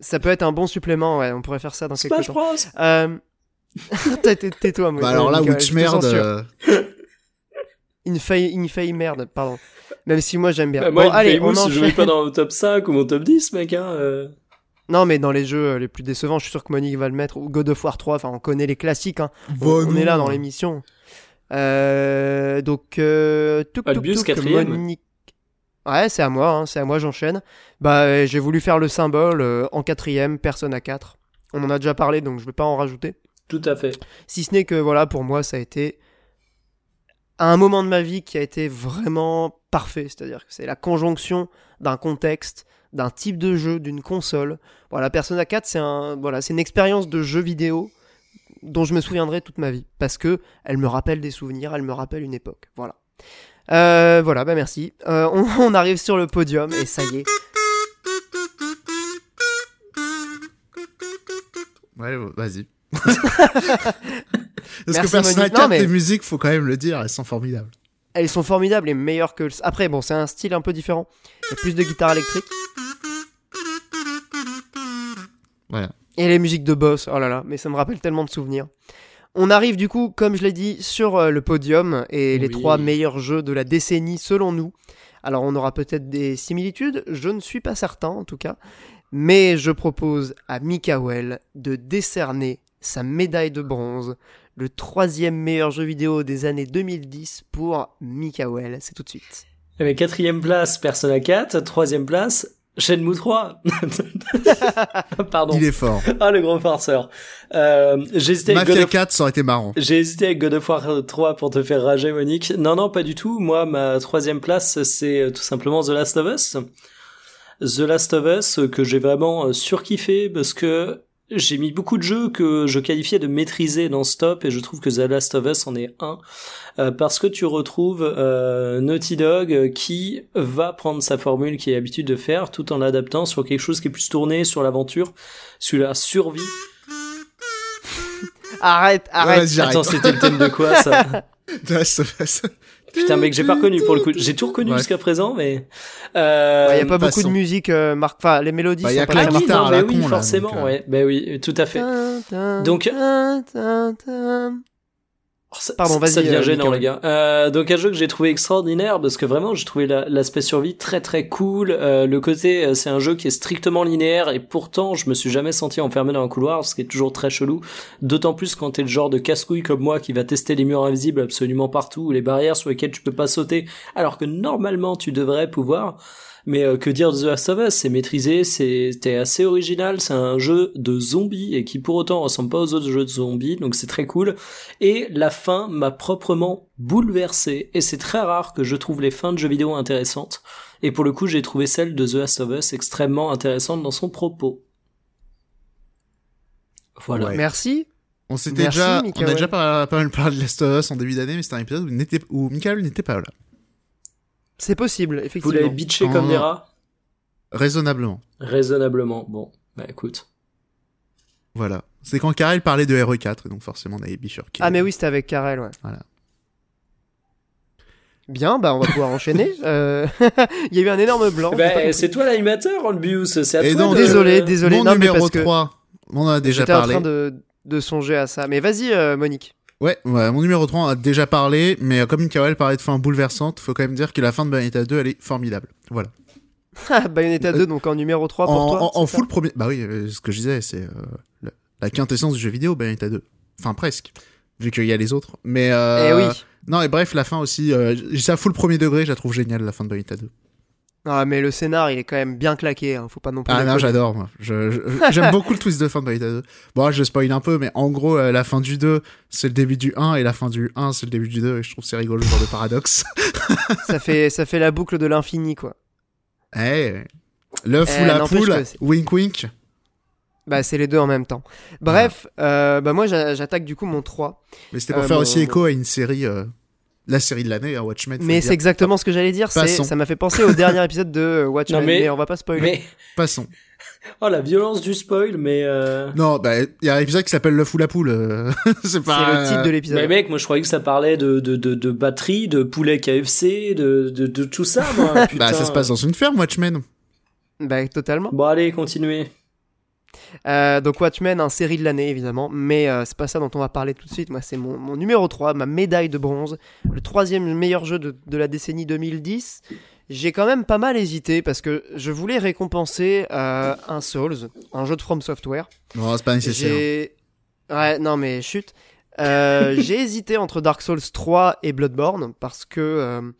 Ça peut être un bon supplément, ouais, on pourrait faire ça dans quelques temps. Bros euh... Tais-toi, moi. Bah alors là, Witch merde. Euh... Une faille merde, pardon. Même si moi j'aime bien. Bah, moi, bon, allez, on en... je vais pas dans le top 5 ou mon top 10, mec. Hein, euh. Non, mais dans les jeux euh, les plus décevants, je suis sûr que Monique va le mettre. Ou God of War 3, enfin, on connaît les classiques. Hein. on, est là dans l'émission. Euh, donc, euh, tout, Albius. Monique... Ouais, c'est à moi, hein, c'est à moi, j'enchaîne. Bah, euh, j'ai voulu faire le symbole en quatrième, Persona 4. On en a déjà parlé, donc je vais pas en rajouter. Tout à fait. Si ce n'est que, voilà, pour moi, ça a été à un moment de ma vie qui a été vraiment parfait, c'est-à-dire que c'est la conjonction d'un contexte, d'un type de jeu, d'une console. Voilà, Persona 4, c'est un, voilà, c'est une expérience de jeu vidéo dont je me souviendrai toute ma vie parce que elle me rappelle des souvenirs, elle me rappelle une époque. Voilà. Euh, voilà, bah merci. Euh, on, on arrive sur le podium et ça y est. Ouais, vas-y. Parce que Persona 4, les musiques, faut quand même le dire, elles sont formidables. Elles sont formidables et meilleures que. Après, bon, c'est un style un peu différent. Il y a plus de guitare électrique. Voilà. Et les musiques de boss, oh là là, mais ça me rappelle tellement de souvenirs. On arrive du coup, comme je l'ai dit, sur euh, le podium et les trois meilleurs jeux de la décennie selon nous. Alors on aura peut-être des similitudes, je ne suis pas certain en tout cas, mais je propose à Mikael de décerner sa médaille de bronze, le troisième meilleur jeu vidéo des années 2010 pour Mikael. C'est tout de suite. Mais quatrième place, Persona 4. Troisième place, Shenmue 3. Pardon. Il est fort. Ah, le gros farceur. Euh, j'ai hésité avec God 4, ça aurait été marrant. J'ai hésité avec God of War 3 pour te faire rager, Monique. Non, non, pas du tout. Moi, ma troisième place, c'est euh, tout simplement The Last of Us. The Last of Us, que j'ai vraiment euh, surkiffé parce que j'ai mis beaucoup de jeux que je qualifiais de maîtriser dans Stop et je trouve que The Last of Us en est un euh, parce que tu retrouves euh, Naughty Dog qui va prendre sa formule qui est l'habitude de faire tout en l'adaptant sur quelque chose qui est plus tourné sur l'aventure, sur la survie. arrête, arrête. Attends, c'était le thème de quoi ça? The Last of Us. Putain, mec, j'ai pas reconnu pour le coup. J'ai tout reconnu jusqu'à présent, mais. Euh... Il y a pas beaucoup de musique, euh, Marc. Enfin, les mélodies bah, sont y a pas que la guitare, mais oui, forcément, ouais. Ben oui, tout à fait. Donc. Ça, Pardon, vas-y. Ça devient euh, gênant, les gars. Euh, donc un jeu que j'ai trouvé extraordinaire parce que vraiment j'ai trouvé l'aspect survie très très cool. Euh, le côté, euh, c'est un jeu qui est strictement linéaire et pourtant je me suis jamais senti enfermé dans un couloir, ce qui est toujours très chelou. D'autant plus quand t'es le genre de casse-couille comme moi qui va tester les murs invisibles absolument partout ou les barrières sur lesquelles tu peux pas sauter, alors que normalement tu devrais pouvoir. Mais euh, que dire de The Last of Us? C'est maîtrisé, c'était assez original, c'est un jeu de zombies et qui pour autant ressemble pas aux autres jeux de zombies, donc c'est très cool. Et la fin m'a proprement bouleversé, et c'est très rare que je trouve les fins de jeux vidéo intéressantes. Et pour le coup, j'ai trouvé celle de The Last of Us extrêmement intéressante dans son propos. Voilà. Merci. On s'était déjà, on a déjà pas, mal parlé de Last of Us en début d'année, mais c'était un épisode où, où Michael n'était pas là. C'est possible, effectivement. Vous l'avez bitché comme des rats Raisonnablement. Raisonnablement, bon, bah écoute. Voilà. C'est quand Karel parlait de RE4, donc forcément on avait biché Ah mais oui, c'était avec Karel, ouais. Voilà. Bien, bah on va pouvoir enchaîner. Euh, il y a eu un énorme blanc. Bah, c'est toi l'animateur, Olbius, c'est à toi. Désolé, désolé. Mon numéro 3, on en a déjà parlé. J'étais en train de, de, songer à ça. Mais vas-y, euh, Monique. Ouais, mon numéro 3 on a déjà parlé, mais comme Mikael parlait de fin bouleversante, faut quand même dire que la fin de Bayonetta 2, elle est formidable. Voilà. Bayonetta 2, donc en numéro 3 pour en, toi En, full premier. Bah oui, euh, ce que je disais, c'est la, quintessence du jeu vidéo, Bayonetta 2. Enfin, presque. Vu qu'il y a les autres. Mais. Euh, eh oui. Non, et bref, la fin aussi, euh, ça fout le premier degré, je la trouve géniale, la fin de Bayonetta 2. Ah, mais le scénar, il est quand même bien claqué, hein, faut pas non plus. Ah non, j'adore, moi. J'aime beaucoup le twist de fin de Bayonetta 2. Bon, je spoil un peu, mais en gros, euh, la fin du 2, c'est le début du 1, et la fin du 1, c'est le début du 2, et je trouve c'est rigolo, ce genre de paradoxe. ça, fait, ça fait la boucle de l'infini, quoi. Eh, l'œuf ou eh, la poule, wink wink. Bah, c'est les deux en même temps. Bref, euh, bah moi j'attaque du coup mon 3. Mais c'était pour faire aussi écho à une série la série de l'année, hein, Watchmen. Mais c'est exactement ce que j'allais dire. Ça m'a fait penser au dernier épisode de Watchmen, mais... on va pas spoiler. Mais... Passons. Oh la violence du spoil, mais euh... non, bah il y a un épisode qui s'appelle le fou la poule. Euh, c'est pas. le titre de l'épisode. Mais mec, moi je croyais que ça parlait de de de, de batterie, de poulet KFC, de de, de tout ça. Moi, bah ça se passe dans une ferme, Watchmen. Bah totalement. Bon allez, continuez. Euh, donc Watchmen, un série de l'année évidemment, mais euh, c'est pas ça dont on va parler tout de suite. Moi, c'est mon, numéro 3, ma médaille de bronze, le troisième meilleur jeu de, la décennie 2010. J'ai quand même pas mal hésité parce que je voulais récompenser euh, un Souls, un jeu de From Software. Non, c'est pas nécessaire. Ouais, non mais chute. j'ai hésité entre Dark Souls 3 et Bloodborne parce que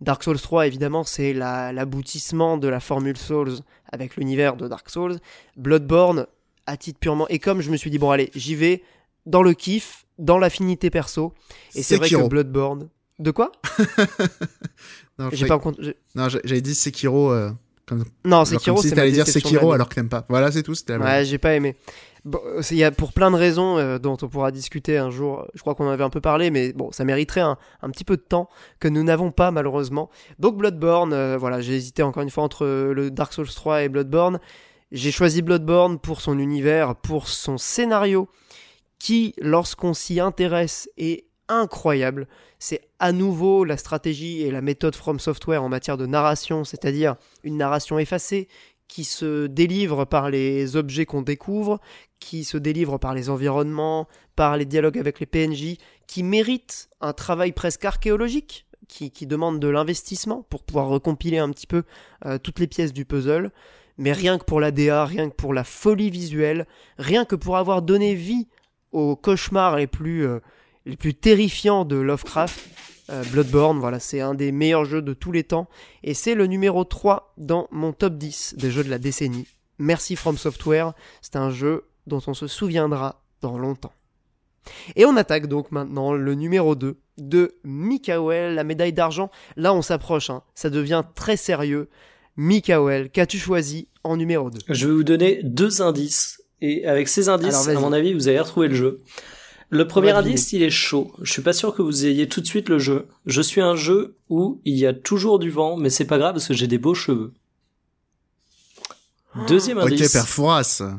Dark Souls 3, évidemment, c'est l'aboutissement de la formule Souls avec l'univers de Dark Souls. Bloodborne, à titre purement. Et comme je me suis dit, bon, allez, j'y vais dans le kiff, dans l'affinité perso. Et c'est vrai que Bloodborne. De quoi? J'ai pas Non, j'avais dit Sekiro. Euh, comme... Non, Sekiro, c'est. Si t'allais dire Sekiro alors que t'aimes pas. Voilà, c'est tout. Ouais, j'ai pas aimé. Bon, il y a pour plein de raisons euh, dont on pourra discuter un jour. Je crois qu'on en avait un peu parlé, mais bon, ça mériterait un, un petit peu de temps que nous n'avons pas malheureusement. Donc Bloodborne, euh, voilà, j'ai hésité encore une fois entre le Dark Souls 3 et Bloodborne. J'ai choisi Bloodborne pour son univers, pour son scénario, qui, lorsqu'on s'y intéresse, est incroyable. C'est à nouveau la stratégie et la méthode From Software en matière de narration, c'est-à-dire une narration effacée qui se délivre par les objets qu'on découvre, qui se délivre par les environnements, par les dialogues avec les PNJ, qui mérite un travail presque archéologique, qui, demande de l'investissement pour pouvoir recompiler un petit peu euh, toutes les pièces du puzzle. Mais rien que pour la DA, rien que pour la folie visuelle, rien que pour avoir donné vie aux cauchemars les plus, euh, les plus terrifiants de Lovecraft, euh, Bloodborne, voilà, c'est un des meilleurs jeux de tous les temps, et c'est le numéro 3 dans mon top 10 des jeux de la décennie. Merci From Software, c'est un jeu dont on se souviendra dans longtemps. Et on attaque donc maintenant le numéro 2 de Mikael, la médaille d'argent. Là on s'approche, hein. ça devient très sérieux. Mikael, qu'as-tu choisi en numéro 2 Je vais vous donner deux indices, et avec ces indices, à mon avis, vous allez retrouver le jeu. Le premier indice, il est chaud. Je suis pas sûr que vous ayez tout de suite le jeu. Je suis un jeu où il y a toujours du vent, mais c'est pas grave parce que j'ai des beaux cheveux. Deuxième indice. Ok,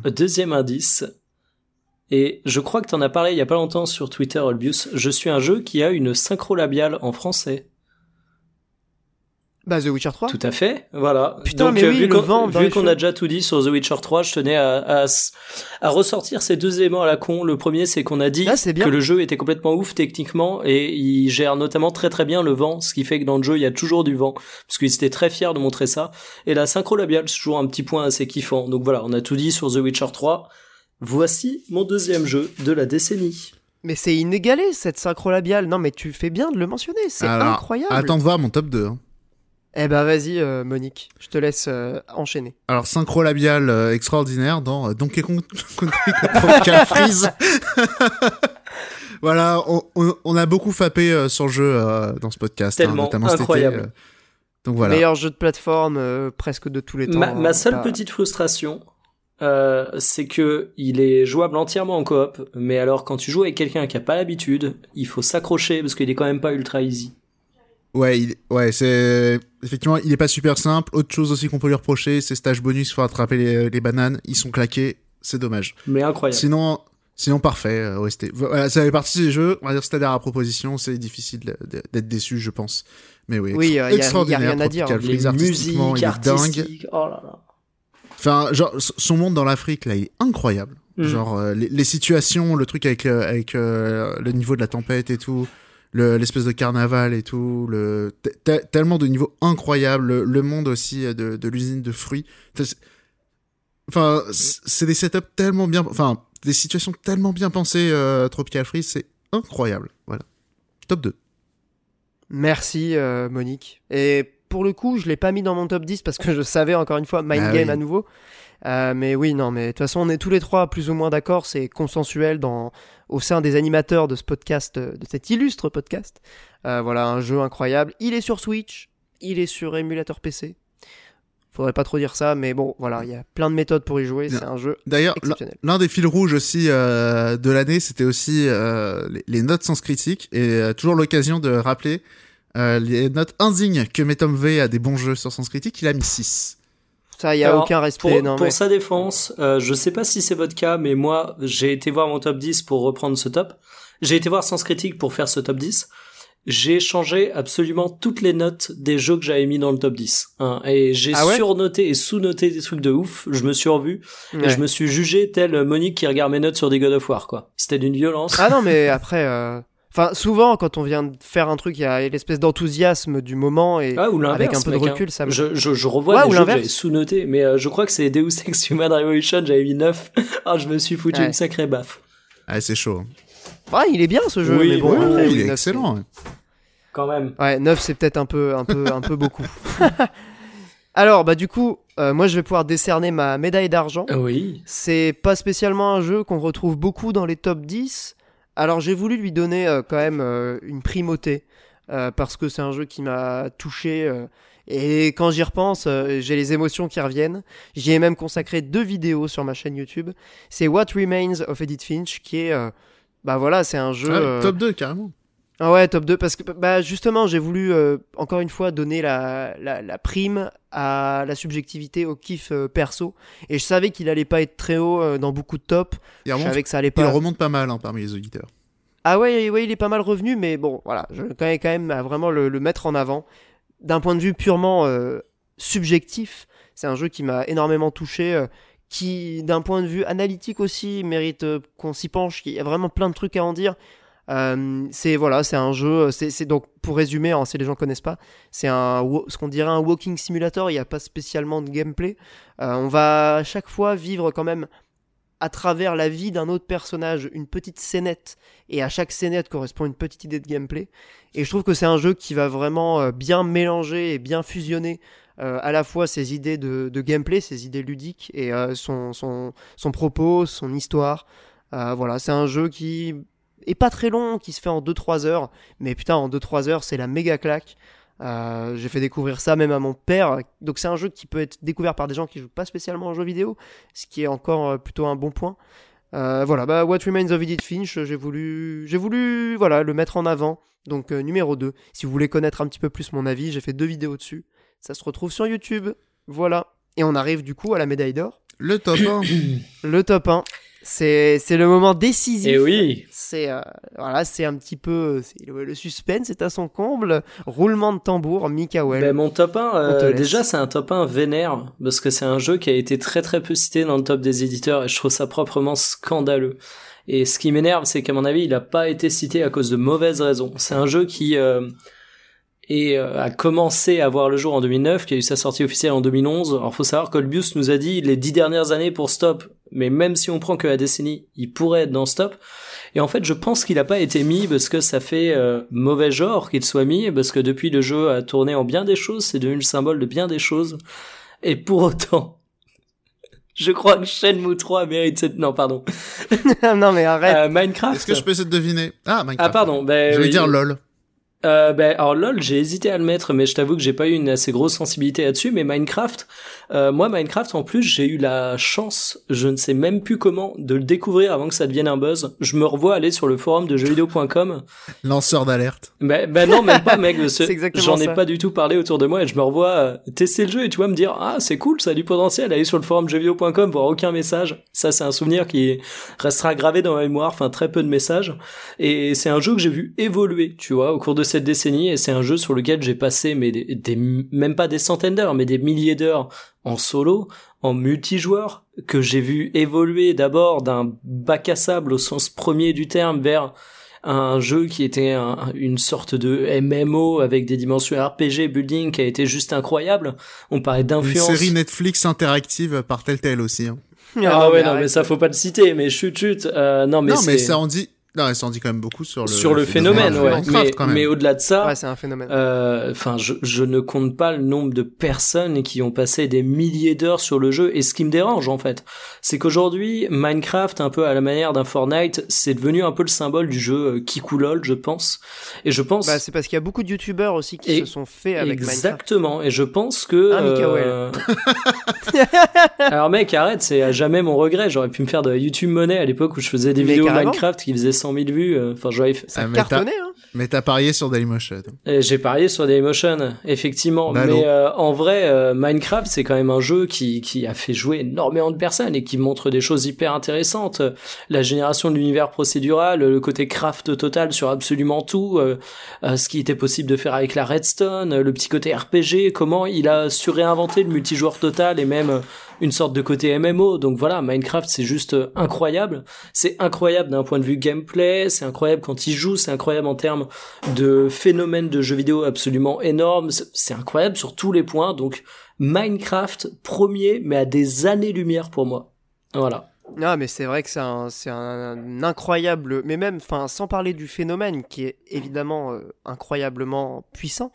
Deuxième indice. Et je crois que t'en as parlé il y a pas longtemps sur Twitter, Olbius. Je suis un jeu qui a une synchro labiale en français. Bah The Witcher 3 Tout à fait, voilà. Putain, Donc, mais euh, vu qu'on a déjà tout dit sur The Witcher 3, je tenais à, à, à ressortir ces deux éléments à la con. Le premier, c'est qu'on a dit ah, que le jeu était complètement ouf techniquement et il gère notamment très très bien le vent, ce qui fait que dans le jeu, il y a toujours du vent, parce qu'ils étaient très fiers de montrer ça. Et la synchro labiale, c'est toujours un petit point assez kiffant. Donc voilà, on a tout dit sur The Witcher 3. Voici mon deuxième jeu de la décennie. Mais c'est inégalé cette synchro labiale. Non mais tu fais bien de le mentionner, c'est incroyable. Attends de voir mon top 2. Eh ben vas-y Monique, je te laisse enchaîner. Alors synchro labial extraordinaire dans Donkey Kong Country Tropical Freeze. voilà, on, a beaucoup fappé sur le jeu dans ce podcast, hein, Tellement notamment incroyable. donc voilà. Meilleur jeu de plateforme presque de tous les temps. Ma, hein, seule petite frustration, euh, c'est que il est jouable entièrement en coop, mais alors quand tu joues avec quelqu'un qui a pas l'habitude, il faut s'accrocher parce qu'il est quand même pas ultra easy. Ouais, ouais, c'est effectivement, il est pas super simple. Autre chose aussi qu'on peut lui reprocher, c'est stage bonus, faut attraper les, bananes, ils sont claqués, c'est dommage. Mais incroyable. Sinon, sinon parfait, euh, OST. Voilà, ça fait partie des jeux. On va dire c'était à proposition, c'est difficile d'être déçu, je pense. Mais oui, oui, il y, a rien à dire. Les musiques, artistiques, oh là là. Enfin, genre, son monde dans l'Afrique, là, il est incroyable. Mm. Genre, euh, les, situations, le truc avec, euh, avec euh, le niveau de la tempête et tout, l'espèce de carnaval et tout, le, tellement de niveaux incroyables, le, monde aussi de, de l'usine de fruits. Enfin, c'est des setups tellement bien, enfin, des situations tellement bien pensées, Tropical Freeze, c'est incroyable. Voilà. Top 2. Merci, Monique. Et pour le coup, je l'ai pas mis dans mon top 10 parce que je savais encore une fois Mind ah Game à nouveau. Euh, mais oui, non, mais de toute façon, on est tous les trois plus ou moins d'accord, c'est consensuel dans, au sein des animateurs de ce podcast, de cet illustre podcast. Euh, voilà, un jeu incroyable. Il est sur Switch, il est sur émulateur PC. Faudrait pas trop dire ça, mais bon, voilà, il y a plein de méthodes pour y jouer, c'est un jeu D'ailleurs, l'un des fils rouges aussi euh, de l'année, c'était aussi les, les, notes sans critique, et toujours l'occasion de rappeler euh, les notes indignes que met Tom V à des bons jeux sur Sens Critique, il a mis 6. Ça, il n'y a aucun respect. Pour, pour sa défense, euh, je sais pas si c'est votre cas, mais moi, j'ai été voir mon top 10 pour reprendre ce top. J'ai été voir Sens Critique pour faire ce top 10. J'ai changé absolument toutes les notes des jeux que j'avais mis dans le top 10. Hein, et j'ai ah surnoté et sous-noté des trucs de ouf. Je me suis revu. Et je me suis jugé tel Monique qui regarde mes notes sur des God of War, quoi. C'était d'une violence. Ah non, mais après, euh, Enfin, souvent, quand on vient de faire un truc, il y a l'espèce d'enthousiasme du moment et ah, avec un peu de hein. recul, ça me... je, je, je revois ouais, des jeux que j'avais sous-noté, mais euh, je crois que c'est Deus Ex Human Revolution, j'avais mis 9. ah, je me suis foutu une sacrée baffe. Ah, c'est chaud. Ah, il est bien ce jeu, oui, mais bon, il est excellent. Quand même. Ouais, 9 c'est peut-être un peu, un peu, un peu beaucoup. Alors, bah du coup, euh, moi je vais pouvoir décerner ma médaille d'argent. Oui. C'est pas spécialement un jeu qu'on retrouve beaucoup dans les top 10, alors j'ai voulu lui donner euh, quand même euh, une primauté euh, parce que c'est un jeu qui m'a touché et quand j'y repense, j'ai les émotions qui reviennent. J'y ai même consacré deux vidéos sur ma chaîne YouTube. C'est What Remains of Edith Finch qui est bah voilà, c'est un jeu ah, top 2 carrément. Ah ouais, top 2, parce que bah, justement, j'ai voulu, euh, encore une fois, donner la, la, la, prime à la subjectivité, au kiff euh, perso. Et je savais qu'il allait pas être très haut euh, dans beaucoup de tops. Je savais que ça allait pas... Il remonte pas mal hein, parmi les auditeurs. Ah ouais, ouais, il est pas mal revenu, mais bon, voilà, je tenais quand même à vraiment le, le mettre en avant. D'un point de vue purement subjectif, c'est un jeu qui m'a énormément touché, qui, d'un point de vue analytique aussi, mérite qu'on s'y penche. Il y a vraiment plein de trucs à en dire. Euh, c'est voilà, c'est un jeu. C'est donc pour résumer, hein, si les gens connaissent pas, c'est un ce qu'on dirait un walking simulator. Il n'y a pas spécialement de gameplay. Euh, on va à chaque fois vivre quand même à travers la vie d'un autre personnage, une petite scénette, et à chaque scénette correspond une petite idée de gameplay. Et je trouve que c'est un jeu qui va vraiment euh, bien mélanger et bien fusionner à la fois ses idées de, gameplay, ses idées ludiques, et son, son, son, propos, son histoire. voilà, c'est un jeu qui et pas très long, qui se fait en 2-3 heures. Mais putain, en 2-3 heures, c'est la méga claque. Euh, j'ai fait découvrir ça même à mon père. Donc c'est un jeu qui peut être découvert par des gens qui jouent pas spécialement en jeux vidéo, ce qui est encore euh, plutôt un bon point. Euh, voilà, bah, What Remains of Edith Finch, j'ai voulu, j'ai voulu, voilà, le mettre en avant. Donc numéro 2. Si vous voulez connaître un petit peu plus mon avis, j'ai fait deux vidéos dessus. Ça se retrouve sur YouTube. Voilà. Et on arrive du coup à la médaille d'or. Le top 1. le top 1. C'est le moment décisif. Et eh oui. C'est euh, voilà, c'est un petit peu le, suspense est à son comble. Roulement de tambour, Mikael. Ben, mon top 1 euh, déjà c'est un top 1 vénère parce que c'est un jeu qui a été très très peu cité dans le top des éditeurs et je trouve ça proprement scandaleux. Et ce qui m'énerve, c'est qu'à mon avis, il a pas été cité à cause de mauvaises raisons. C'est un jeu qui euh, et euh, a commencé à voir le jour en 2009, qui a eu sa sortie officielle en 2011. Alors faut savoir qu'Olbius nous a dit les dix dernières années pour Stop, mais même si on prend que la décennie, il pourrait être dans ce top. Et en fait, je pense qu'il a pas été mis parce que ça fait euh, mauvais genre qu'il soit mis, parce que depuis le jeu a tourné en bien des choses, c'est devenu le symbole de bien des choses. Et pour autant, je crois que Shenmue 3 mérite cette... Non, pardon. non, mais arrête. Euh, Minecraft. Est-ce que je peux essayer de deviner? Ah, Minecraft. Ah, pardon. Ben, je vais dire LOL. Euh, ben, alors LOL, j'ai hésité à le mettre, mais je t'avoue que j'ai pas eu une assez grosse sensibilité là-dessus. Mais Minecraft, euh, moi Minecraft, en plus, j'ai eu la chance, je ne sais même plus comment, de le découvrir avant que ça devienne un buzz. Je me revois aller sur le forum de jeuxvideo.com. Lanceur d'alerte. Ben, ben non, même pas, mec. J'en ai pas du tout parlé autour de moi et je me revois euh, tester le jeu et tu vois me dire ah c'est cool, ça a du potentiel. Aller sur le forum jeuxvideo.com voir aucun message. Ça c'est un souvenir qui restera gravé dans ma mémoire. Enfin très peu de messages. Et c'est un jeu que j'ai vu évoluer, tu vois, au cours de cette décennie et c'est un jeu sur lequel j'ai passé mais des, même pas des centaines d'heures mais des milliers d'heures en solo, en multijoueur que j'ai vu évoluer d'abord d'un bac à sable au sens premier du terme vers un jeu qui était une sorte de MMO avec des dimensions RPG building qui a été juste incroyable. On parlait d'influence. Une série Netflix interactive par Telltale aussi. Hein. Ah, ouais, non, mais ça faut pas le citer, mais chut, chut, euh, non, mais Non, mais ça en dit, non, ça en dit quand même beaucoup sur le, sur le phénomène, ouais. Mais, mais au-delà de ça, ouais, c'est un phénomène. Euh, enfin, je, je ne compte pas le nombre de personnes qui ont passé des milliers d'heures sur le jeu. Et ce qui me dérange, en fait, c'est qu'aujourd'hui, Minecraft, un peu à la manière d'un Fortnite, c'est devenu un peu le symbole du jeu Kikoulol, je pense. Et je pense. Bah, c'est parce qu'il y a beaucoup de youtubeurs aussi qui se sont faits avec Exactement. Et je pense que. Ah, euh... Alors, mec, arrête, c'est à jamais mon regret. J'aurais pu me faire de YouTube monnaie à l'époque où je faisais des vidéos Minecraft qui faisaient 100 000 vues. Euh, enfin, j'aurais ça ah, cartonnait, hein. Mais t'as parié sur Dailymotion. J'ai parié sur Dailymotion, effectivement. mais euh, en vrai, euh, Minecraft, c'est quand même un jeu qui, qui a fait jouer énormément de personnes et qui montre des choses hyper intéressantes. La génération de l'univers procédural, le côté craft total sur absolument tout, ce qui était possible de faire avec la Redstone, le petit côté RPG, comment il a su réinventer le multijoueur total et même une sorte de côté MMO. Donc voilà, Minecraft c'est juste euh, incroyable. C'est incroyable d'un point de vue gameplay, c'est incroyable quand il joue, c'est incroyable en termes de phénomène de jeux vidéo absolument énorme. C'est incroyable sur tous les points. Donc Minecraft premier, mais à des années-lumière pour moi. Voilà. Non, mais c'est vrai que c'est un, un incroyable, mais même, enfin, sans parler du phénomène qui est évidemment euh, incroyablement puissant,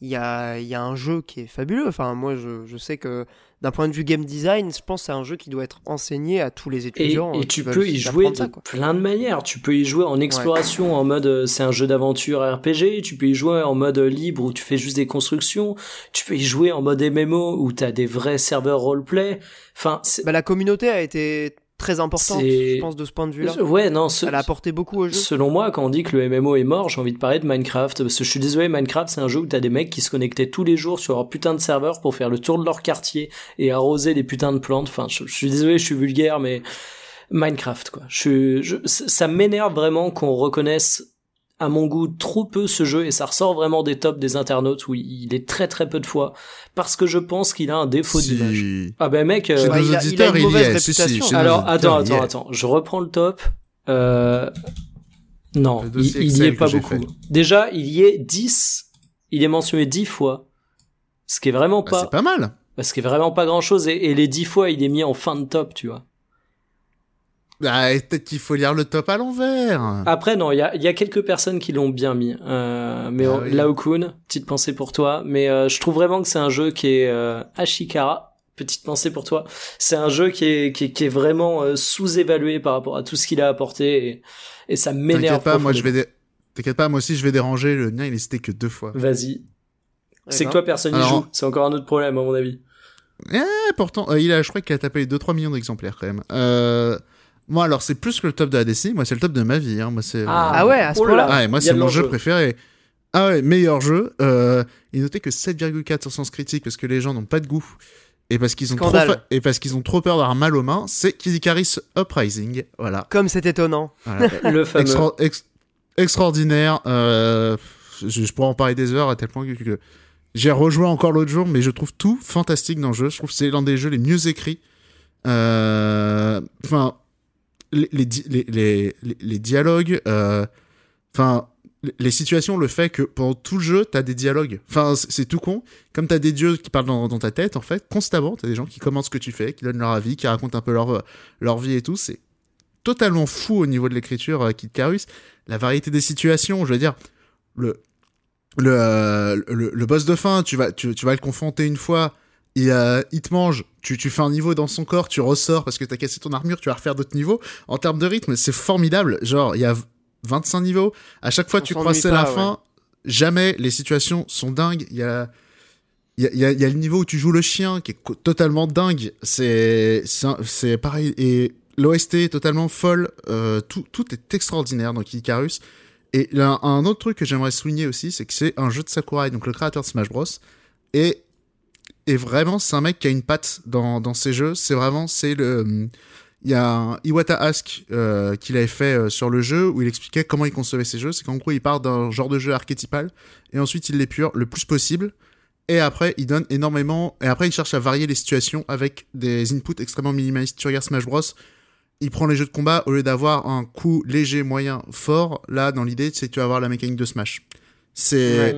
il y a, y a un jeu qui est fabuleux. Enfin, moi, je, je sais que d'un point de vue game design, je pense que c'est un jeu qui doit être enseigné à tous les étudiants. Et, et tu peux y jouer de plein de manières. Tu peux y jouer en exploration, en mode euh, c'est un jeu d'aventure RPG. Tu peux y jouer en mode libre où tu fais juste des constructions. Tu peux y jouer en mode MMO où tu as des vrais serveurs roleplay. Enfin, bah, la communauté a été très importante, je pense, de ce point de vue-là. Ouais, non, elle a apporté beaucoup au jeu. Selon moi, quand on dit que le MMO est mort, j'ai envie de parler de Minecraft, parce que je suis désolé, Minecraft, c'est un jeu où t'as des mecs qui se connectaient tous les jours sur leur putain de serveur pour faire le tour de leur quartier et arroser des putains de plantes. Enfin, je, suis désolé, je suis vulgaire, mais Minecraft, quoi. Je, je ça m'énerve vraiment qu'on reconnaisse à mon goût trop peu ce jeu et ça ressort vraiment des tops des internautes où il est très très peu de fois parce que je pense qu'il a un défaut d'image. Ah ben mec, euh, il, a, il, a, une mauvaise réputation. Alors attends attends attends, je reprends le top. Euh... Non, il, n'y est pas beaucoup. Déjà, il y est 10, il est mentionné 10 fois. Ce qui est vraiment bah, pas. c'est pas mal. Ce qui est vraiment pas grand chose et, et les 10 fois, il est mis en fin de top, tu vois. Bah, peut-être qu'il faut lire le top à l'envers. Après, non, il y a, y a, quelques personnes qui l'ont bien mis. Euh, mais ah, Laokun, petite pensée pour toi. Mais euh, je trouve vraiment que c'est un jeu qui est euh, Ashikara. Petite pensée pour toi. C'est un jeu qui est, qui est, qui est vraiment euh, sous-évalué par rapport à tout ce qu'il a apporté. Et, et ça m'énerve. T'inquiète pas, moi je vais... T'inquiète pas, moi aussi je vais déranger. Le mien, il est cité que deux fois. Vas-y. C'est que toi, personne n'y joue. C'est encore un autre problème, à mon avis. Eh, pourtant, euh, il a, je crois qu'il a tapé 2-3 millions d'exemplaires quand même. Euh... Moi, alors, c'est plus que le top de la décennie. Moi, c'est le top de ma vie. Hein. Moi, c'est. Ah, ah ouais, à ce point-là. Ah, moi, c'est mon jeu préféré. Ah ouais, meilleur jeu. Euh, il notait que 7,4 sur sens critique parce que les gens n'ont pas de goût et parce qu'ils ont trop et parce qu'ils ont trop peur d'avoir mal aux mains. C'est Kid Icarus Uprising. Voilà. Comme c'est étonnant. le fameux. extraordinaire. Euh, je, pourrais en parler des heures à tel point que, j'ai rejoint encore l'autre jour, mais je trouve tout fantastique dans le jeu. Je trouve que c'est l'un des jeux les mieux écrits. Euh, enfin, les, les, les, les, dialogues, euh, enfin, les situations, le fait que pendant tout le jeu, t'as des dialogues. Enfin, c'est tout con. Comme t'as des dieux qui parlent dans, ta tête, en fait, constamment, t'as des gens qui commentent ce que tu fais, qui donnent leur avis, qui racontent un peu leur, leur vie et tout. C'est totalement fou au niveau de l'écriture, euh, Kid Carus. La variété des situations, je veux dire, le, le, euh, le, boss de fin, tu vas, tu, tu vas le confronter une fois, il, euh, il te mange, tu, tu fais un niveau dans son corps, tu ressors parce que t'as cassé ton armure, tu vas refaire d'autres niveaux. En termes de rythme, c'est formidable. Genre, il y a 25 niveaux. À chaque fois, tu crois c'est la fin. Jamais les situations sont dingues. Il y a. Il y, a, y a, le niveau où tu joues le chien qui est totalement dingue. C'est c'est pareil et l'OST est totalement folle. Euh, tout, tout est extraordinaire dans Icarus. Et là, un autre truc que j'aimerais souligner aussi, c'est que c'est un jeu de Sakurai, donc le créateur de Smash Bros. Et, et vraiment, c'est un mec qui a une patte dans, dans ses jeux. C'est vraiment, c'est le, il y a un Iwata Ask euh, qu'il avait fait euh, sur le jeu où il expliquait comment il concevait ses jeux. C'est qu'en gros, il part d'un genre de jeu archétypal et ensuite il l'épure le plus possible. Et après, il donne énormément. Et après, il cherche à varier les situations avec des inputs extrêmement minimalistes. Tu regardes Smash Bros. Il prend les jeux de combat au lieu d'avoir un coup léger, moyen, fort. Là, dans l'idée, c'est que tu vas avoir la mécanique de Smash. C'est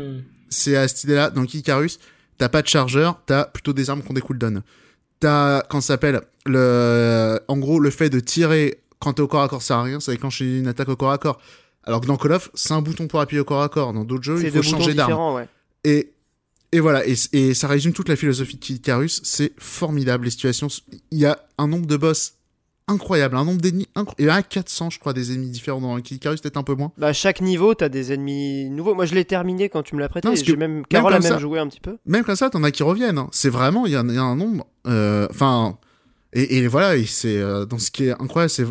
c'est à cette idée-là. Dans Kikarus, t'as pas de chargeur, t'as plutôt des armes qui ont des cooldowns t'as, quand ça s'appelle, le, en gros, le fait de tirer quand t'es au corps à corps, ça sert à rien, ça déclencher une attaque au corps à corps. Alors que dans Call of, c'est un bouton pour appuyer au corps à corps. Dans d'autres jeux, il faut changer d'arme. Ouais. Et, et voilà, et, et, ça résume toute la philosophie de Icarus. C'est formidable, les situations. Il y a un nombre de boss incroyable, un nombre d'ennemis incroyable. Il y a 400, je crois, des ennemis différents dans Icarus, peut-être un peu moins. Bah, chaque niveau, t'as des ennemis nouveaux. Moi, je l'ai terminé quand tu me l'as prêté. J'ai même, Carole a même joué un petit peu. Même comme ça, t'en as qui reviennent. Hein. C'est vraiment, il y, a un nombre. Euh, enfin, et, et, voilà, et c'est euh, dans ce qui est incroyable, c'est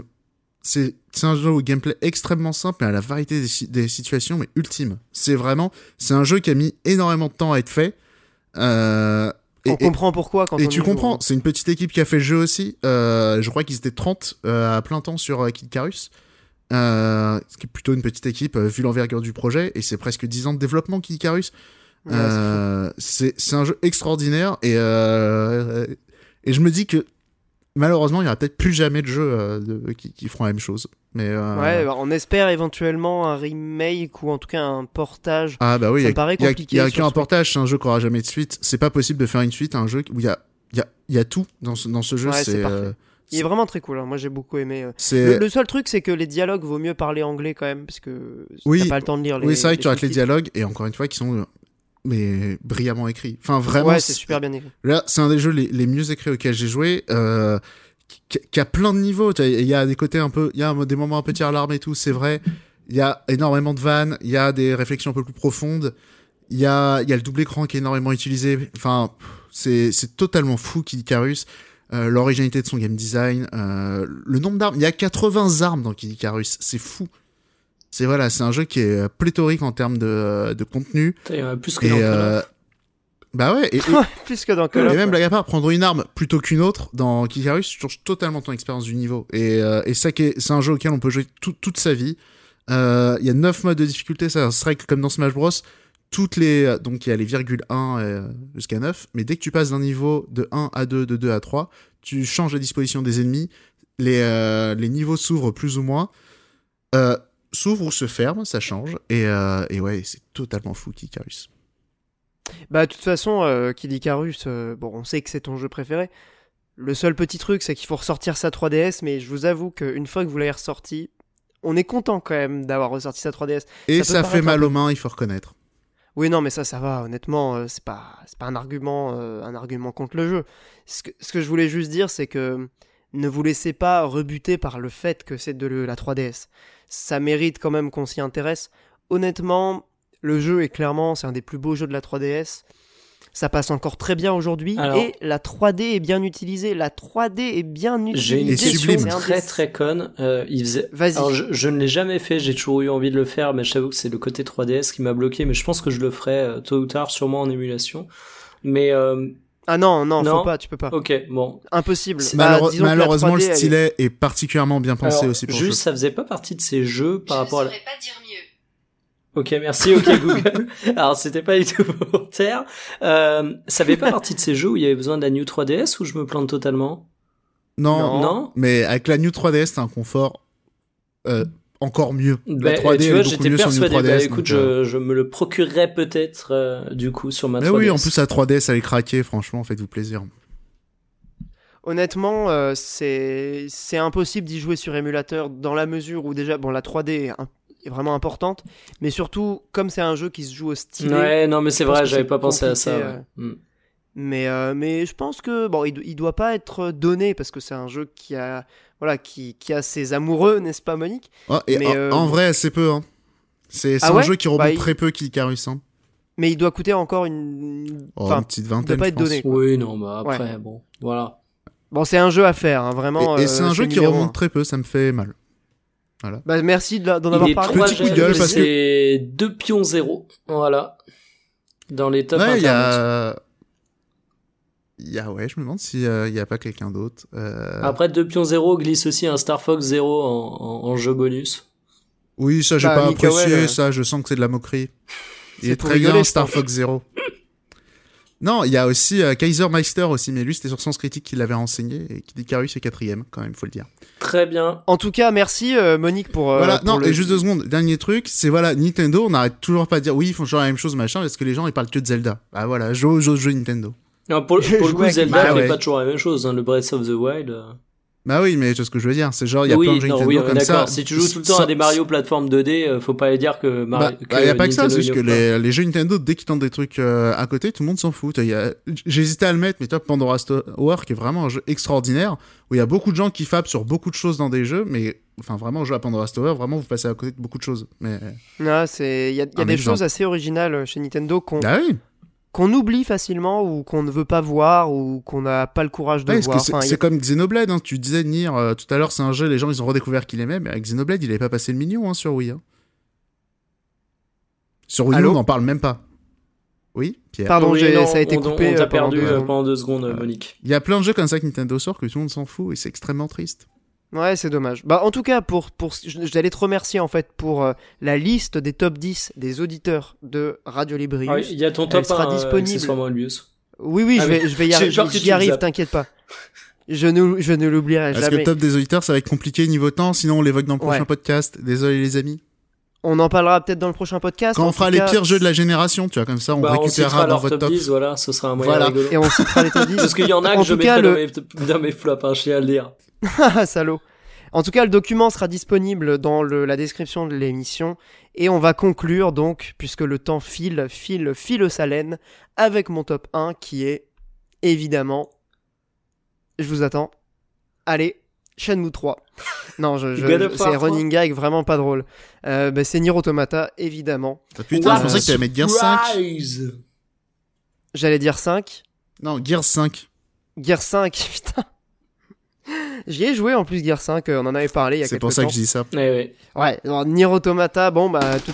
c'est c'est un jeu au gameplay extrêmement simple mais à la variété des, des situations mais ultime. C'est vraiment c'est un jeu qui a mis énormément de temps à être fait. Euh, on comprend pourquoi quand et tu comprends, c'est une petite équipe qui a fait le jeu aussi. Euh, je crois qu'ils étaient 30 euh, à plein temps sur euh, Kid Carus. Euh, ce qui est plutôt une petite équipe vu l'envergure du projet et c'est presque 10 ans de développement Kid Carus. c'est un jeu extraordinaire et et je me dis que malheureusement, il y aura peut-être plus jamais de jeux euh, qui, qui, feront la même chose. Mais euh, ouais, bah, on espère éventuellement un remake ou en tout cas un portage. Ah bah oui, paraît compliqué. Il y a, qu'un portage, c'est un jeu qui aura jamais de suite. C'est pas possible de faire une suite à un jeu où il y a, il y a, il y a tout dans ce, dans ce jeu. Ouais, c'est euh, il est vraiment très cool. Hein. Moi, j'ai beaucoup aimé. Le, le, seul truc, c'est que les dialogues vaut mieux parler anglais quand même, parce que oui, t'as pas le temps de lire les. Oui, c'est vrai que tu rates les dialogues et encore une fois, qui sont mais brillamment écrits. Enfin, vraiment. Ouais, c'est super bien écrit. Là, c'est un des jeux les, les mieux écrits auxquels j'ai joué. Euh, qui, a plein de niveaux. Il y a des côtés un peu, il y a des moments un peu tir larme et tout, c'est vrai. Il y a énormément de vannes, il y a des réflexions un peu plus profondes. Il y a, il y a le double écran qui est énormément utilisé. Enfin, c'est, c'est totalement fou Kid Icarus. Euh, l'originalité de son game design, euh, le nombre d'armes. Il y a 80 armes dans Kid Icarus, c'est fou. C'est voilà, c'est un jeu qui est pléthorique en termes de, de contenu. Plus que et, bah ouais, et, plus que dans Call of. Et même blague à part, prendre une arme plutôt qu'une autre dans Kikarus change totalement ton expérience du niveau. Et, euh, et ça, c'est un jeu auquel on peut jouer toute sa vie. Euh, il y a 9 modes de difficulté, ça serait comme dans Smash Bros. Toutes les, donc il y a les virgules 1 euh, jusqu'à 9, mais dès que tu passes d'un niveau de 1 à 2, de 2 à 3, tu changes la disposition des ennemis, les, euh, les niveaux s'ouvrent plus ou moins, euh, s'ouvrent ou se ferment, ça change, et, et ouais, c'est totalement fou Kikarus. Bah, de toute façon, euh, Kid Icarus, euh, bon, on sait que c'est ton jeu préféré. Le seul petit truc, c'est qu'il faut ressortir sa 3DS, mais je vous avoue qu'une fois que vous l'avez ressorti, on est content quand même d'avoir ressorti sa 3DS. Et ça, fait mal aux mains, il faut reconnaître. Oui, non, mais ça, ça va. Honnêtement, euh, c'est pas, c'est pas un argument, euh, un argument contre le jeu. Ce que, ce que je voulais juste dire, c'est que ne vous laissez pas rebuter par le fait que c'est de la 3DS. Ça mérite quand même qu'on s'y intéresse. Honnêtement, le jeu est clairement, c'est un des plus beaux jeux de la 3DS. Ça passe encore très bien aujourd'hui et la 3D est bien utilisée. La 3D est bien utilisée. J'ai une question très très conne. Euh, il faisait... Alors, je, ne l'ai jamais fait. J'ai toujours eu envie de le faire, mais j'avoue que c'est le côté 3DS qui m'a bloqué. Mais je pense que je le ferai euh, tôt ou tard, sûrement en émulation. Mais euh... Ah non, non, faut pas, tu peux pas. Ok, bon. Impossible. Bah, malheureusement, le stylet est... particulièrement bien pensé aussi pour Juste, ça faisait pas partie de ces jeux par rapport à. pas dire mieux. Ok, merci, ok Google. Alors c'était pas du tout volontaire. Euh, ça fait pas partie de ces jeux où il y avait besoin de la New 3DS ou je me plante totalement? Non, non, Mais avec la New 3DS, t'as un confort euh, encore mieux. la 3D bah, tu vois, j'étais persuadé. Bah, écoute, je, je, me le procurerai peut-être du coup sur ma 3DS. Mais oui, en plus la 3DS elle est craquée, franchement, faites-vous plaisir. Honnêtement, euh, c'est impossible d'y jouer sur émulateur dans la mesure où déjà, bon, la 3D est, vraiment importante, mais surtout, comme c'est un jeu qui se joue au style. Ouais, non, mais c'est vrai, j'avais pas pensé à ça. Euh, hmm. Mais, euh, mais je pense que bon, il, il doit pas être donné parce que c'est un jeu qui a, voilà, qui, qui a ses amoureux, n'est-ce pas, Monique? Et mais, en, vrai, assez peu. Hein. C'est ah un jeu qui remonte bah, très peu Kikarus. Hein. Mais il doit coûter encore une, oh, une petite vingtaine. Il doit pas être donné. Oui, non, bah après, bon, voilà. Bon, c'est un jeu à faire, hein, vraiment. Et, c'est un jeu qui remonte très peu, ça me fait mal. Voilà. Bah, merci d'en avoir parlé. Petit coup de gueule parce que c'est 2 pions 0. Voilà. Dans les top ouais, il y a il y a ouais, je me demande s'il euh, n'y a pas quelqu'un d'autre. Euh... Après 2 pions 0 glisse aussi un Star Fox 0 en, en, jeu bonus. Oui, ça j'ai bah, pas apprécié, euh. ça, je sens que c'est de la moquerie. Il est, très bien Star Fox 0. Non, il y a aussi euh, Kaiser Meister aussi, mais lui c'était sur Sens Critique qui l'avait renseigné et qui dit Carus est quatrième quand même, faut le dire. Très bien. En tout cas, merci euh, Monique pour. Euh, voilà, non, et juste deux secondes. Dernier truc, c'est voilà, Nintendo, on n'arrête toujours pas de dire oui, ils font toujours la même chose, machin, parce que les gens ils parlent que de Zelda. Bah voilà, joue, joue, joue Nintendo. Non, pour, pour le coup, Zelda bah fait pas toujours la même chose. Hein, le Breath of the Wild. Bah oui, mais c'est ce que je veux dire. C'est genre, il y a plein de jeux Nintendo oui, comme ça. Si tu joues tout le temps à des Mario plateforme 2D, euh, faut pas dire que Mario. Bah, bah y a pas que ça, c'est juste que les, les, jeux Nintendo, dès qu'ils tentent des trucs euh, à côté, tout le monde s'en fout. J'hésitais à le mettre, mais toi, Pandora Tower, qui est vraiment un jeu extraordinaire, où il y a beaucoup de gens qui fabent sur beaucoup de choses dans des jeux, mais enfin vraiment, jouer à Pandora Tower, vraiment, vous passez à côté de beaucoup de choses. Mais. Non, c'est, il y a, y a des choses assez originales chez Nintendo qu'on. Ah oui qu'on oublie facilement ou qu'on ne veut pas voir ou qu'on n'a pas le courage de voir. C'est comme Xenoblade, hein. tu disais Nier euh, tout à l'heure, c'est un jeu, les gens ils ont redécouvert qu'il aimait, mais avec Xenoblade il avait pas passé le million hein, sur Wii. Hein. Sur Wii, on n'en parle même pas. Oui, Pierre. Pardon, ça a été coupé. On, t'a euh, perdu euh, pendant deux secondes, Monique. Il y a plein de jeux comme ça que Nintendo sort que tout le monde s'en fout et c'est extrêmement triste. Ouais, c'est dommage. Bah, en tout cas, pour, pour, j'allais te remercier en fait pour euh, la liste des top 10 des auditeurs de Radio Librius. Ah il y a ton top Elle sera 1, euh, disponible. oui, oui, je, ah vais, je vais y arriver. J'y arrive, t'inquiète pas. Je ne, je ne l'oublierai jamais. Parce que le top des auditeurs, ça va être compliqué niveau temps, sinon on l'évoque dans le prochain podcast. Désolé les amis. On en parlera peut-être dans le prochain podcast. Quand on fera les pires jeux de la génération, tu vois, comme ça, on bah, récupérera dans votre top. 10, voilà, ce sera un moyen voilà. rigolo. Et on citera les top 10. Parce qu'il y en a que je mettrai le... dans, mes, flops, hein, je à le dire. Salaud. En tout cas, le document sera disponible dans la description de l'émission. Et on va conclure donc, puisque le temps file, file, file sa laine, avec mon top 1 qui est évidemment. Je vous attends. Allez, Shenmue 3. Non, je, c'est running gag vraiment pas drôle. Euh, bah, c'est Nier Automata, évidemment. Ah, putain, je pensais que tu allais mettre Gear 5. J'allais dire 5. Non, Gear 5. Gear 5, putain. J'y ai joué en plus Gear 5, euh, on en avait parlé il y a quelques temps. C'est pour ça que je dis ça. Eh ouais, alors, Nier Automata, bon bah tout...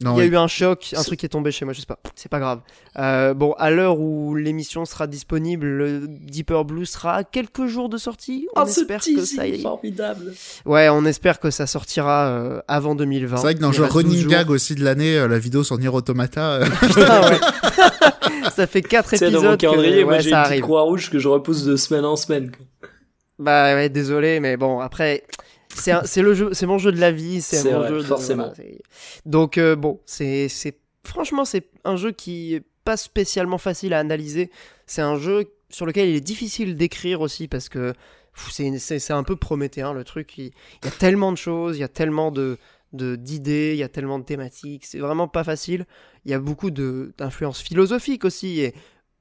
Non, il y a eu un choc, un truc qui est tombé chez moi, je sais pas, c'est pas grave. Euh, bon, à l'heure où l'émission sera disponible, le Deeper Blue sera à quelques jours de sortie. On oh, espère que ça y... formidable. Ouais, on espère que ça sortira euh, avant 2020. C'est vrai que dans le running gag aussi de l'année, la vidéo sur Nier Automata. Putain, ouais. ça fait 4 épisodes. Dans mon calendrier, moi j'ai une croix rouge que je repousse de semaine en semaine. Bah ouais, désolé, mais bon, après, c'est le jeu, c'est mon jeu de la vie, c'est mon jeu forcément. Donc euh, bon, c'est c'est franchement c'est un jeu qui est pas spécialement facile à analyser. C'est un jeu sur lequel il est difficile d'écrire aussi parce que c'est un peu prométhéen le truc. Il, il, y a tellement de choses, il y a tellement de d'idées, il y a tellement de thématiques, c'est vraiment pas facile. Il y a beaucoup d'influences philosophiques aussi et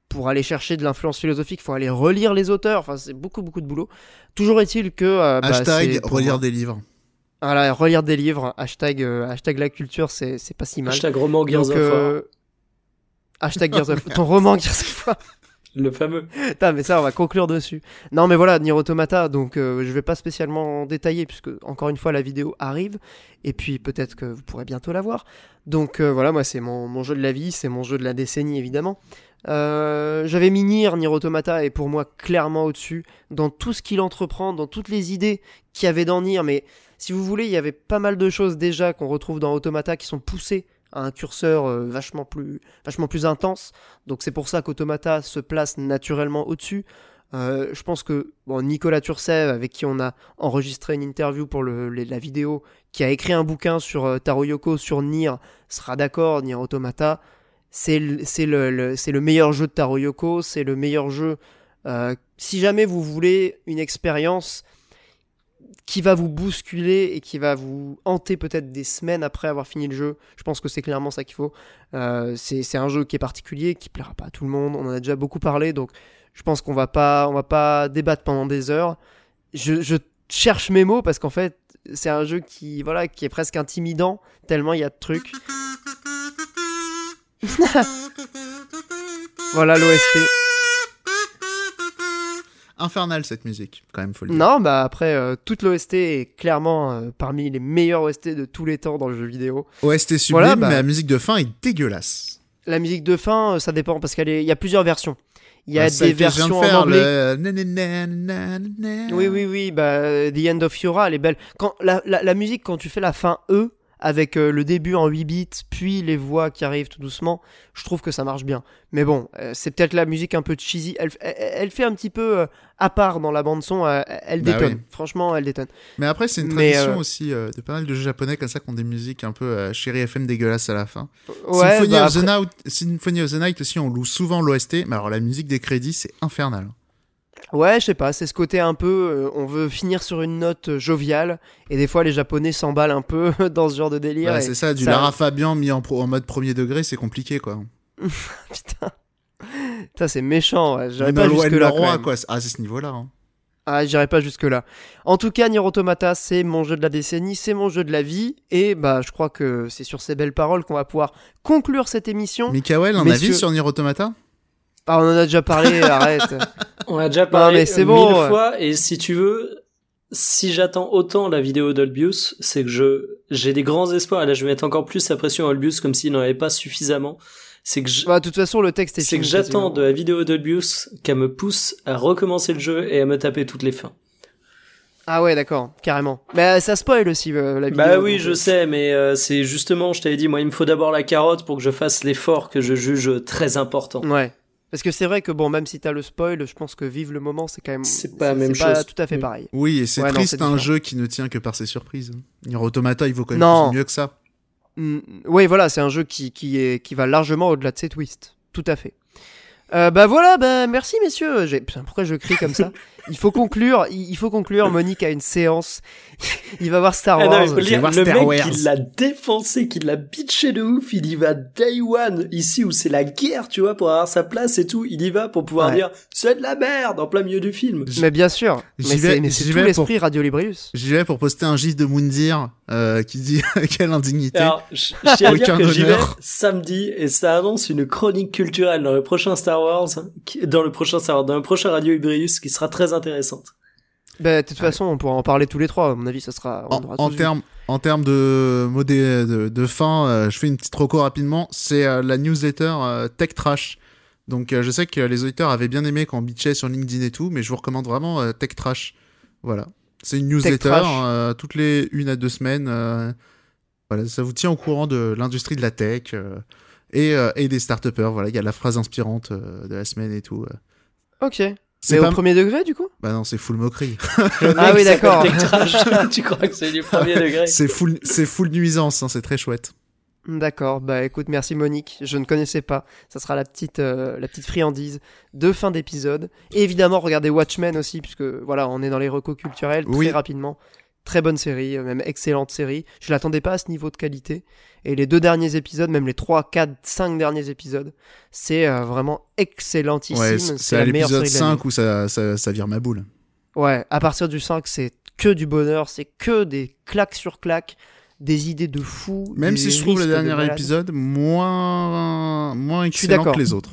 pour aller chercher de l'influence philosophique, il faut aller relire les auteurs. Enfin, c'est beaucoup, beaucoup de boulot. Toujours est-il que. Euh, bah, hashtag relire des livres. Voilà, relire des livres. Hashtag, euh, hashtag la culture, c'est pas si mal. Hashtag roman Gears of. Euh, hashtag Gears of Ton roman Gears of War. Le fameux. Mais ça, on va conclure dessus. Non, mais voilà, Nier Automata, donc je vais pas spécialement détailler, puisque encore une fois, la vidéo arrive, et puis peut-être que vous pourrez bientôt la voir. Donc voilà, moi, c'est mon, mon, jeu de la vie, c'est mon jeu de la décennie, évidemment. Euh, j'avais mis Nier, Nier Automata est pour moi clairement au-dessus dans tout ce qu'il entreprend, dans toutes les idées qu'il y avait dans Nier. Mais si vous voulez, il y avait pas mal de choses déjà qu'on retrouve dans Automata qui sont poussées un curseur euh, vachement, plus, vachement plus intense. Donc c'est pour ça qu'Automata se place naturellement au-dessus. je pense que Nicolas Turcev, avec qui on a enregistré une interview pour le, la vidéo, qui a écrit un bouquin sur Taro Yoko, sur Nier, sera d'accord, Nier Automata. C'est le, le, le, meilleur jeu de Taro Yoko, c'est le meilleur jeu. si jamais vous voulez une expérience qui va vous bousculer et qui va vous hanter peut-être des semaines après avoir fini le jeu. Je pense que c'est clairement ça qu'il faut. Euh, c'est un jeu qui est particulier, qui plaira pas à tout le monde. On en a déjà beaucoup parlé, donc je pense qu'on va pas, on va pas débattre pendant des heures. Je, cherche mes mots parce qu'en fait, c'est un jeu qui, voilà, qui est presque intimidant tellement il y a de trucs. voilà l'OST infernale cette musique, quand même, faut le dire. Non, bah après, euh, toute l'OST est clairement euh, parmi les meilleurs OST de tous les temps dans le jeu vidéo. OST sublime, bah. mais la musique de fin est dégueulasse. La musique de fin, euh, ça dépend parce qu'il y a plusieurs versions. Il y a des versions en anglais. Oui, oui, oui. Bah, The End of Yura, elle est belle. Quand la, la, la musique, quand tu fais la fin E, avec euh, le début en 8 bits, puis les voix qui arrivent tout doucement, je trouve que ça marche bien. Mais bon, euh, c'est peut-être la musique un peu cheesy. Elle, elle, fait un petit peu euh, à part dans la bande son. elle bah détonne. Franchement, elle détonne. Mais après, c'est une tradition aussi de pas mal de jeux japonais comme ça qui ont des musiques un peu chérie FM dégueulasses à la fin. Symphony, bah of the Night, Symphony of the Night aussi, on loue souvent l'OST. Mais alors la musique des crédits, c'est infernal. Ouais, je sais pas, c'est ce côté un peu, euh, on veut finir sur une note euh, joviale, et des fois les Japonais s'emballent un peu dans ce genre de délire. Ouais, c'est ça, du Lara Fabian mis en, mode premier degré, c'est compliqué quoi. Putain, ça c'est méchant, ouais. j'irais pas jusque là. Roi, quoi. Ah, c'est ce niveau-là. Hein. Ah, j'irai pas jusque là. En tout cas, Nier Automata, c'est mon jeu de la décennie, c'est mon jeu de la vie, et bah, je crois que c'est sur ces belles paroles qu'on va pouvoir conclure cette émission. Mikael, un avis sur Nier Automata? Ah, on en a déjà parlé, arrête. On a déjà parlé c'est bon, mille fois, et si tu veux, si j'attends autant la vidéo d'Olbius, c'est que je j'ai des grands espoirs. Et là, je vais mettre encore plus la pression à Olbius, comme s'il n'en avait pas suffisamment. C'est que je... bah, de toute façon, le texte est. C'est que j'attends de la vidéo d'Olbius qu'elle me pousse à recommencer le jeu et à me taper toutes les fins. Ah ouais, d'accord, carrément. Mais ça spoil aussi euh, la vidéo. Bah oui, je euh. sais, mais euh, c'est justement, je t'avais dit, moi, il me faut d'abord la carotte pour que je fasse l'effort que je juge très important. Ouais. Parce que c'est vrai que bon, même si t'as le spoil, je pense que vivre le moment, c'est quand même. C'est pas la même chose. tout à fait pareil. Oui, et c'est triste un jeu qui ne tient que par ses surprises. Nier Automata, il vaut quand même mieux que ça. Mm, oui, voilà, c'est un jeu qui, qui, est, qui va largement au-delà de ses twists. Tout à fait. Euh, bah voilà, bah merci messieurs. Pourquoi je crie comme ça? Il faut conclure. Il faut conclure. Monique a une séance. il va voir Star ah Wars. il voir le Star mec qui l'a défoncé, qui l'a bitché de ouf. Il y va day one ici où c'est la guerre, tu vois, pour avoir sa place et tout. Il y va pour pouvoir dire c'est de la merde en plein milieu du film. Mais bien sûr. Mais c'est tout l'esprit Radio Librius. J'y vais pour poster un gif de Moundir euh, qui dit quelle indignité. Alors, je tiens à dire que j'y vais samedi et ça annonce une chronique culturelle dans le prochain Star Wars, dans le prochain Star Wars, dans le prochain Radio Librius qui sera très intéressante. Bah, de toute façon, on pourra en parler tous les trois. À mon avis, ça sera. en, termes en termes de de, de fin, euh, je fais une petite reco rapidement. C'est euh, la newsletter Tech Trash. Donc, je sais que les auditeurs avaient bien aimé quand on bitchait sur LinkedIn et tout, mais je vous recommande vraiment Tech Trash. Voilà. C'est une newsletter euh, toutes les une à deux semaines. Euh, voilà, ça vous tient au courant de l'industrie de la tech euh, et, et, des start Voilà, il y a la phrase inspirante de la semaine et tout. Ok. C'est au premier degré du coup? Bah non, c'est full moquerie. ah oui, d'accord. tu crois que c'est du premier degré? C'est full, c'est full nuisance, hein, c'est très chouette. D'accord, bah écoute, merci Monique, je ne connaissais pas. Ça sera la petite, euh, la petite friandise de fin d'épisode. Et évidemment, regardez Watchmen aussi, puisque voilà, on est dans les recos culturels très rapidement. Très bonne série, euh, même excellente série. Je l'attendais pas à ce niveau de qualité. Et les deux derniers épisodes, même les 3, 4, 5 derniers épisodes, c'est euh, vraiment excellentissime. Ouais, c'est à l'épisode 5 où ça, ça, ça vire ma boule. Ouais, à partir du 5, c'est que du bonheur, c'est que des claques sur claques des idées de fou. Même si je trouve le dernier épisode moins, moins excellent que les autres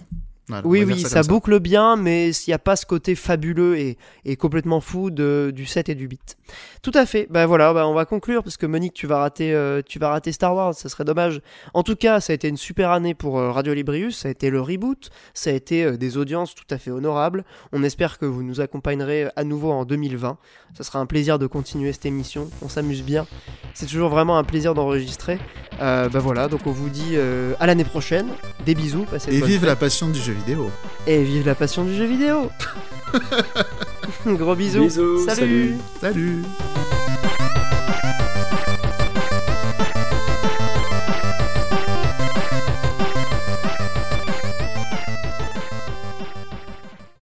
oui, oui, ça, boucle bien, mais s'il n'y a pas ce côté fabuleux et, et complètement fou de, du 7 et du 8. Tout à fait. Ben voilà, bah on va conclure parce que Monique, tu vas rater, euh, tu vas rater Star Wars, ça serait dommage. En tout cas, ça a été une super année pour euh, Radio Librius, ça a été le reboot, ça a été euh, des audiences tout à fait honorables. On espère que vous nous accompagnerez à nouveau en 2020. Ça sera un plaisir de continuer cette émission, on s'amuse bien. C'est toujours vraiment un plaisir d'enregistrer. ben voilà, donc on vous dit à l'année prochaine. Des bisous, Et vive la passion du jeu et vive la passion du jeu vidéo Gros bisous. salut. salut.